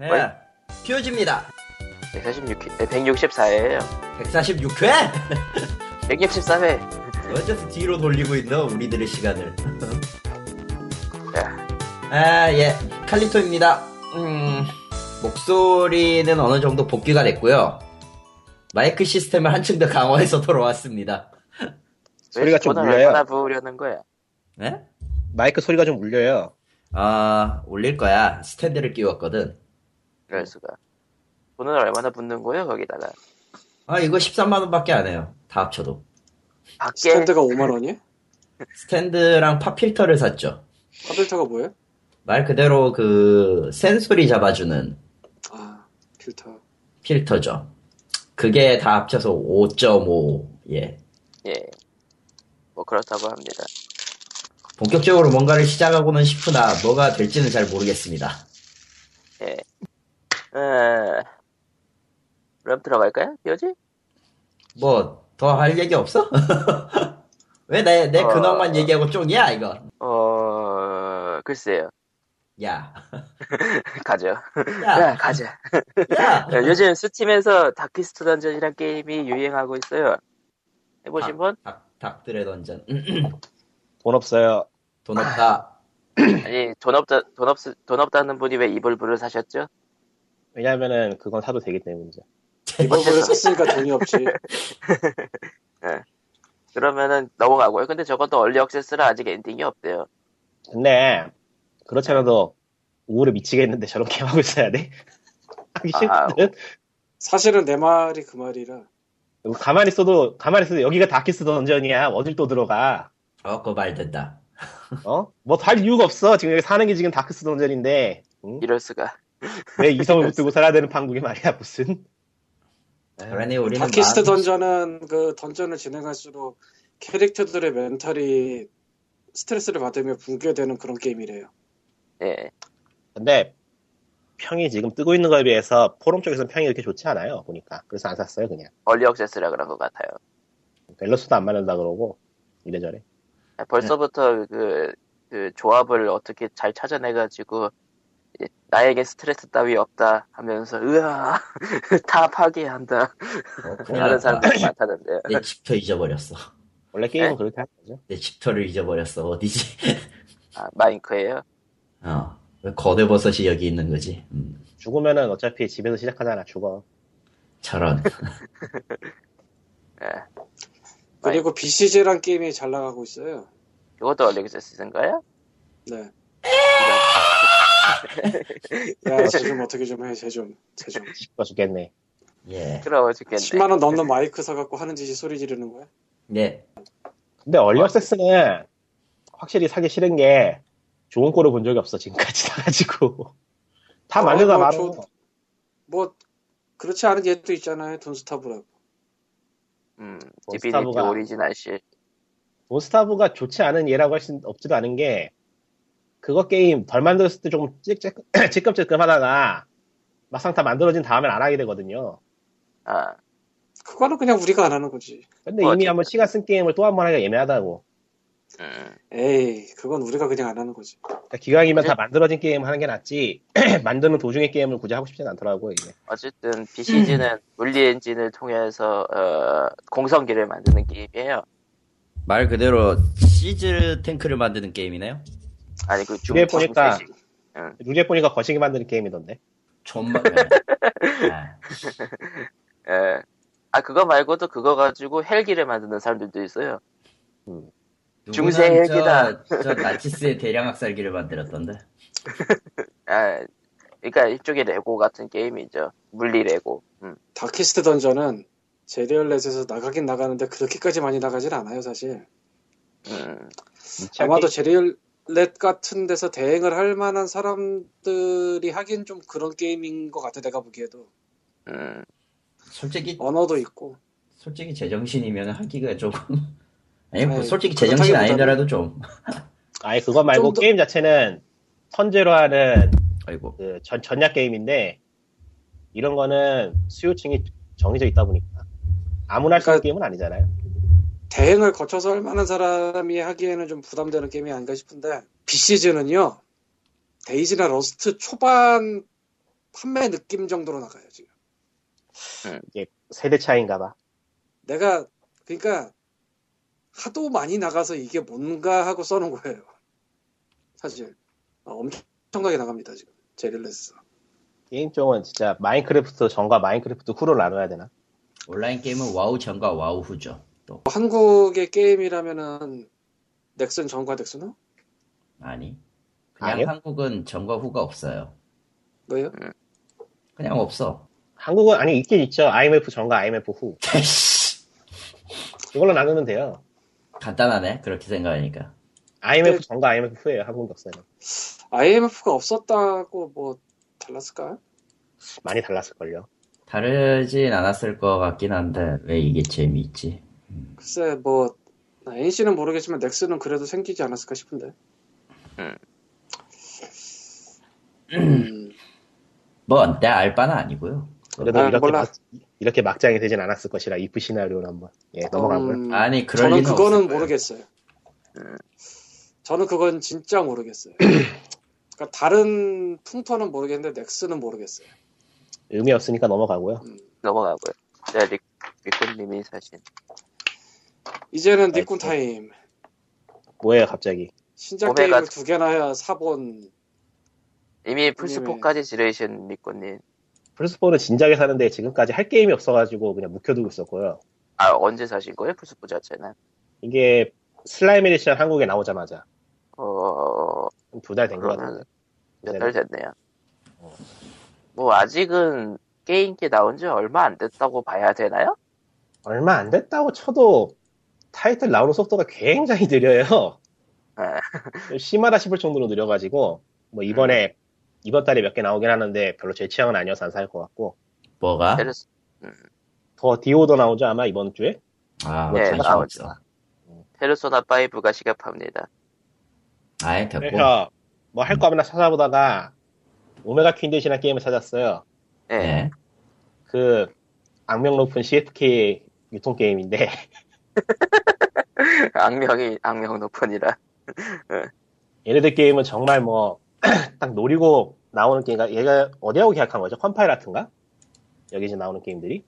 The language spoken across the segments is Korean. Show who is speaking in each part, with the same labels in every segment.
Speaker 1: 네. 퓨즈입니다.
Speaker 2: 146, 164회에요.
Speaker 1: 146회?
Speaker 2: 164회.
Speaker 1: 어째서 뒤로 돌리고 있노, 우리들의 시간을.
Speaker 2: 야,
Speaker 1: 아, 예. 칼리토입니다. 음, 목소리는 어느 정도 복귀가 됐고요. 마이크 시스템을 한층 더 강화해서 돌아왔습니다.
Speaker 3: 소리가 좀 울려요.
Speaker 2: 얼마나 부으려는 거야?
Speaker 1: 네?
Speaker 3: 마이크 소리가 좀 울려요.
Speaker 1: 아, 올릴 거야. 스탠드를 끼웠거든.
Speaker 2: 그럴 수가. 돈은 얼마나 붙는 거예요, 거기다가?
Speaker 1: 아, 이거 13만 원 밖에 안 해요. 다 합쳐도.
Speaker 2: 밖에,
Speaker 4: 스탠드가 5만 원이야?
Speaker 1: 스탠드랑 pop filter를 샀죠.
Speaker 4: pop filter가 뭐예요?
Speaker 1: 말 그대로 그, 센소리 잡아주는
Speaker 4: 아 필터.
Speaker 1: 필터죠. 그게 다 합쳐서 5.5, 예.
Speaker 2: 예. 뭐, 그렇다고 합니다.
Speaker 1: 본격적으로 뭔가를 시작하고는 싶으나 뭐가 될지는 잘 모르겠습니다.
Speaker 2: 예. 에, 그럼 들어갈까요? 뼈지?
Speaker 1: 뭐 더 할 얘기 없어? 왜 내내
Speaker 2: 어.
Speaker 1: 근황만 얘기하고 쫑이야 이거?
Speaker 2: 어, 글쎄요.
Speaker 1: 야,
Speaker 2: 가죠.
Speaker 1: 야,
Speaker 2: 야, 가자.
Speaker 1: 야.
Speaker 2: 야, 요즘 스팀에서 다키스트 던전이란 게임이 유행하고 있어요. 해보신 분?
Speaker 1: 닭, 닭들의 던전.
Speaker 3: 돈 없어요.
Speaker 1: 돈 없다.
Speaker 2: 아니, 돈 없다, 돈 없, 돈 없다는 분이 왜 Evolve를 사셨죠?
Speaker 3: 왜냐면은 그건 사도 되기 때문이죠.
Speaker 4: 이번을 샀으니까 돈이 없지.
Speaker 2: 그러면은 넘어가고요. 근데 저것도 early access라 아직 엔딩이 없대요.
Speaker 3: 근데 그렇지 않아도 우울해 미치겠는데 저런 게임 하고 있어야 돼? 하기
Speaker 2: 아,
Speaker 3: 싫거든.
Speaker 4: 사실은 내 말이 그 말이라.
Speaker 3: 가만히 있어도 가만히 있어도 여기가 다키스 던전이야. 어딜 또 들어가?
Speaker 1: 어, 그말 된다.
Speaker 3: 어? 뭐 할 이유가 없어. 지금 여기 사는 게 지금 다키스 던전인데 응?
Speaker 2: 이럴 수가.
Speaker 3: 왜 이성을 붙들고 살아야 되는 판국이 말이야 무슨?
Speaker 1: 그러니 우리는
Speaker 4: 다키스트
Speaker 1: 마음-
Speaker 4: 던전은 그 던전을 진행할수록 캐릭터들의 멘탈이 스트레스를 받으며 붕괴되는 그런 게임이래요.
Speaker 2: 예.
Speaker 3: 근데 평이 지금 뜨고 있는 거에 비해서 포럼 쪽에서는 평이 이렇게 좋지 않아요. 보니까 그래서 안 샀어요 그냥.
Speaker 2: early access라 그런 것 같아요.
Speaker 3: 밸런스도 안 맞는다 그러고 이래저래.
Speaker 2: 벌써부터 그, 그 조합을 어떻게 잘 찾아내가지고 나에게 스트레스 따위 없다 하면서 으아 다 파괴한다
Speaker 1: 어,
Speaker 2: 하는
Speaker 1: 났다.
Speaker 2: 사람들이 많다는데요.
Speaker 1: 내 집터 잊어버렸어.
Speaker 3: 원래 게임은
Speaker 2: 네?
Speaker 3: 그렇게 하는 거죠.
Speaker 1: 내 집터를 잊어버렸어. 어디지?
Speaker 2: 아, 마인크예요.
Speaker 1: 어. 왜 거대 버섯이 여기 있는 거지? 음,
Speaker 3: 죽으면은 어차피 집에서 시작하잖아. 죽어.
Speaker 1: 저런.
Speaker 2: 예.
Speaker 4: 그리고 BCG란 게임이 잘 나가고 있어요.
Speaker 2: 이것도 얼리 액세스인가요?
Speaker 4: 네. 야, 쟤좀 어떻게 좀 해, 쟤 좀, 쟤 좀.
Speaker 3: 죽어 죽겠네.
Speaker 1: 예.
Speaker 2: 그러워 죽겠네.
Speaker 4: 10만 원 넘는 마이크 사갖고 하는 짓이 소리 지르는 거야?
Speaker 1: 예.
Speaker 3: 근데 early access는 확실히 사기 싫은 게 좋은 꼴을 본 적이 없어 지금까지 나가지고 다
Speaker 4: 어,
Speaker 3: 만들다
Speaker 4: 뭐
Speaker 3: 말아.
Speaker 4: 저- 뭐, 그렇지 않은 예도 있잖아요. Don't Starve라고.
Speaker 2: 음,
Speaker 3: 뭐
Speaker 2: 디비니티
Speaker 3: 스타브가-
Speaker 2: 오리지널
Speaker 3: Don't Starve가 좋지 않은 예라고 할 수 없지도 않은 게 그거 게임 덜 만들었을 때 조금 찌끔찌끔 하다가 막상 다 만들어진 다음엔 안 하게 되거든요.
Speaker 2: 아,
Speaker 4: 그거는 그냥 우리가 안 하는 거지.
Speaker 3: 근데
Speaker 2: 뭐
Speaker 3: 이미. 한번 시간 쓴 게임을 또 한 번 하기가 예매하다고.
Speaker 2: 음,
Speaker 4: 에이, 그건 우리가 그냥 안 하는 거지.
Speaker 3: 그러니까 기왕이면? 다 만들어진 게임 하는 게 낫지 만드는 도중의 게임을 굳이 하고 싶진 않더라고요. 이게.
Speaker 2: 어쨌든 BCG는 물리 엔진을 통해서 어, 공성기를 만드는 게임이에요.
Speaker 1: 말 그대로 시즈 탱크를 만드는 게임이네요.
Speaker 2: 아니 그 중,
Speaker 3: 위에 보니까
Speaker 2: 중세식.
Speaker 3: 룰에 보니까 거시기 만드는 게임이던데.
Speaker 1: 존만. 예. 아,
Speaker 2: 예. 아 그거 말고도 그거 가지고 헬기를 만드는 사람들도 있어요. 중세
Speaker 1: 누구는
Speaker 2: 헬기다.
Speaker 1: 저, 저 나치스의 대량 학살기를 만들었던데.
Speaker 2: 아, 그러니까 일종의 레고 같은 게임이죠. 물리 레고. 음.
Speaker 4: 다키스트 던전은 제리얼렛에서 나가긴 나가는데 그렇게까지 많이 나가진 않아요, 사실.
Speaker 2: 음.
Speaker 4: 아마도 제리얼 렛 같은 데서 대행을 할 만한 사람들이 하긴 좀 그런 게임인 것 같아, 내가 보기에도.
Speaker 2: 음.
Speaker 1: 솔직히
Speaker 4: 언어도 있고.
Speaker 1: 솔직히 제정신이면 하기가 조금. 아니 뭐 솔직히 제정신 아니더라도 좀.
Speaker 3: 아예 그거 말고
Speaker 4: 좀 더-
Speaker 3: 게임 자체는 선제로 하는
Speaker 1: 아이고.
Speaker 3: 그 전, 전략 게임인데 이런 거는 수요층이 정해져 있다 보니까 아무나 할수 있는
Speaker 4: 그러니까-
Speaker 3: 게임은 아니잖아요.
Speaker 4: 대행을 거쳐서 할 만한 사람이 하기에는 좀 부담되는 게임이 아닌가 싶은데, 비시즌은요, 데이지나 러스트 초반 판매 느낌 정도로 나가요 지금.
Speaker 3: 이게 세대 차이인가 봐.
Speaker 4: 내가 그러니까 하도 많이 나가서 이게 뭔가 하고 써놓은 거예요. 사실 아, 엄청나게 나갑니다 지금 제릴레스.
Speaker 3: 게임 쪽은 진짜 마인크래프트 전과 마인크래프트 후로 나눠야 되나?
Speaker 1: 온라인 게임은 와우 전과 와우 후죠. 또
Speaker 4: 한국의 게임이라면은 넥슨 전과 넥슨 후?
Speaker 1: 아니 그냥
Speaker 3: 아니요?
Speaker 1: 한국은 전과 후가 없어요.
Speaker 4: 뭐예요?
Speaker 1: 그냥 없어.
Speaker 3: 한국은 아니 있긴 있죠. IMF 전과 IMF 후.
Speaker 1: 씨,
Speaker 3: 이걸로 나누면 돼요.
Speaker 1: 간단하네 그렇게 생각하니까.
Speaker 3: IMF
Speaker 4: 네.
Speaker 3: 전과 IMF 후예요. 한국 역사는.
Speaker 4: IMF가 없었다고 뭐 달랐을까?
Speaker 3: 많이 달랐을걸요.
Speaker 1: 다르진 않았을 것 같긴 한데 왜 이게 재미있지?
Speaker 4: 글쎄 뭐 NC는 모르겠지만 넥슨은 그래도 생기지 않았을까 싶은데.
Speaker 2: 음.
Speaker 4: 음,
Speaker 1: 뭐내 알바는 아니고요.
Speaker 3: 그래도
Speaker 4: 아,
Speaker 3: 이렇게,
Speaker 4: 몰라.
Speaker 3: 막, 이렇게 막장이 되진 않았을 것이라 이프 시나리오를 한번 예, 넘어가고요.
Speaker 4: 음,
Speaker 1: 아니 그럴
Speaker 4: 저는
Speaker 1: 리는
Speaker 4: 그거는
Speaker 1: 없을.
Speaker 4: 모르겠어요.
Speaker 2: 음.
Speaker 4: 저는 그건 진짜 모르겠어요. 그러니까 다른 풍토는 모르겠는데 넥슨은 모르겠어요.
Speaker 3: 의미 없으니까 넘어가고요.
Speaker 4: 음.
Speaker 2: 넘어가고요. 네, 리, 리코님이 사신.
Speaker 4: 이제는 니꾼. 타임.
Speaker 3: 뭐예요 갑자기?
Speaker 4: 신작
Speaker 2: 오메가-
Speaker 4: 게임을 두 개나 사본
Speaker 2: 이미 플스4까지 지르신 리코님.
Speaker 3: 플스4는 진작에 사는데 지금까지 할 게임이 없어가지고 그냥 묵혀두고 있었고요.
Speaker 2: 아, 언제 사신 거예요? 플스4 자체는?
Speaker 3: 이게 슬라임 에디션 한국에 나오자마자
Speaker 2: 어,
Speaker 3: 두 달된것
Speaker 2: 그러면
Speaker 3: 같은데.
Speaker 2: 몇
Speaker 3: 네.
Speaker 2: 달 됐네요. 뭐, 아직은 게임기 나온 지 얼마 안 됐다고 봐야 되나요?
Speaker 3: 얼마 안 됐다고 쳐도 타이틀 나오는 속도가 굉장히 느려요.
Speaker 2: 네.
Speaker 3: 심하다 싶을 정도로 느려가지고 뭐 이번에 이번 달에 몇 개 나오긴 하는데 별로 제 취향은 아니어서 안 살 것 같고
Speaker 1: 뭐가?
Speaker 2: 테르스,
Speaker 3: 디 오더도 나오죠 아마 이번 주에
Speaker 1: 아,
Speaker 2: 네,
Speaker 1: 관심
Speaker 2: 나오죠. 페르소나 5가 시급합니다.
Speaker 1: 아예 됐고.
Speaker 3: 그래서 뭐 할 거 없나 찾아보다가 오메가 퀸텟이라는 게임을 찾았어요.
Speaker 2: 예.
Speaker 1: 네.
Speaker 3: 그 악명 높은 CFK 유통 게임인데
Speaker 2: 악명이, 악명 높으니라.
Speaker 3: 얘네들 게임은 정말 뭐 딱 노리고 나오는 게임, 그러니까 얘가 어디하고 계약한 거죠? 컴파일하트인가? 여기 이제 나오는 게임들이?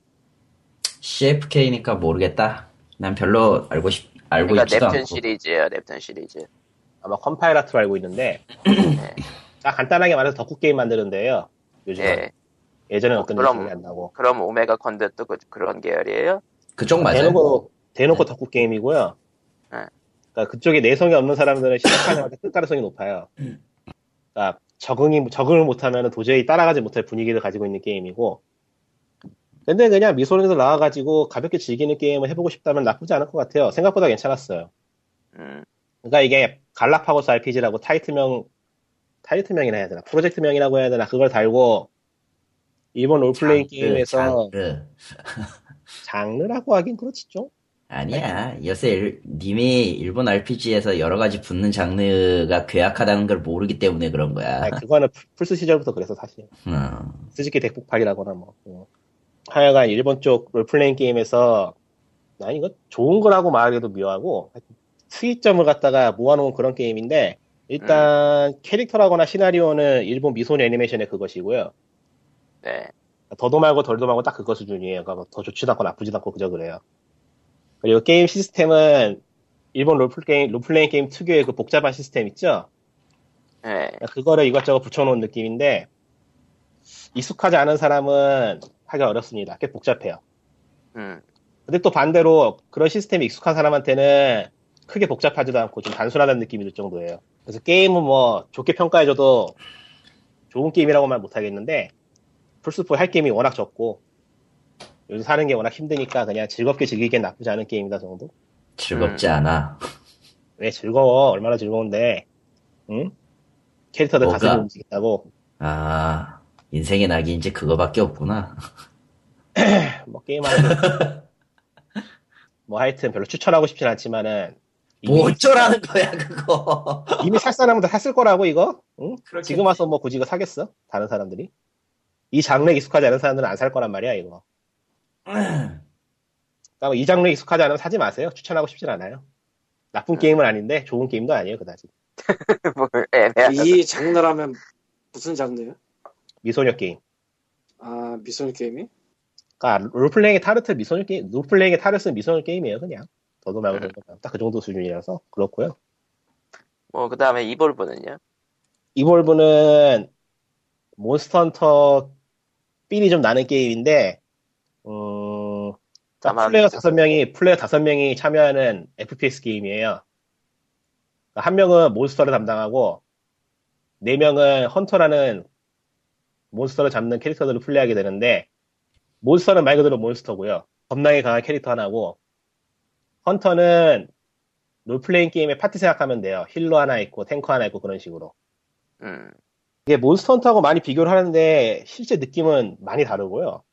Speaker 1: CFK니까 모르겠다. 난 별로 알고 싶 알고
Speaker 2: 그러니까
Speaker 1: 있지도
Speaker 2: 넵튠
Speaker 1: 않고.
Speaker 2: 시리즈예요, 넵튠 시리즈.
Speaker 3: 아마 컴파일하트로 알고 있는데 딱 간단하게 말해서 덕후 게임 만드는데요. 요즘
Speaker 2: 예.
Speaker 3: 예전에
Speaker 2: 어,
Speaker 3: 어떤
Speaker 2: 그럼-
Speaker 3: 느낌이 안 나고
Speaker 2: 그럼 오메가 퀸텟도 그, 그런 계열이에요?
Speaker 1: 그쪽 맞아요.
Speaker 3: 대놓고 대놓고 덕후 게임이고요.
Speaker 2: 네.
Speaker 3: 그러니까 그쪽에 내성이 없는 사람들은 시작하자마자 끌 가능성이 높아요. 그러니까 적응이 적응을 못하면 도저히 따라가지 못할 분위기를 가지고 있는 게임이고. 근데 그냥 미소에서 나와가지고 가볍게 즐기는 게임을 해보고 싶다면 나쁘지 않을 것 같아요. 생각보다 괜찮았어요.
Speaker 2: 음,
Speaker 3: 그러니까 이게 갈라파고스 RPG라고 타이틀명 타이틀명이라 해야 되나 프로젝트명이라고 해야 되나 그걸 달고 일본 롤플레잉 게임에서
Speaker 1: 장르.
Speaker 3: 장르 라고 하긴 그렇지 좀.
Speaker 1: 아니야. 요새 일- 님이 일본 RPG에서 여러 가지 붙는 장르가 괴악하다는 걸 모르기 때문에 그런 거야.
Speaker 3: 아니, 그거는 플스 시절부터 그래서 사실.
Speaker 1: 음.
Speaker 3: 스즈키 대폭발이라거나 뭐. 어. 하여간 일본 쪽 롤플레잉 게임에서 난 이거 좋은 거라고 말하기도 묘하고 수익점을 갖다가 모아놓은 그런 게임인데 일단 캐릭터라거나 시나리오는 일본 미소녀 애니메이션의 그것이고요.
Speaker 2: 네.
Speaker 3: 더도 말고 덜도 말고 딱 그거 수준이에요. 그러니까 더 좋지도 않고 나쁘지도 않고 그저 그래요. 그리고 게임 시스템은 일본 롤플레잉, 롤플레잉 게임 특유의 그 복잡한 시스템 있죠?
Speaker 2: 네.
Speaker 3: 그거를 이것저것 붙여놓은 느낌인데 익숙하지 않은 사람은 하기 어렵습니다. 꽤 복잡해요.
Speaker 2: 음,
Speaker 3: 근데 또 반대로 그런 시스템이 익숙한 사람한테는 크게 복잡하지도 않고 좀 단순하다는 느낌이 들 정도예요. 그래서 게임은 뭐 좋게 평가해줘도 좋은 게임이라고 말 못하겠는데 플스4 할 게임이 워낙 적고 요즘 사는 게 워낙 힘드니까 그냥 즐겁게 즐기기엔 나쁘지 않은 게임이다 정도?
Speaker 1: 즐겁지
Speaker 2: 음.
Speaker 1: 않아.
Speaker 3: 왜 즐거워? 얼마나 즐거운데? 응? 캐릭터들
Speaker 1: 뭐가?
Speaker 3: 가슴이 움직인다고
Speaker 1: 아, 인생의 낙이 이제 그거밖에 없구나.
Speaker 3: 뭐 게임하는 뭐 하여튼 별로 추천하고 싶진 않지만은
Speaker 1: 뭐 어쩌라는 거야, 그거.
Speaker 3: 이미 살 사람은 다 샀을 거라고 이거? 응? 지금 와서 뭐 굳이 이거 사겠어? 다른 사람들이? 이 장르에 익숙하지 않은 사람들은 안 살 거란 말이야 이거. 그러니까 뭐이 장르에 익숙하지 않으면 사지 마세요. 추천하고 싶진 않아요. 나쁜 게임은 아닌데 좋은 게임도 아니에요 그다지.
Speaker 2: 뭐, 애매하다.
Speaker 4: 이 장르라면 무슨 장르예요?
Speaker 3: 미소녀 게임.
Speaker 4: 아 미소녀 게임이?
Speaker 3: 그러니까 롤플레잉의 탈을 쓴 미소녀 게임, 롤플레잉의 탈을 쓴 미소녀 게임이에요 그냥. 더도 말고
Speaker 2: 음.
Speaker 3: 딱그 정도 수준이라서 그렇고요.
Speaker 2: 뭐 그 다음에 이볼브는요?
Speaker 3: 이볼브는 몬스터 헌터 삘이 좀 나는 게임인데, 음, 딱
Speaker 2: 다만
Speaker 3: 플레이어 다섯 명이, 플레이어 다섯 명이 참여하는 FPS 게임이에요. 그러니까 한 명은 몬스터를 담당하고, 네 명은 헌터라는 몬스터를 잡는 캐릭터들을 플레이하게 되는데, 몬스터는 말 그대로 몬스터고요. 겁나게 강한 캐릭터 하나고, 헌터는 롤플레잉 게임의 파티 생각하면 돼요. healer 하나 있고, 탱커 하나 있고, 그런 식으로.
Speaker 2: 음,
Speaker 3: 이게 몬스터 헌터하고 많이 비교를 하는데 실제 느낌은 많이 다르고요.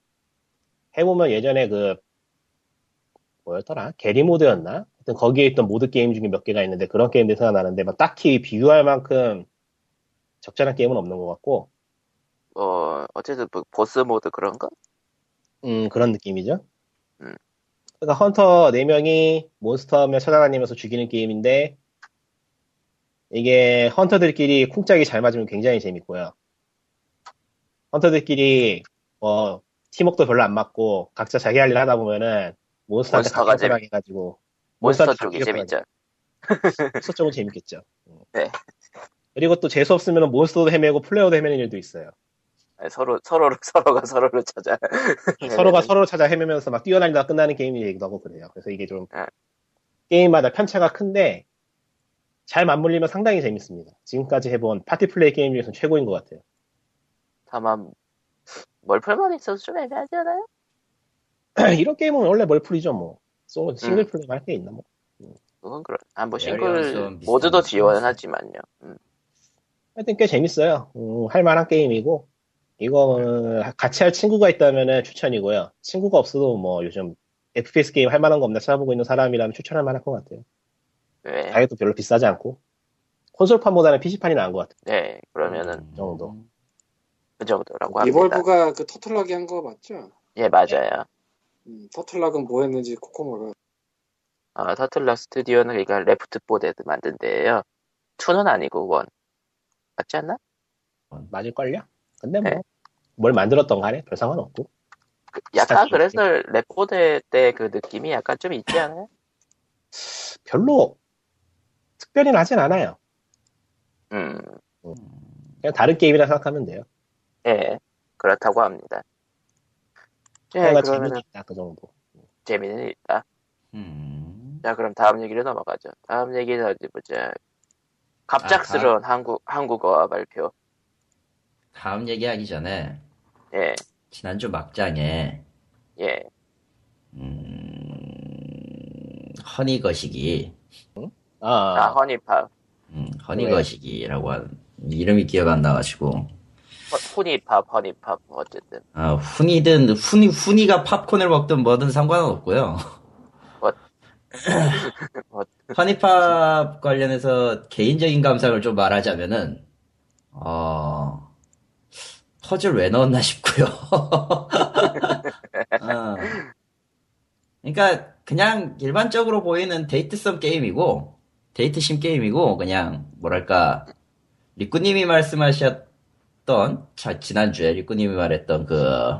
Speaker 3: 해보면 예전에 그 뭐였더라? 게리 모드였나? 하여튼 거기에 있던 모드 게임 중에 몇 개가 있는데 그런 게임들 생각나는데 막 딱히 비교할 만큼 적절한 게임은 없는 것 같고
Speaker 2: 뭐 어쨌든 뭐 보스 모드 그런 거?
Speaker 3: 음 그런 느낌이죠.
Speaker 2: 음.
Speaker 3: 그러니까 헌터 4명이 몬스터 하나 찾아다니면서 죽이는 게임인데 이게 헌터들끼리 쿵짝이 잘 맞으면 굉장히 재밌고요. 헌터들끼리 뭐 팀워크도 별로 안 맞고 각자 자기 할 일 하다 보면은 몬스터한테
Speaker 2: 몬스터가
Speaker 3: 각각 해가지고
Speaker 2: 몬스터 쪽이 재밌죠.
Speaker 3: 몬스터 쪽은 재밌겠죠. 음.
Speaker 2: 네.
Speaker 3: 그리고 또 재수 없으면 몬스터도 헤매고 플레이어도 헤매는 일도 있어요.
Speaker 2: 아니, 서로 서로 서로가 서로를 찾아.
Speaker 3: 서로가 서로를 찾아 헤매면서 막 뛰어다니다 끝나는 게임이기도 하고 그래요. 그래서 이게 좀
Speaker 2: 네.
Speaker 3: 게임마다 편차가 큰데 잘 맞물리면 상당히 재밌습니다. 지금까지 해본 파티 플레이 게임 중에서 최고인 것 같아요.
Speaker 2: 다만 멀플만 있어서 좀 애매하지 않아요?
Speaker 3: 이런 게임은 원래 멀플이죠 뭐. 솔로 싱글 플레이만 할 게 있나 뭐.
Speaker 2: 그건 그런. 아뭐
Speaker 1: 에어리언
Speaker 2: 싱글
Speaker 1: 좀
Speaker 2: 모드도 지원하지만요. 음.
Speaker 3: 하여튼 꽤 재밌어요. 음, 할 만한 게임이고 이거 같이 할 친구가 있다면 추천이고요. 친구가 없어도 뭐 요즘 FPS 게임 할 만한 거 없나 찾아보고 있는 사람이라면 추천할 만할 것 같아요.
Speaker 2: 네.
Speaker 3: 가격도 별로 비싸지 않고 콘솔판보다는 PC판이 나은 것 같아요.
Speaker 2: 네. 그러면은
Speaker 1: 음.
Speaker 3: 정도.
Speaker 2: 그 정도라고 합니다.
Speaker 4: 이볼브가 그 터틀락이 한 거 맞죠?
Speaker 2: 예 맞아요.
Speaker 4: 음, 터틀락은 뭐 했는지 코코마가
Speaker 2: 아, 터틀락 스튜디오는 그러니까 레프트 포 데드 만든 데예요. 2는 아니고 원 맞지 않나?
Speaker 3: 맞을걸요? 근데 뭐
Speaker 2: 네.
Speaker 3: 뭘 만들었던 간에 별 상관없고
Speaker 2: 그- 약간 그래서 레포데 때그 느낌이 약간 좀 있지 않아요?
Speaker 3: 별로 특별히 나진 않아요.
Speaker 2: 음,
Speaker 3: 그냥 다른 게임이라 생각하면 돼요.
Speaker 2: 예, 그렇다고 합니다. 예,
Speaker 3: 재미는 있다 그 정도.
Speaker 2: 재미는 있다.
Speaker 1: 음.
Speaker 2: 자, 그럼 다음 얘기로 넘어가죠. 다음 얘기는 어디 보자. 갑작스러운 한국 한국어와 발표.
Speaker 1: 다음 얘기하기 전에
Speaker 2: 예,
Speaker 1: 지난주 막장에
Speaker 2: 예.
Speaker 1: 음, 허니 거시기
Speaker 3: 아,
Speaker 2: 아, 허니팝,
Speaker 1: 음, 허니 거시기라고 하는 이름이 기억 안 나가지고
Speaker 2: 허- 후니팝, 허니 팝 어쨌든.
Speaker 1: 아, 훈이든 훈이 훈이가 팝콘을 먹든 뭐든 상관은 없고요.
Speaker 2: 뭐- 뭐-
Speaker 1: 허니팝 관련해서 개인적인 감상을 좀 말하자면은 어 퍼즐 왜 넣었나 싶고요. 어. 그러니까 그냥 일반적으로 보이는 데이트성 게임이고 데이트심 게임이고 그냥 뭐랄까 리꾸님이 말씀하셨 던 자, 지난주에 리꾸님이 말했던 그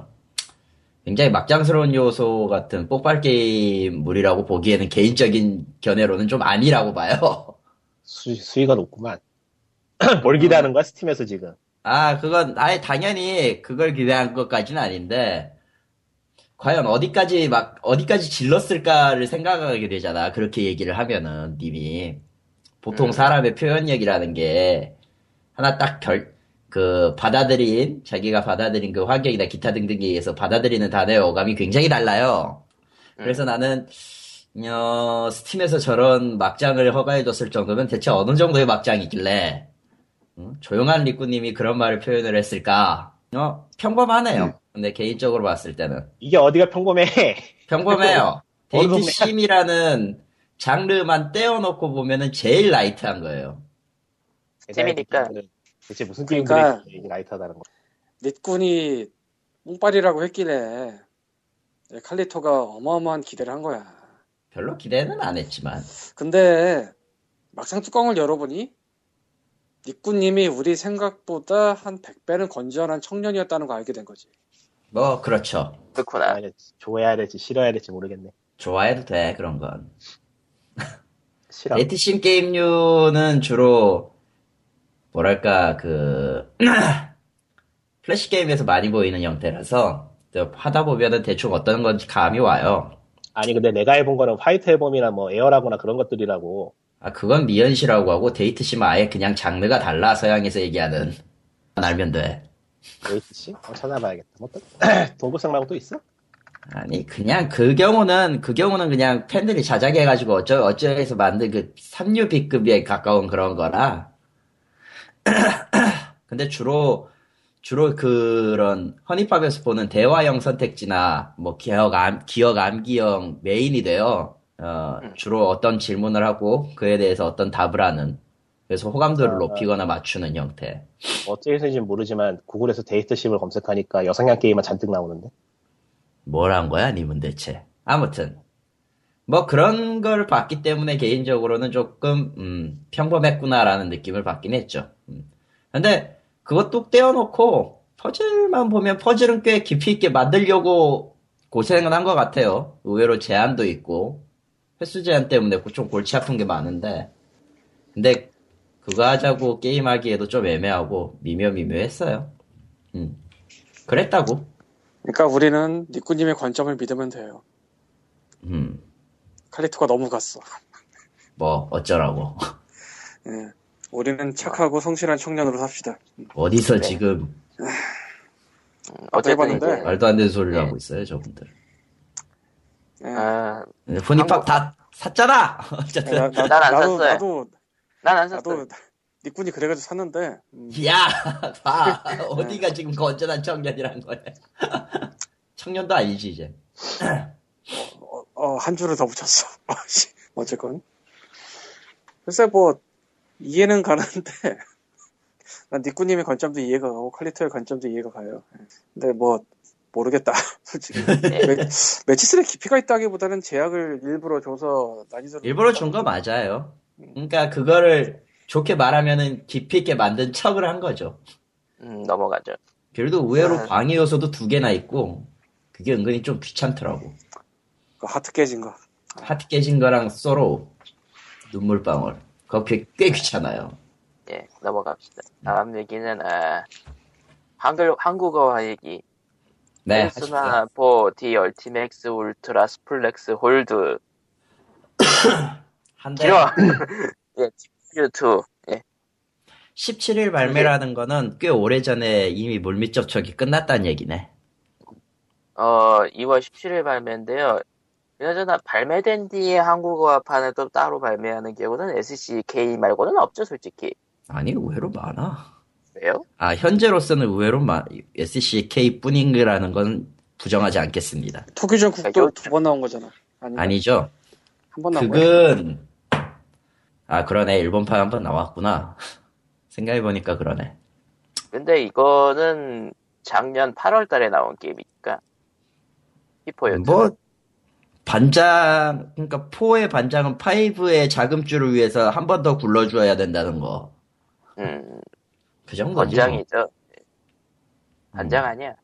Speaker 1: 굉장히 막장스러운 요소 같은 폭발 게임물이라고 보기에는 개인적인 견해로는 좀 아니라고 봐요.
Speaker 3: 수, 수위가 높구만. 뭘 기대하는 거야 스팀에서 지금?
Speaker 1: 아, 그건 아예 당연히 그걸 기대한 것까지는 아닌데 과연 어디까지 막 어디까지 질렀을까를 생각하게 되잖아. 그렇게 얘기를 하면은 님이 보통
Speaker 2: 음.
Speaker 1: 사람의 표현력이라는 게 하나 딱 결 그 받아들인 자기가 받아들인 그 환경이나 기타 등등에 의해서 받아들이는 단어의 어감이 굉장히 달라요.
Speaker 2: 음.
Speaker 1: 그래서 나는 어, Steam에서 저런 막장을 허가해줬을 정도면 대체 어느 정도의 막장이길래 음? 조용한 리꾸님이 그런 말을 표현을 했을까? 어, 평범하네요. 근데 개인적으로 봤을 때는
Speaker 3: 이게 어디가 평범해?
Speaker 1: 평범해요. 데이트? sim이라는 장르만 떼어놓고 보면은 제일 light한 거예요.
Speaker 2: 스팀이니까.
Speaker 3: 대체 무슨
Speaker 4: 그러니까-
Speaker 3: 게임들이 라이트하다는 거?
Speaker 4: 닛군이 뭉빨이라고 했길래 칼리토가 어마어마한 기대를 한 거야.
Speaker 1: 별로 기대는 안 했지만
Speaker 4: 근데 막상 뚜껑을 열어보니 닉구님이 우리 생각보다 한 100배는 건전한 청년이었다는 거 알게 된 거지.
Speaker 1: 뭐 그렇죠.
Speaker 2: 그렇구나.
Speaker 3: 좋아해야 될지, 좋아해야 될지 싫어해야 될지 모르겠네.
Speaker 1: 좋아해도 돼 그런 건.
Speaker 3: 싫어.
Speaker 1: 데이트 sim 게임류는 주로 뭐랄까 그 플래시 게임에서 많이 보이는 형태라서 또 하다 보면은 대충 어떤 건지 감이 와요.
Speaker 3: 아니 근데 내가 해본 거는 White Album이나 뭐 Air라거나 그런 것들이라고.
Speaker 1: 아 그건 미연시라고 하고 데이트 sim은 아예 그냥 장르가 달라 서양에서 얘기하는 알면 돼.
Speaker 3: 데이트 sim? 어, 찾아봐야겠다. 뭐 또, 동급생 말고 또 있어?
Speaker 1: 아니 그냥 그 경우는 그 경우는 그냥 팬들이 자작해 가지고 어쩌 어쩌해서 만든 그 3류 B급에 가까운 그런 거라. 근데 주로 주로 그런 허니팝에서 보는 대화형 선택지나 뭐 기억 암 기억 암기형 메인이 돼요. 어, 주로 어떤 질문을 하고 그에 대해서 어떤 답을 하는 그래서 호감도를
Speaker 3: 아.
Speaker 1: 높이거나 맞추는 형태.
Speaker 3: 어찌해서인지 모르지만 구글에서 데이트십을 검색하니까 여성향 게임만 잔뜩 나오는데.
Speaker 1: 뭘 한 거야, 님은 대체? 아무튼. 뭐 그런 걸 봤기 때문에 개인적으로는 조금, 음, 평범했구나라는 느낌을 받긴 했죠. 음. 근데 그것 뚝 떼어놓고 퍼즐만 보면 퍼즐은 꽤 깊이 있게 만들려고 고생은 한 것 같아요. 의외로 제한도 있고, 횟수 제한 때문에 좀 골치 아픈 게 많은데. 근데 그거 하자고 게임하기에도 좀 애매하고 미묘미묘했어요. 음. 그랬다고.
Speaker 4: 그러니까 우리는 니꾸님의 관점을 믿으면 돼요.
Speaker 1: 음.
Speaker 4: 칼리토가 너무 갔어.
Speaker 1: 뭐 어쩌라고
Speaker 4: 예. 우리는 착하고 성실한 청년으로 삽시다.
Speaker 1: 어디서
Speaker 2: 네.
Speaker 1: 지금
Speaker 2: 음, 어쨌든
Speaker 4: 해봤는데.
Speaker 2: 이제
Speaker 1: 말도 안 되는 소리를
Speaker 2: 네.
Speaker 1: 하고 있어요 저분들
Speaker 4: 예.
Speaker 2: 아,
Speaker 1: 후니팝
Speaker 2: 한국-
Speaker 1: 다 샀잖아 어쨌든
Speaker 4: 나, 나,
Speaker 2: 난 안
Speaker 4: 나도,
Speaker 2: 샀어요.
Speaker 4: 나도,
Speaker 2: 난 안 샀어.
Speaker 4: 나도 니꾼이 그래가지고 샀는데, 음,
Speaker 1: 야 봐 어디가 지금 건전한 청년이란 거야 청년도 아니지 이제
Speaker 4: 어, 어, 한 줄을 더 붙였어. 어쨌건. 글쎄, 뭐, 이해는 가는데, 난 니꾸님의 관점도 이해가 가고, 칼리토의 관점도 이해가 가요. 예. 근데 뭐, 모르겠다. 솔직히.
Speaker 2: 네.
Speaker 4: 매, 매치스의 깊이가 있다기보다는 제약을 일부러 줘서 난이도를.
Speaker 1: 일부러 준 거 맞아요 그러니까 그거를 좋게 말하면은 깊이 있게 만든 척을 한 거죠
Speaker 2: 음, 넘어가죠.
Speaker 1: 그래도 의외로
Speaker 2: 아.
Speaker 1: 방해 요소도 두 개나 있고 그게 은근히 좀 귀찮더라고
Speaker 4: 그 하트 깨진 거.
Speaker 1: 하트 깨진 거랑 소로 눈물방울 그거 꽤, 꽤 귀찮아요
Speaker 2: 예, 넘어갑시다. 다음 얘기는, 아, 한글, 한국어화 얘기.
Speaker 1: 네
Speaker 2: 페르소나 4 The Ultimax Ultra Suplex Hold.
Speaker 1: 한대
Speaker 2: 길어! 예, TPU2. 예,
Speaker 1: 17일 발매라는 거는 꽤 오래전에 이미 물밑 접촉이 끝났다는 얘기네.
Speaker 2: 어, 2월 17일 발매인데요. 그나저나 발매된 뒤에 한국어판을 또 따로 발매하는 경우는 SCK 말고는 없죠, 솔직히.
Speaker 1: 아니, 의외로 많아.
Speaker 2: 왜요?
Speaker 1: 아, 현재로서는 의외로 마, SCK 뿐인가라는 건 부정하지 않겠습니다.
Speaker 4: 토끼전 국도
Speaker 2: 가격?
Speaker 4: 두번 나온 거잖아. 아니,
Speaker 1: 아니죠.
Speaker 4: 한 번 나온 거야.
Speaker 1: 그건, 아, 그러네. 일본판 한 번 나왔구나. 생각해보니까 그러네.
Speaker 2: 근데 이거는 작년 8월 달에 나온 게임이니까. 히포였죠.
Speaker 1: 뭐, 반장, 그러니까 4의 반장은 5의 자금줄을 위해서 한 번 더 굴러줘야 된다는 거.
Speaker 2: 음,
Speaker 1: 그 정도지. 뭐.
Speaker 2: 번장이죠. 반장 아니야.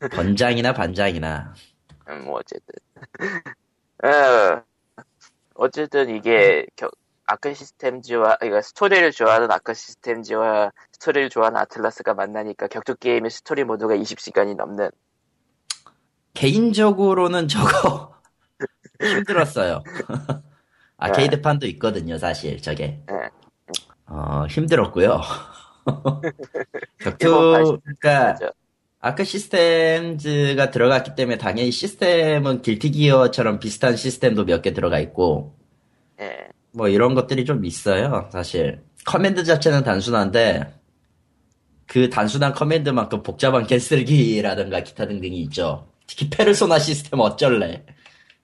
Speaker 1: 번장이나 반장이나.
Speaker 2: 음, 뭐, 어쨌든. 어, 어쨌든 이게, 겨- Arc Systems와, 그러니까 스토리를 좋아하는 Arc Systems와 스토리를 좋아하는 Atlus가 만나니까 격투 게임의 스토리 모드가 20시간이 넘는,
Speaker 1: 개인적으로는 저거 힘들었어요. 아케이드판도 있거든요, 사실 저게.
Speaker 2: 네.
Speaker 1: 어 힘들었고요. 격투 그러니까
Speaker 2: 거죠.
Speaker 1: Arc Systems가 들어갔기 때문에 당연히 시스템은 Guilty Gear처럼 비슷한 시스템도 몇 개 들어가 있고
Speaker 2: 예.
Speaker 1: 뭐 이런 것들이 좀 있어요, 사실. command 자체는 단순한데 그 단순한 command만큼 복잡한 개쓰기라든가 기타 등등이 있죠. 특히 페르소나 시스템 어쩔래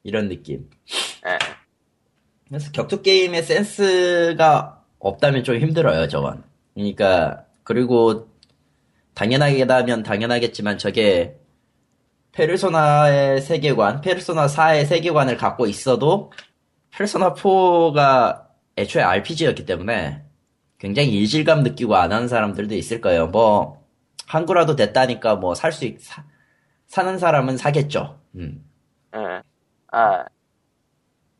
Speaker 1: 이런 느낌.
Speaker 2: 예.
Speaker 1: 그래서 격투 게임의 센스가 없다면 좀 힘들어요, 저건. 그러니까 그리고 당연하게다면 당연하겠지만 저게 페르소나의 세계관, 페르소나 4의 세계관을 갖고 있어도 페르소나 4가 애초에 RPG였기 때문에 굉장히 일질감 느끼고 안 하는 사람들도 있을 거예요. 뭐 한국어라도 됐다니까 뭐 살 수 있, 사- 사는 사람은 사겠죠. 음.
Speaker 2: 예. 아,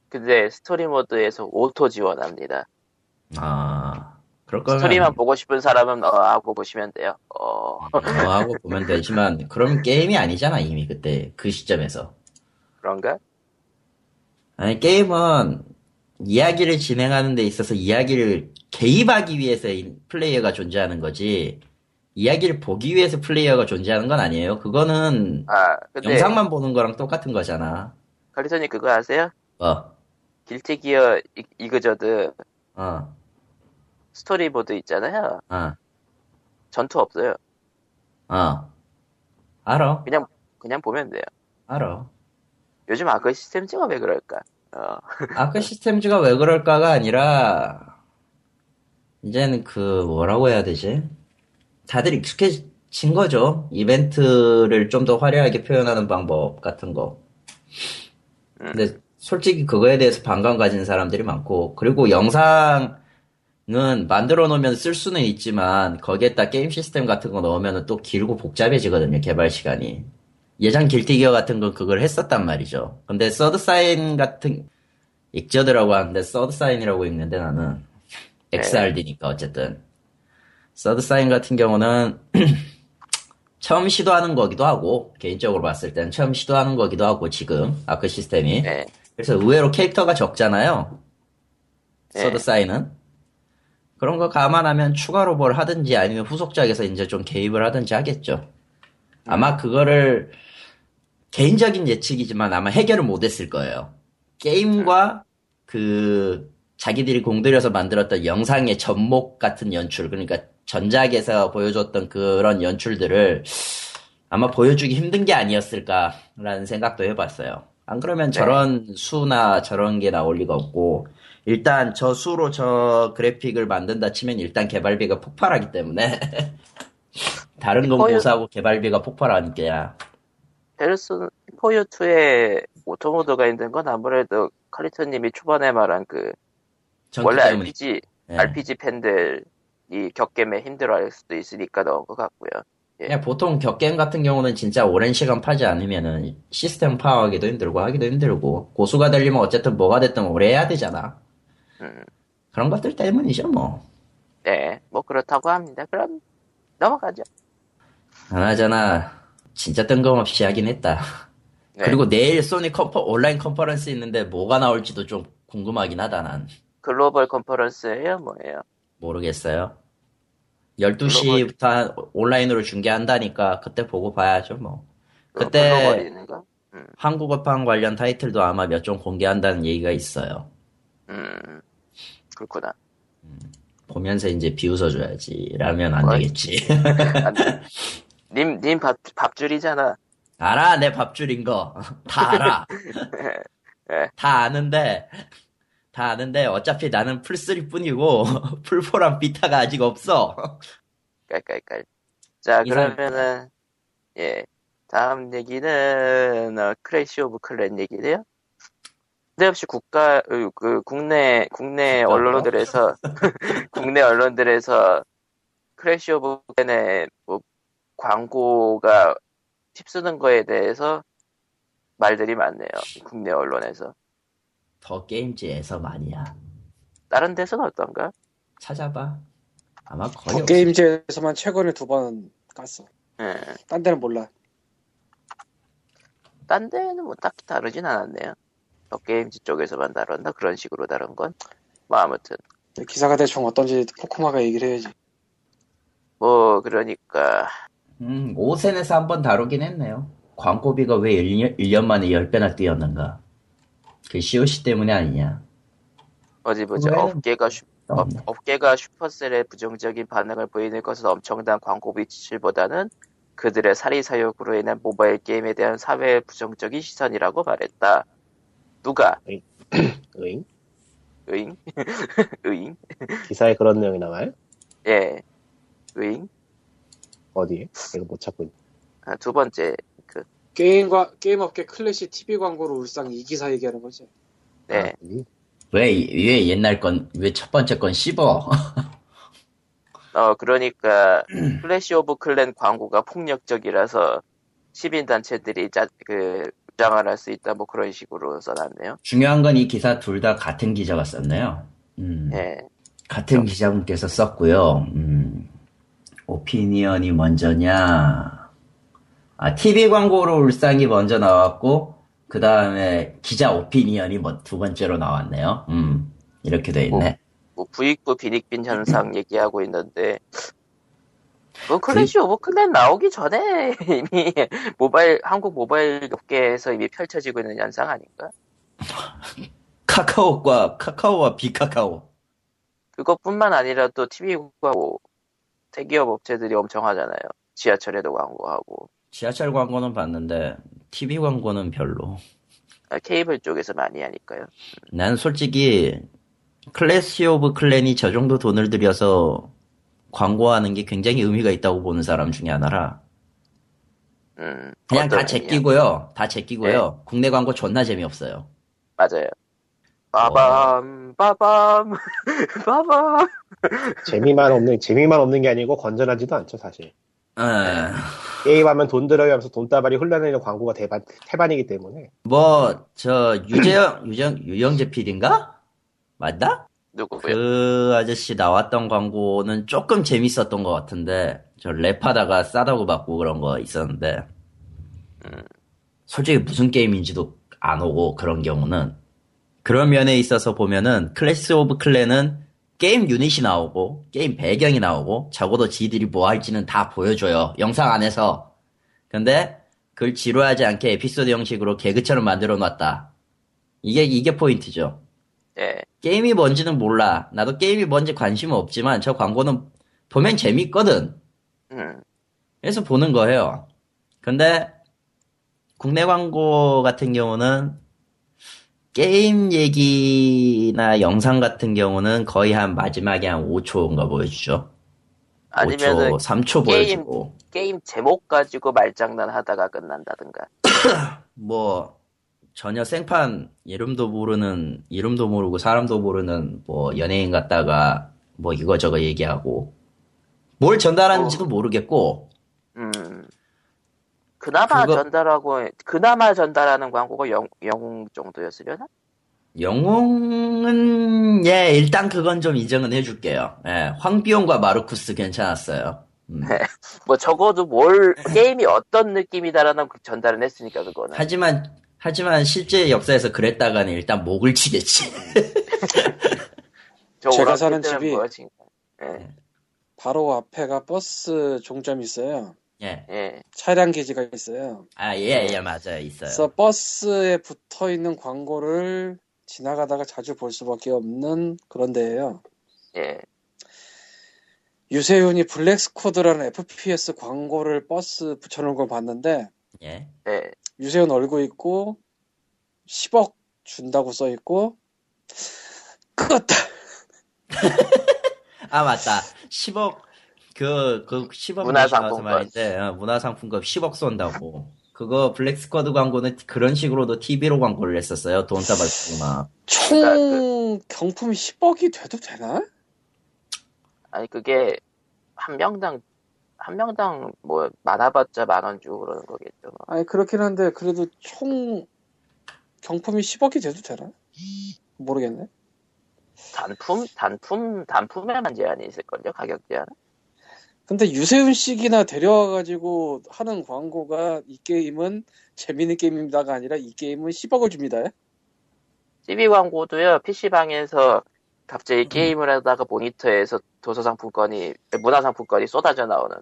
Speaker 2: 근데 스토리 모드에서 auto 지원합니다.
Speaker 1: 아, 그럴 거면
Speaker 2: 스토리만 보고 싶은 사람은 어 하고 보시면 돼요. 어,
Speaker 1: 어 하고 보면 되지만 그럼 게임이 아니잖아 이미 그때 그 시점에서.
Speaker 2: 그런가?
Speaker 1: 아니 게임은 이야기를 진행하는 데 있어서 이야기를 개입하기 위해서 이 플레이어가 존재하는 거지 이야기를 보기 위해서 플레이어가 존재하는 건 아니에요. 그거는
Speaker 2: 아, 근데
Speaker 1: 영상만 보는 거랑 똑같은 거잖아.
Speaker 2: 칼리토님 그거 아세요?
Speaker 1: 어,
Speaker 2: Guilty Gear 이- 이그저드
Speaker 1: 어,
Speaker 2: 스토리 모드 있잖아요.
Speaker 1: 어,
Speaker 2: 전투 없어요.
Speaker 1: 어. 알아,
Speaker 2: 그냥 그냥 보면 돼요.
Speaker 1: 알아.
Speaker 2: 요즘 Arc Systems가 왜 그럴까? 어,
Speaker 1: Arc Systems가 왜 그럴까가 아니라 이제는 그 뭐라고 해야 되지? 다들 익숙해진 거죠. 이벤트를 좀 더 화려하게 표현하는 방법 같은 거. 근데 솔직히 그거에 대해서 반감 가진 사람들이 많고 그리고 영상은 만들어 놓으면 쓸 수는 있지만 거기에다 게임 시스템 같은 거 넣으면 또 길고 복잡해지거든요. 개발 시간이. 예전 길티기어 같은 건 그걸 했었단 말이죠. 근데 서드 사인 같은 Xrd라고 하는데 third sign이라고 읽는데 나는 XRD니까 어쨌든 third sign 같은 경우는 처음 시도하는 거기도 하고 개인적으로 봤을 때는 처음 시도하는 거기도 하고 지금 Arc System이
Speaker 2: 네.
Speaker 1: 그래서 의외로 캐릭터가 적잖아요.
Speaker 2: 네.
Speaker 1: 서드 사인은 그런 거 감안하면 추가로 뭘 하든지 아니면 후속작에서 이제 좀 개입을 하든지 하겠죠. 아마 그거를 개인적인 예측이지만 아마 해결을 못했을 거예요. 게임과 그 자기들이 공들여서 만들었던 영상의 접목 같은 연출, 그러니까 전작에서 보여줬던 그런 연출들을 아마 보여주기 힘든 게 아니었을까라는 생각도 해봤어요. 안 그러면 저런 수나 저런 게 나올 리가 없고, 일단 저 수로 저 그래픽을 만든다 치면 일단 개발비가 폭발하기 때문에, 다른 건
Speaker 2: 거의-
Speaker 1: 고사하고 개발비가 폭발하니까,
Speaker 2: 페르소나 4U2에 오토모드가 있는 건 아무래도 칼리토님이 초반에 말한 그 원래
Speaker 1: 때문에.
Speaker 2: RPG
Speaker 1: 예.
Speaker 2: RPG 팬들 이 격겜에 힘들어할 수도 있으니까 넣은 것 같고요.
Speaker 1: 그냥 보통 격게임 같은 경우는 진짜 오랜 시간 파지 않으면은 시스템 파악하기도 힘들고 하기도 힘들고 고수가 되려면 어쨌든 뭐가 됐든 오래 해야 되잖아.
Speaker 2: 음,
Speaker 1: 그런 것들 때문이죠 뭐.
Speaker 2: 네, 뭐 그렇다고 합니다. 그럼 넘어가죠.
Speaker 1: 하나잖아 진짜 뜬금없이 하긴 했다.
Speaker 2: 네.
Speaker 1: 그리고 내일 소니 컨퍼, 온라인 컨퍼런스 있는데 뭐가 나올지도 좀 궁금하긴 하다 난.
Speaker 2: 글로벌 컨퍼런스예요, 뭐예요?
Speaker 1: 모르겠어요. 12시부터 온라인으로 중계한다니까 그때 보고 봐야죠 뭐. 그때
Speaker 2: 글로벌인가?
Speaker 1: 한국어판 관련 타이틀도 아마 몇 종 공개한다는 얘기가 있어요.
Speaker 2: 음, 그렇구나.
Speaker 1: 보면서 이제 비웃어줘야지. 라면 안
Speaker 2: 어이.
Speaker 1: 되겠지.
Speaker 2: 안 돼. 님, 님 밥, 밥줄이잖아.
Speaker 1: 알아, 내 밥줄인 거. 다 알아.
Speaker 2: 예.
Speaker 1: 다 아는데, 다 아는데, 어차피 나는 플3 뿐이고, 플4랑 Vita가 아직 없어.
Speaker 2: 깔깔깔. 자, 그러면은, 예. 다음 얘기는, 어, Clash of Clans 얘기래요. 뜬금없이 국가, 어, 그, 국내, 국내
Speaker 1: 국가
Speaker 2: 언론들에서, 국내 언론들에서 Clash of Clans의 뭐, 광고가 휩쓰는 거에 대해서 말들이 많네요. 국내 언론에서.
Speaker 1: The Games에서 난리야.
Speaker 2: 다른 데서는 어떤가?
Speaker 1: 찾아봐. 아마 거의
Speaker 4: 더
Speaker 1: 없어.
Speaker 4: Games에서만 최근에 두번 깠어.
Speaker 2: 예.
Speaker 4: 딴 데는 몰라.
Speaker 2: 딴 데는 뭐 딱히 다르진 않았네요. The Games 쪽에서만 다뤘나? 그런 식으로 다룬 건? 뭐 아무튼.
Speaker 4: 기사가 대충 어떤지 코코마가 얘기를 해야지.
Speaker 2: 뭐 그러니까
Speaker 1: 음, OSEN에서 한번 다루긴 했네요. 광고비가 왜 1년, 1년 만에 10배나 뛰었는가. 그 COC 때문에 아니냐.
Speaker 2: 어디 보자.
Speaker 1: 그거에는
Speaker 2: 업계가 슈, 업. 업계가 Supercell의 부정적인 반응을 보이는 것은 엄청난 광고비 지출보다는 그들의 사리 사욕으로 인한 모바일 게임에 대한 사회의 부정적인 시선이라고 말했다. 누가?
Speaker 3: 으잉?
Speaker 2: 의잉? 의잉?
Speaker 3: 기사에 그런 내용이 나와요?
Speaker 2: 예. 의잉?
Speaker 3: 어디에? 이거 못 찾고 있
Speaker 2: 아, 두 번째 그
Speaker 4: 게임과 게임 업계 Clash TV 광고로 울상 이 기사 얘기하는 거지.
Speaker 2: 네.
Speaker 3: 아, 이-
Speaker 1: 왜, 왜 옛날 건, 왜 첫 번째 건 씹어?
Speaker 2: 어, 그러니까, Clash of Clan 광고가 폭력적이라서 시민단체들이 자, 그, 주장을 할 수 있다, 뭐 그런 식으로 써놨네요.
Speaker 1: 중요한 건 이 기사 둘 다 같은 기자가 썼네요. 음,
Speaker 2: 예.
Speaker 1: 같은 기자분께서 썼고요. 음, opinion이 먼저냐? 아, TV 광고로 울상이 먼저 나왔고, 그 다음에 기자 opinion이 뭐 두 번째로 나왔네요. 음, 이렇게 돼 있네.
Speaker 2: 뭐 부익부 빈익빈 현상 얘기하고 있는데, 뭐 Clash of Clan 나오기 전에 이미 모바일, 한국 모바일 업계에서 이미 펼쳐지고 있는 현상 아닌가?
Speaker 1: 카카오과, 카카오와 비카카오.
Speaker 2: 그것뿐만 아니라 또 TV과 뭐, 대기업 업체들이 엄청 하잖아요. 지하철에도 광고하고,
Speaker 1: 지하철 광고는 봤는데, TV 광고는 별로.
Speaker 2: 아, 케이블 쪽에서 많이 하니까요.
Speaker 1: 난 솔직히 Clash of Clan이 저 정도 돈을 들여서 광고하는 게 굉장히 의미가 있다고 보는 사람 중에 하나라.
Speaker 2: 음,
Speaker 1: 그냥 다? 제끼고요. 다 제끼고요. 국내 광고 존나 재미없어요.
Speaker 2: 맞아요. 빠밤, 빠밤, 빠밤.
Speaker 3: 재미만 없는 재미만 없는 게 아니고 건전하지도 않죠 사실.
Speaker 1: 에,
Speaker 3: 게임하면 돈 들어야 하면서 돈다발이 흘러내리는 광고가 대반 태반이기 때문에
Speaker 1: 뭐, 저, 유재영, 유정, 유영재 PD인가? 맞나?
Speaker 2: 누구고요?
Speaker 1: 그 아저씨 나왔던 광고는 조금 재밌었던 것 같은데, 저 랩하다가 싸다구 받고 그런 거 있었는데,
Speaker 2: 음.
Speaker 1: 솔직히 무슨 게임인지도 안 나오고 그런 경우는, 그런 면에 있어서 보면은, Clash of Clan은 게임 유닛이 나오고, 게임 배경이 나오고, 적어도 지들이 뭐 할지는 다 보여줘요. 영상 안에서. 근데, 그걸 지루하지 않게 에피소드 형식으로 개그처럼 만들어 놨다. 이게, 이게 포인트죠.
Speaker 2: 예.
Speaker 1: 게임이 뭔지는 몰라. 나도 게임이 뭔지 관심은 없지만 저 광고는 보면 재밌거든.
Speaker 2: 음.
Speaker 1: 그래서 보는 거예요. 근데 국내 광고 같은 경우는 게임 얘기나 영상 같은 경우는 거의 한 마지막에 한 5초인가 보여주죠.
Speaker 2: 아니면은
Speaker 1: 5초, 3초
Speaker 2: 게임-
Speaker 1: 보여주고.
Speaker 2: 게임 제목 가지고 말장난 하다가 끝난다든가.
Speaker 1: 뭐 전혀 생판 이름도 모르는 이름도 모르고 사람도 모르는 뭐 연예인 같다가 뭐 이거저거 얘기하고 뭘 전달하는지도 모르겠고
Speaker 2: 음. 그나마
Speaker 1: 그거-
Speaker 2: 전달하고, 그나마 전달하는 광고가 영, 영웅 정도였으려나?
Speaker 1: 영웅은 예 일단 그건 좀 인정은 해줄게요. 예, 황비용과 마르쿠스 괜찮았어요. 음.
Speaker 2: 뭐 적어도 뭘, 게임이 어떤 느낌이다라는 그 전달은 했으니까, 그거는.
Speaker 1: 하지만 하지만 실제 역사에서 그랬다가는 일단 목을 치겠지.
Speaker 2: 저
Speaker 4: 제가 사는 집이-
Speaker 2: 뭐였지? 예,
Speaker 4: 바로 앞에가 버스 종점이 있어요.
Speaker 1: 예,
Speaker 2: 예.
Speaker 4: 차량 게지가 있어요.
Speaker 1: 아 예 예 맞아요 있어요.
Speaker 4: 그래서 버스에 붙어 있는 광고를 지나가다가 자주 볼 수밖에 없는 그런 데예요.
Speaker 2: 예.
Speaker 4: 유세윤이 블랙스코드라는 FPS 광고를 버스 붙여놓은 걸 봤는데
Speaker 1: 예.
Speaker 2: 예.
Speaker 4: 유세윤 얼굴 있고 10억 준다고 써 있고 끄었다.
Speaker 1: 아 맞다. 10억 그, 그 10억
Speaker 2: 문화상품권.
Speaker 1: 말인데 어, 문화상품권 10억 쏜다고. 그거 블랙스쿼드 광고는 그런 식으로도 TV로 광고를 했었어요. 돈 따발쓰고 막.
Speaker 4: 총 경품 10억이 돼도 되나?
Speaker 2: 아니, 그게, 한 명당, 한 명당, 뭐, 많아봤자 만 원 주고 그러는 거겠죠. 뭐.
Speaker 4: 아니 그렇긴 한데 그래도 총 경품이 10억이 돼도 되나? 모르겠네.
Speaker 2: 단품, 단품, 단품에만 제한이 있을걸요? 가격 제한?
Speaker 4: 근데 유세윤 씨기나 데려와가지고 하는 광고가 이 게임은 재밌는 게임입니다가 아니라 이 게임은 10억을 줍니다.
Speaker 2: TV 광고도요, PC방에서 갑자기 게임을 하다가 모니터에서 도서상품권이, 문화상품권이 쏟아져 나오는.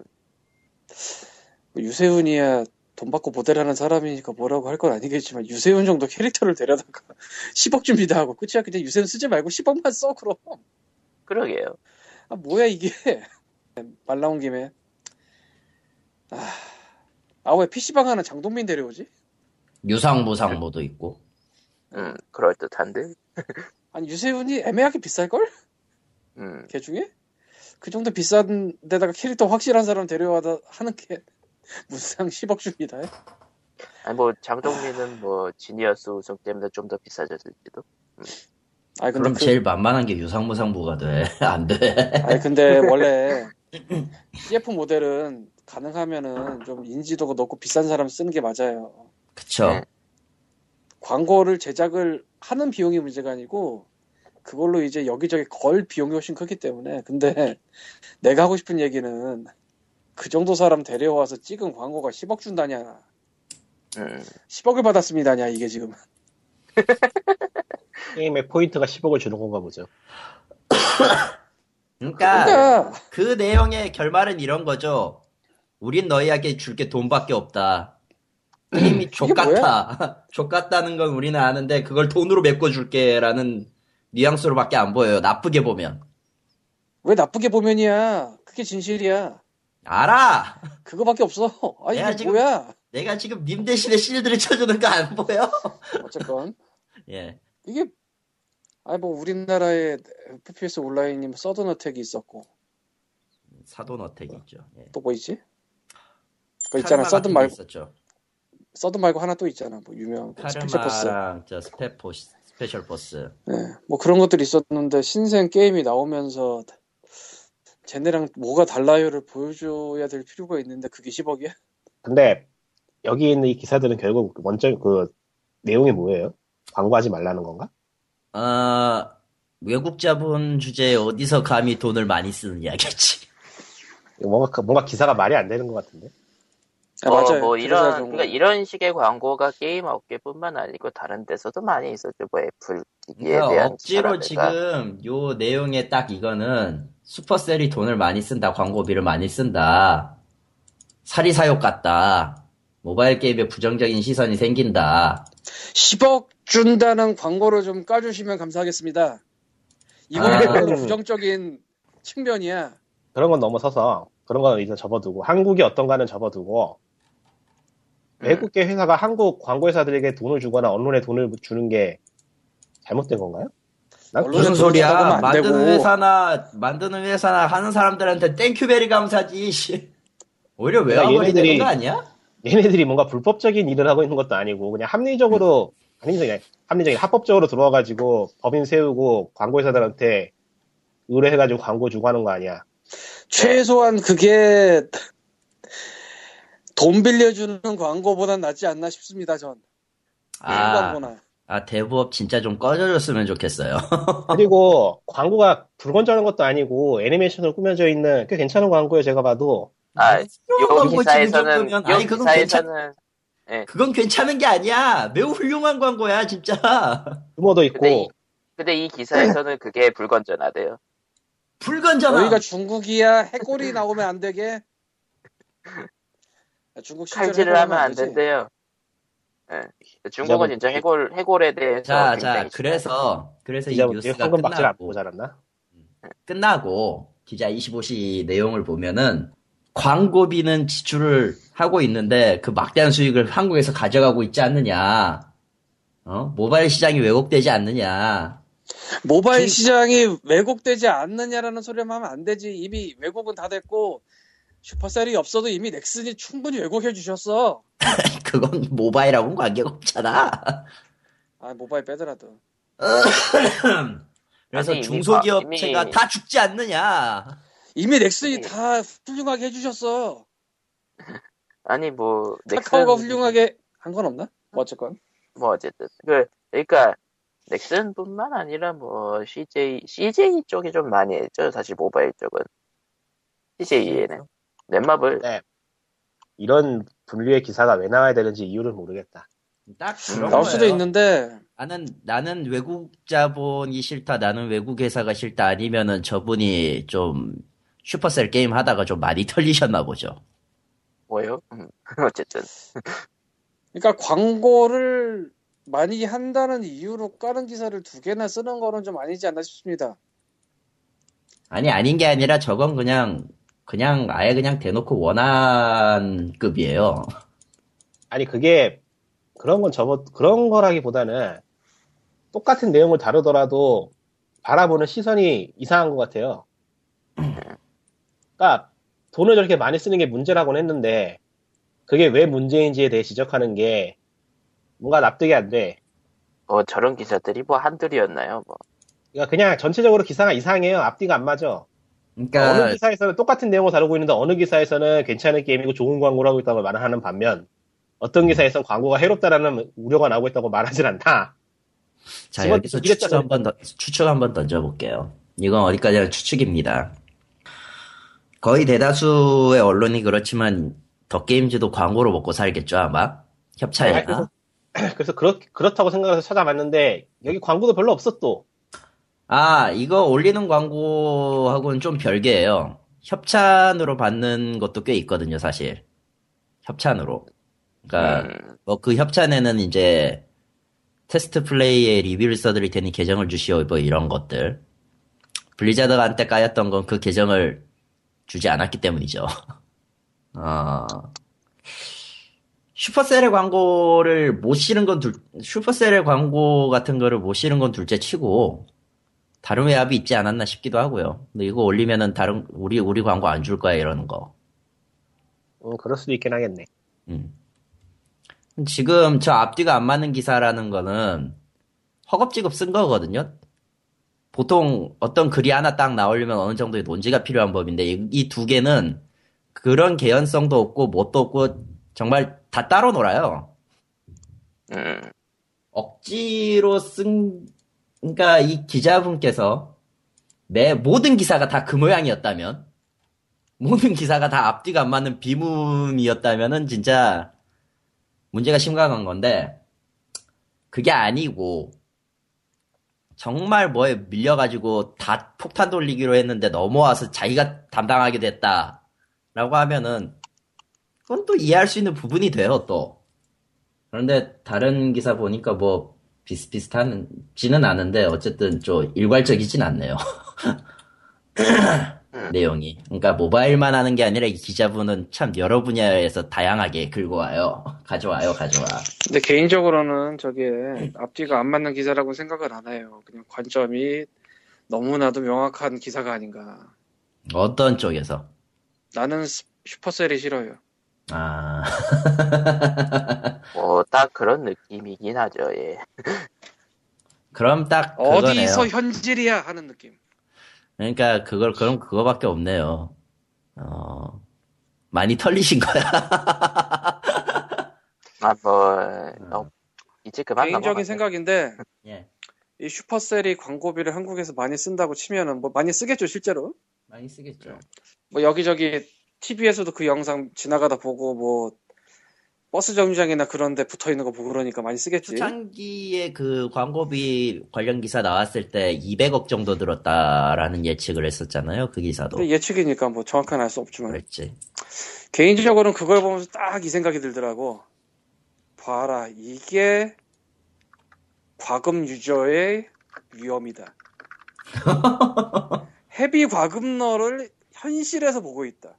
Speaker 4: 유세윤이야 돈 받고 모델하는 사람이니까 뭐라고 할 건 아니겠지만 유세윤 정도 캐릭터를 데려다가 10억 줍니다 하고 끝이야 그냥 유세윤 쓰지 말고 10억만 써 그럼
Speaker 2: 그러게요.
Speaker 4: 아 뭐야 이게 말 나온 김에 아왜 PC방 하는 장동민 데려오지?
Speaker 1: 유상무상 모도 있고.
Speaker 2: 음, 그럴 듯한데.
Speaker 4: 아니 유세윤이 애매하게 비쌀걸?
Speaker 2: 음,
Speaker 4: 걔 중에? 그 정도 비싼 데다가 캐릭터 확실한 사람 데려와다 하는 게 무상 10억 줍니다
Speaker 2: 아니, 뭐, 장동민은 뭐, 지니어스 우승 때문에 좀 더 비싸졌을지도.
Speaker 4: 아니 근데
Speaker 1: 그럼
Speaker 4: 그,
Speaker 1: 제일 만만한 게 유상무상부가 돼. 안 돼.
Speaker 4: 아니 근데 원래 CF 모델은 가능하면은 좀 인지도가 높고 비싼 사람 쓰는 게 맞아요.
Speaker 1: 그쵸.
Speaker 2: 네.
Speaker 4: 광고를 제작을 하는 비용이 문제가 아니고 그걸로 이제 여기저기 걸 비용이 훨씬 크기 때문에 근데 내가 하고 싶은 얘기는 그 정도 사람 데려와서 찍은 광고가 10억 준다냐
Speaker 2: 음,
Speaker 4: 10억을 받았습니다냐 이게 지금
Speaker 3: 게임의 포인트가 10억을 주는 건가 보죠.
Speaker 1: 그러니까
Speaker 4: 그러니까
Speaker 1: 그 내용의 결말은 이런 거죠. 우린 너희에게 줄 게 돈밖에 없다. 게임이 족같아. 족같다는 건 우리는 아는데 그걸 돈으로 메꿔줄게라는 뉘앙스로밖에 안 보여요. 나쁘게 보면.
Speaker 4: 왜 나쁘게 보면이야 그게 진실이야
Speaker 1: 알아.
Speaker 4: 그거밖에 없어 아
Speaker 1: 내가 지금-
Speaker 4: 뭐야
Speaker 1: 내가 지금 님 대신에 실드를 쳐주는 거 안 보여?
Speaker 4: 어쨌건
Speaker 1: 예.
Speaker 4: 이게 아니 뭐 우리나라에 FPS 온라인이 Sudden Attack이 있었고
Speaker 1: Sudden Attack이 있죠. 예.
Speaker 4: 또뭐 있지? 그 있잖아
Speaker 1: Sudden
Speaker 4: 말고
Speaker 1: 있었죠.
Speaker 4: Sudden 말고 하나 또 있잖아 뭐 유명한 거,
Speaker 1: Special Force Karma랑 저 스페포 Special Force.
Speaker 4: 네, 뭐 그런 것들이 있었는데 신생 게임이 나오면서 쟤네랑 뭐가 달라요를 보여줘야 될 필요가 있는데 그게 10억이야?
Speaker 3: 근데 여기 있는 이 기사들은 결국 원점 그 내용이 뭐예요? 광고하지 말라는 건가?
Speaker 1: 어, 외국 자본 주제에 어디서 감히 돈을 많이 쓰는 이야기겠지.
Speaker 3: 뭔가 뭔가 기사가 말이 안 되는 것 같은데.
Speaker 4: 아,
Speaker 2: 어,
Speaker 4: 맞아요.
Speaker 2: 뭐 이런
Speaker 4: 좀-
Speaker 2: 그러니까 이런 식의 광고가 게임 업계뿐만 아니고 다른 데서도 많이 있었죠. 뭐 애플 기기에
Speaker 1: 그러니까
Speaker 2: 대한
Speaker 1: 억지로. 지금 요 내용에 딱 이거는 Supercell이 돈을 많이 쓴다, 광고비를 많이 쓴다, 사리사욕 같다, 모바일 게임에 부정적인 시선이 생긴다.
Speaker 4: 10억 준다는 광고를 좀 까주시면 감사하겠습니다. 이건
Speaker 1: 아.
Speaker 4: 부정적인 측면이야.
Speaker 3: 그런 건 넘어서서 그런 건 이제 접어두고 한국이 어떤가는 접어두고 외국계 회사가 한국 광고 회사들에게 돈을 주거나 언론에 돈을 주는 게 잘못된 건가요?
Speaker 1: 무슨 소리야? 만드는
Speaker 4: 되고.
Speaker 1: 회사나 만드는 회사나 하는 사람들한테 thank you very 감사지. 씨. 오히려
Speaker 3: 그러니까
Speaker 1: 외화벌이 되는
Speaker 3: 얘네들이-
Speaker 1: 거 아니야?
Speaker 3: 얘네들이 뭔가 불법적인 일을 하고 있는 것도 아니고 그냥 합리적으로 합리적인 합리적인 합법적으로 들어와가지고 법인 세우고 광고 회사들한테 의뢰해가지고 광고 주고 하는 거 아니야?
Speaker 4: 최소한 그게 돈 빌려주는 광고보단 낫지 않나 싶습니다, 전.
Speaker 1: 아,
Speaker 4: 광고나.
Speaker 1: 아 대부업 진짜 좀 꺼져줬으면 좋겠어요.
Speaker 3: 그리고 광고가 불건전한 것도 아니고 애니메이션으로 꾸며져 있는 꽤 괜찮은 광고예요 제가 봐도
Speaker 2: 아, 요
Speaker 1: 광고지, 그
Speaker 2: 기사에서는. 요
Speaker 1: 아니 그건 괜찮
Speaker 2: 기사에서는
Speaker 1: 그건 괜찮은 게 아니야. 매우 훌륭한 광고야 진짜.
Speaker 3: 유머도
Speaker 2: 근데
Speaker 3: 있고
Speaker 2: 이, 근데 이 기사에서는 그게 불건전하대요.
Speaker 1: 불건전한.
Speaker 4: 여기가 중국이야. 해골이 나오면 안 되게. 중국
Speaker 2: 칼질을 하면 안. 된대요. 예. 중국은 진짜 해골 해골에 대해서
Speaker 1: 자, 자, 그래서, 그래서 이 뉴스가
Speaker 3: 황금 박질 안
Speaker 1: 끝나고,
Speaker 3: 보고 자랐나?
Speaker 1: 끝나고, 기자 25시 내용을 보면은, 광고비는 지출을 하고 있는데, 그 막대한 수익을 한국에서 가져가고 있지 않느냐. 어? 모바일 시장이 왜곡되지 않느냐.
Speaker 4: 모바일
Speaker 1: 중-
Speaker 4: 시장이 왜곡되지 않느냐라는 소리만 하면 안 되지. 이미 왜곡은 다 됐고 슈퍼셀이 없어도 이미 넥슨이 충분히 왜곡해 주셨어.
Speaker 1: 그건 모바일하고는 관계가 없잖아.
Speaker 4: 아 모바일 빼더라도.
Speaker 1: 그래서
Speaker 2: 아니,
Speaker 1: 중소기업체가 다 죽지 않느냐.
Speaker 4: 이미 넥슨이
Speaker 2: 예.
Speaker 4: 다 훌륭하게 해주셨어.
Speaker 2: 아니 뭐
Speaker 4: 카카오가
Speaker 2: 넥슨
Speaker 4: 훌륭하게 한 건 없나? 뭐 어쨌건.
Speaker 2: 뭐 어쨌든 그 그러니까 넥슨뿐만 아니라 뭐 CJ CJ 쪽이 좀 많이 했죠 사실 모바일 쪽은 CJ에는 넷마블
Speaker 3: 네. 이런 분류의 기사가 왜 나와야 되는지 이유를 모르겠다.
Speaker 1: 딱 그런
Speaker 4: 나올 수도
Speaker 1: 거예요.
Speaker 4: 있는데
Speaker 1: 나는 나는 외국 자본이 싫다. 나는 외국 회사가 싫다. 아니면은 저분이 좀 슈퍼셀 게임 하다가 좀 많이 털리셨나 보죠.
Speaker 2: 뭐요? 음, 어쨌든
Speaker 4: 그러니까 광고를 많이 한다는 이유로 까는 기사를 두 개나 쓰는 거는 좀 아니지 않나 싶습니다.
Speaker 1: 아니 아닌 게 아니라 저건 그냥 그냥 아예 그냥 대놓고 원한 급이에요.
Speaker 3: 아니 그게 그런 건 접어 그런 거라기보다는 똑같은 내용을 다루더라도 바라보는 시선이 이상한 것 같아요. 그러니까 돈을 저렇게 많이 쓰는 게 문제라고는 했는데 그게 왜 문제인지에 대해 지적하는 게 뭔가 납득이 안 돼.
Speaker 2: 뭐 저런 기사들이 뭐 한둘이었나요? 뭐
Speaker 3: 그러니까 그냥 전체적으로 기사가 이상해요. 앞뒤가 안 맞아. 어느
Speaker 1: 그러니까
Speaker 3: 기사에서는 똑같은 내용을 다루고 있는데 어느 기사에서는 괜찮은 게임이고 좋은 광고를 하고 있다고 말을 하는 반면 어떤 기사에서는 광고가 해롭다라는 우려가 나오고 있다고 말하진 않다.
Speaker 1: 자 여기서. 추측 한번 더, 추측 한번 던져볼게요. 이건 어디까지나 추측입니다. 거의 대다수의 언론이 그렇지만 더 게임즈도 광고로 먹고 살겠죠 아마 협찬이나
Speaker 3: 그래서- 그래서 그렇, 그렇다고 생각해서 찾아봤는데 여기 광고도 별로 없어 또.
Speaker 1: 아 이거 올리는 광고하고는 좀 별개예요. 협찬으로 받는 것도 꽤 있거든요 사실 협찬으로. 그러니까
Speaker 2: 음,
Speaker 1: 뭐그 협찬에는 이제 테스트 플레이에 리뷰를 써드릴 테니 계정을 주시오 뭐 이런 것들 Blizzard가 한때 까였던 건 그 계정을 주지 않았기 때문이죠 어, Supercell의 광고를 못 실은 건 둘, Supercell의 광고 같은 거를 못 실은 건 둘째 치고 다른 외압이 있지 않았나 싶기도 하고요 근데 이거 올리면은 다른 우리 우리 광고 안 줄 거야 이러는 거
Speaker 3: 음, 그럴 수도 있긴 하겠네.
Speaker 1: 음. 지금 저 앞뒤가 안 맞는 기사라는 거는 허겁지겁 쓴 거거든요. 보통 어떤 글이 하나 딱 나오려면 어느 정도의 논지가 필요한 법인데 이 두 개는 그런 개연성도 없고 뭣도 없고 정말 다 따로 놀아요.
Speaker 2: 음,
Speaker 1: 억지로 쓴 그러니까 이 기자분께서 매 모든 기사가 다 그 모양이었다면 모든 기사가 다 앞뒤가 안 맞는 비문이었다면은 진짜 문제가 심각한 건데 그게 아니고 정말 뭐에 밀려가지고 다 폭탄 돌리기로 했는데 넘어와서 자기가 담당하게 됐다라고 하면은 그건 또 이해할 수 있는 부분이 돼요 또 그런데 다른 기사 보니까 뭐 비슷비슷한지는 않은데 어쨌든 좀 일괄적이진 않네요. 내용이. 그러니까 모바일만 하는 게 아니라 이 기자분은 참 여러 분야에서 다양하게 긁어와요. 가져와요, 가져와.
Speaker 4: 근데 개인적으로는 저게 앞뒤가 안 맞는 기사라고 생각은 안 해요. 그냥 관점이 너무나도 명확한 기사가 아닌가.
Speaker 1: 어떤 쪽에서?
Speaker 4: 나는 스- 슈퍼셀이 싫어요.
Speaker 1: 아,
Speaker 2: 뭐, 딱 그런 느낌이긴 하죠, 예.
Speaker 1: 그럼 딱 그거네요.
Speaker 4: 어디서 현질이야 하는 느낌.
Speaker 1: 그러니까 그걸 그럼 그거밖에 없네요. 어, 많이 털리신 거야.
Speaker 2: 아, 뭐, 너, 이제 그만
Speaker 4: 개인적인. 생각인데
Speaker 1: 예,
Speaker 4: 이 슈퍼셀이 광고비를 한국에서 많이 쓴다고 치면은 뭐 많이 쓰겠죠 실제로.
Speaker 1: 많이 쓰겠죠.
Speaker 4: 뭐 여기저기 TV에서도 그 영상 지나가다 보고 뭐 버스 정류장이나 그런 데 붙어 있는 거 보고 그러니까 많이 쓰겠지.
Speaker 1: 초창기에 그 광고비 관련 기사 나왔을 때 200억 정도 들었다라는 예측을 했었잖아요. 그 기사도.
Speaker 4: 예측이니까 뭐 정확한 알 수 없지만
Speaker 1: 그랬지.
Speaker 4: 개인적으로는 그걸 보면서 딱 이 생각이 들더라고. 봐라 이게 과금 유저의 위험이다. 헤비 과금러를 현실에서 보고 있다.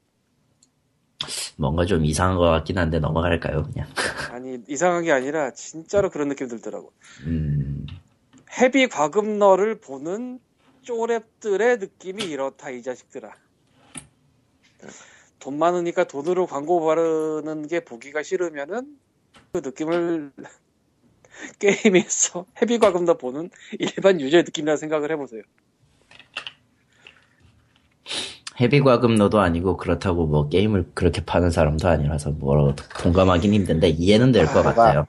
Speaker 1: 뭔가 좀 이상한 것 같긴 한데 넘어갈까요, 그냥?
Speaker 4: 아니 이상한 게 아니라 진짜로 그런 느낌 들더라고.
Speaker 1: 음,
Speaker 4: 헤비 과금러를 보는 쪼랩들의 느낌이 이렇다 이 자식들아. 돈 많으니까 돈으로 광고 바르는 게 보기가 싫으면은 그 느낌을 게임에서 헤비 과금러 보는 일반 유저의 느낌이라 생각을 해보세요.
Speaker 1: 헤비 과금러도 아니고 그렇다고 뭐 게임을 그렇게 파는 사람도 아니라서 뭐라고 공감하긴 힘든데 이해는 될것
Speaker 3: 아,
Speaker 1: 같아요.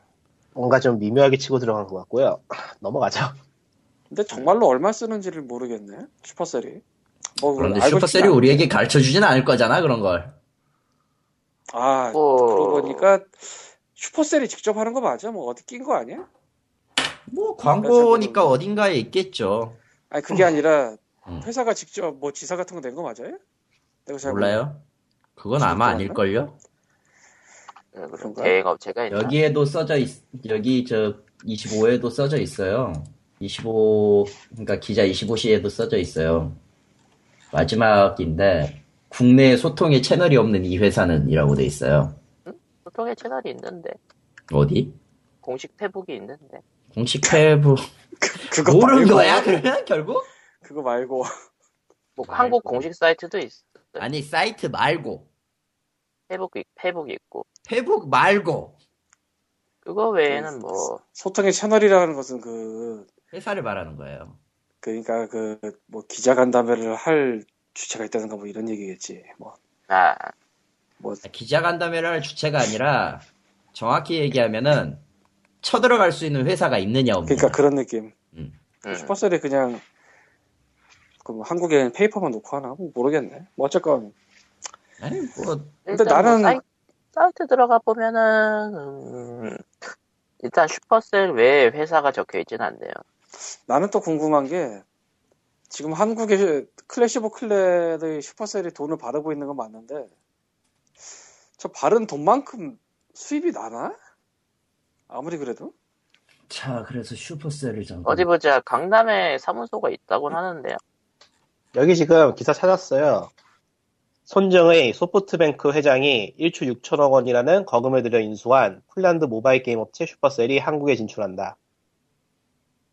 Speaker 3: 뭔가 좀 미묘하게 치고 들어간 것 같고요. 넘어가죠.
Speaker 4: 근데 정말로 얼마 쓰는지를 모르겠네. 슈퍼셀이. 뭐
Speaker 1: 그런데 슈퍼셀이 우리에게 가르쳐 주진 않을 거잖아, 그런 걸.
Speaker 4: 아,
Speaker 2: 뭐,
Speaker 4: 그러고 보니까 슈퍼셀이 직접 하는 거 맞아? 뭐 어디 낀 거 아니야?
Speaker 1: 뭐 광고니까 어딘가에 있겠죠.
Speaker 4: 아니 그게 아니라
Speaker 1: 음.
Speaker 4: 회사가 직접 뭐 지사 같은 거 낸 거 맞아요? 내가 잘
Speaker 1: 몰라요? 그건 아마 아닐걸요?
Speaker 2: 어, 무슨
Speaker 4: 그런가?
Speaker 2: 대행 업체가 있나?
Speaker 1: 여기에도 써져 있, 여기 저 25에도 써져 있어요. 25, 그러니까 기자 25시에도 써져 있어요. 마지막인데, 국내 소통의 채널이 없는 이 회사는 이라고 돼 있어요.
Speaker 2: 소통의 채널이 있는데,
Speaker 1: 어디?
Speaker 2: 공식 페북이 있는데.
Speaker 1: 공식 페북.
Speaker 4: 그거
Speaker 1: 모르는 거야, 그러면 결국?
Speaker 4: 그거 말고
Speaker 2: 뭐,
Speaker 1: 말고.
Speaker 2: 한국 공식 사이트도 있어.
Speaker 1: 아니, 사이트 말고.
Speaker 2: 페북, 페북이 있고.
Speaker 1: 페북 말고.
Speaker 2: 그거 외에는 뭐,
Speaker 4: 소통의 채널이라는 것은 그
Speaker 1: 회사를 말하는 거예요.
Speaker 4: 그러니까 그 뭐 기자 간담회를 할 주체가 있다든가 뭐 이런 얘기겠지. 뭐,
Speaker 2: 아,
Speaker 4: 뭐,
Speaker 1: 기자 간담회라는 주체가 아니라 정확히 얘기하면은 쳐들어갈 수 있는 회사가 있느냐 없느냐.
Speaker 4: 그러니까 그런 느낌.
Speaker 2: 음.
Speaker 4: Supercell이 그냥 그뭐 한국에는 paper만 놓고 하나 뭐 모르겠네. 뭐 어쨌건
Speaker 1: 아니 뭐
Speaker 4: 근데
Speaker 2: 일단
Speaker 4: 나는-
Speaker 2: 뭐 사이, 사이트 들어가 보면은 음, 일단 Supercell 외에 회사가 적혀 있진 않네요.
Speaker 4: 나는 또 궁금한 게 지금 한국의 Clash of Clan의 Supercell이 돈을 바르고 있는 건 맞는데 저 바른 돈만큼 수입이 나나? 아무리 그래도
Speaker 1: 자, 그래서 슈퍼셀을 좀
Speaker 2: 어디 보자 강남에 사무소가 있다고 하는데요.
Speaker 3: 여기 지금 기사 찾았어요. 손정의 소프트뱅크 회장이 1초 6천억 원이라는 거금을 들여 인수한 폴란드 모바일 게임 업체 슈퍼셀이 한국에 진출한다.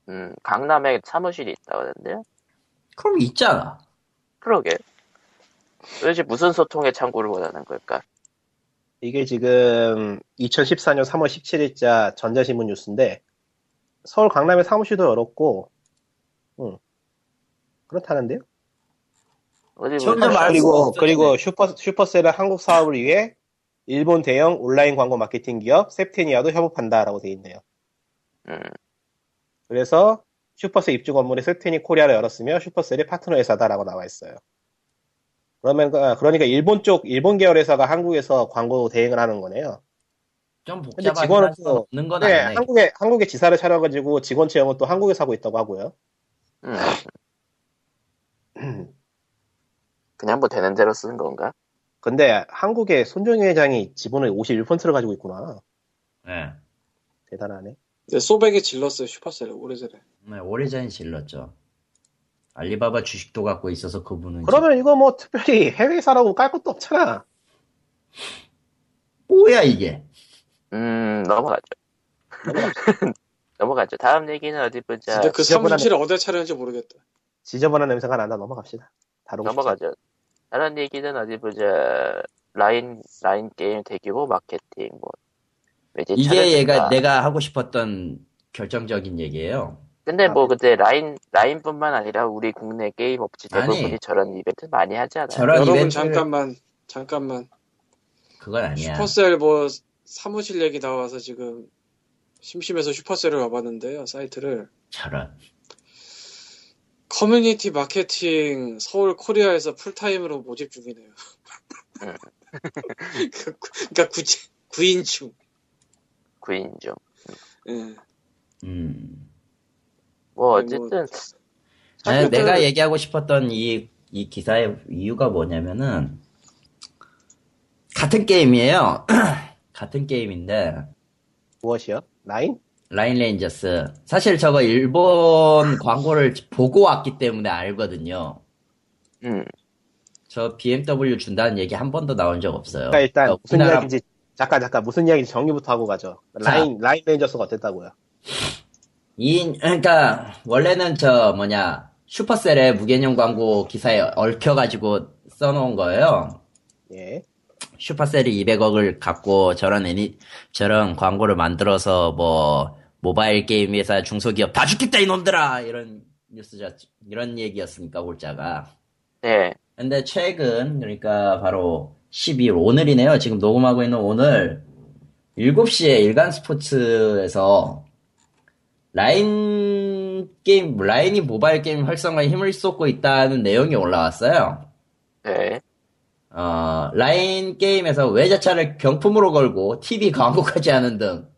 Speaker 2: 음, 강남에 사무실이 있다고 하는데요.
Speaker 1: 그럼 있잖아.
Speaker 2: 그러게. 도대체 무슨 소통의 창구를 원하는 걸까?
Speaker 3: 이게 지금 2014년 3월 17일자 전자신문 뉴스인데 서울 강남에 사무실도 열었고 응. 그렇다는데요? 그리고
Speaker 1: 없어지네.
Speaker 3: 그리고 슈퍼 슈퍼셀은 한국 사업을 위해 일본 대형 온라인 광고 마케팅 기업 셉테니아도 협업한다라고 돼 있네요.
Speaker 2: 음,
Speaker 3: 그래서 Supercell 입주 건물에 Septeni Korea를 열었으며 Supercell이 파트너 회사다라고 나와 있어요. 그러면 그- 그러니까 일본 쪽 일본 계열 회사가 한국에서 광고 대행을 하는 거네요.
Speaker 1: 좀
Speaker 3: 근데
Speaker 1: 복잡하긴
Speaker 3: 직원은 또-
Speaker 1: 없는 건
Speaker 3: 네,
Speaker 1: 아니네.
Speaker 3: 한국에 한국에 지사를 차려가지고 직원 채용은 또 한국에서 하고 있다고 하고요.
Speaker 2: 음. 그냥 뭐 되는 대로 쓰는 건가?
Speaker 3: 근데 한국의 손정의 회장이 지분을 51%를 가지고 있구나.
Speaker 1: 네.
Speaker 3: 대단하네.
Speaker 4: 근데 소백이 질렀어요 슈퍼셀을 오래전에.
Speaker 1: 네, 오래전에 질렀죠. 알리바바 주식도 갖고 있어서 그분은
Speaker 3: 그러면 이거 뭐 특별히 해외 사라고 깔 것도 없잖아.
Speaker 1: 뭐야 이게?
Speaker 2: 음, 넘어가죠. 넘어가죠. 다음 얘기는 어디 보자.
Speaker 4: 근데 그
Speaker 3: 지저분하네.
Speaker 4: 사무실을 어디에 차렸는지 모르겠다.
Speaker 3: 지저분한 냄새가 난다. 넘어갑시다. 다루고
Speaker 2: 넘어가죠. 다른 얘기는 어디 보자. LINE, LINE 게임 대규모 마케팅, 뭐.
Speaker 1: 이게. 얘가 내가 하고 싶었던 결정적인 얘기예요.
Speaker 2: 근데 뭐
Speaker 3: 아,
Speaker 2: 근데 LINE, LINE뿐만 아니라 우리 국내 게임 업체 대부분이
Speaker 1: 아니.
Speaker 2: 저런 이벤트 많이 하지 않아요?
Speaker 1: 저런
Speaker 4: 여러분
Speaker 1: 이벤트를
Speaker 4: 잠깐만 잠깐만
Speaker 1: 그건 아니야.
Speaker 4: Supercell 뭐 사무실 얘기 나와서 지금 심심해서 Supercell을 와봤는데요 사이트를
Speaker 1: 저런.
Speaker 4: 커뮤니티 마케팅 Seoul Korea에서 풀타임으로 모집 중이네요.
Speaker 2: 음.
Speaker 4: 그- 그러니까 구, 9인중.
Speaker 2: 구인 중.
Speaker 4: 예.
Speaker 1: 음.
Speaker 2: 뭐
Speaker 4: 아니, 뭐,
Speaker 2: 어쨌든
Speaker 1: 아니,
Speaker 4: 그-
Speaker 1: 내가 얘기하고 싶었던 이, 이 기사의 이유가 뭐냐면은, 같은 게임이에요. 같은 게임인데,
Speaker 3: 무엇이요? 라인?
Speaker 1: 라인 레인저스. 사실 저거 일본 광고를 보고 왔기 때문에 알거든요.
Speaker 2: 음,
Speaker 1: 저 BMW 준다는 얘기 한 번도 나온 적 없어요.
Speaker 3: 그러니까 일단
Speaker 1: 어,
Speaker 3: 무슨
Speaker 1: 우리나라-
Speaker 3: 이야기인지 잠깐 잠깐 무슨 이야기인지 정리부터 하고 가죠. 라인 라인 레인저스가 어땠다고요?
Speaker 1: 이, 그러니까, 원래는 저, 뭐냐, 슈퍼셀의 무개념 광고 기사에 얽혀가지고 써놓은 거예요.
Speaker 3: 예.
Speaker 1: 슈퍼셀이 200억을 갖고 저런 애니, 저런 광고를 만들어서 뭐, 모바일 게임 회사 중소기업 다 죽겠다 이놈들아! 이런 뉴스죠. 이런 얘기였으니까, 골자가.
Speaker 2: 네,
Speaker 1: 근데 최근, 그러니까 바로 12일, 오늘이네요. 지금 녹음하고 있는 오늘, 7시에 일간 스포츠에서 라인 게임, 라인이 모바일 게임 활성화에 힘을 쏟고 있다는 내용이 올라왔어요.
Speaker 2: 네,
Speaker 1: 어, 라인 게임에서 외제차를 경품으로 걸고 TV 광고까지 하는 등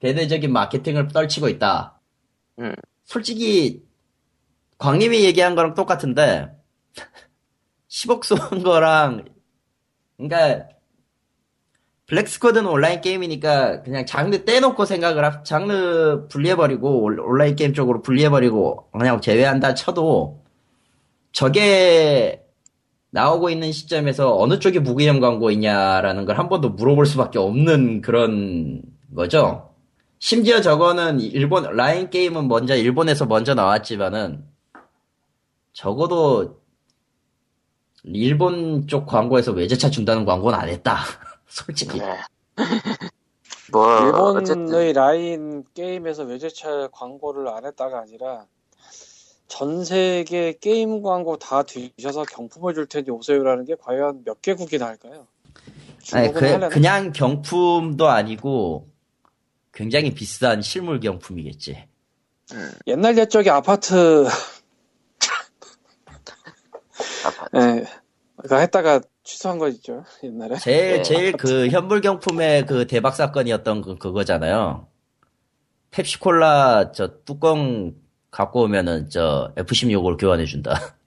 Speaker 1: 대대적인 마케팅을 떨치고 있다.
Speaker 2: 음,
Speaker 1: 솔직히 광님이 얘기한 거랑 똑같은데 10억 쏜 거랑 그러니까 블랙스쿼드는 온라인 게임이니까 그냥 장르 떼놓고 생각을 하, 장르 분리해버리고 올- 온라인 게임 쪽으로 분리해버리고 그냥 제외한다 쳐도 저게 나오고 있는 시점에서 어느 쪽이 무기념 광고이냐라는 걸 한번더 물어볼 수밖에 없는 그런 거죠. 심지어 저거는 일본 라인 게임은 먼저 일본에서 먼저 나왔지만은 적어도 일본 쪽 광고에서 외제차 준다는 광고는 안 했다. 솔직히.
Speaker 2: 네. 뭐 어쨌든
Speaker 4: 일본의 라인 게임에서 외제차 광고를 안 했다가 아니라 전 세계 게임 광고 다 뒤져서 경품을 줄 테니 오세요라는 게 과연 몇 개국이나 할까요?
Speaker 1: 아니,
Speaker 4: 중국은
Speaker 1: 그,
Speaker 4: 하려나?
Speaker 1: 그냥 경품도 아니고 굉장히 비싼 실물 경품이겠지.
Speaker 2: 음,
Speaker 4: 옛날 옛적에 아파트
Speaker 2: 아파트.
Speaker 4: 예, 그거 했다가 취소한 거 있죠 옛날에
Speaker 1: 제일
Speaker 2: 네.
Speaker 1: 제일 그 현물 경품의 그 대박 사건이었던 그 그거잖아요. 펩시콜라 저 뚜껑 갖고 오면은 저 F16을 교환해 준다.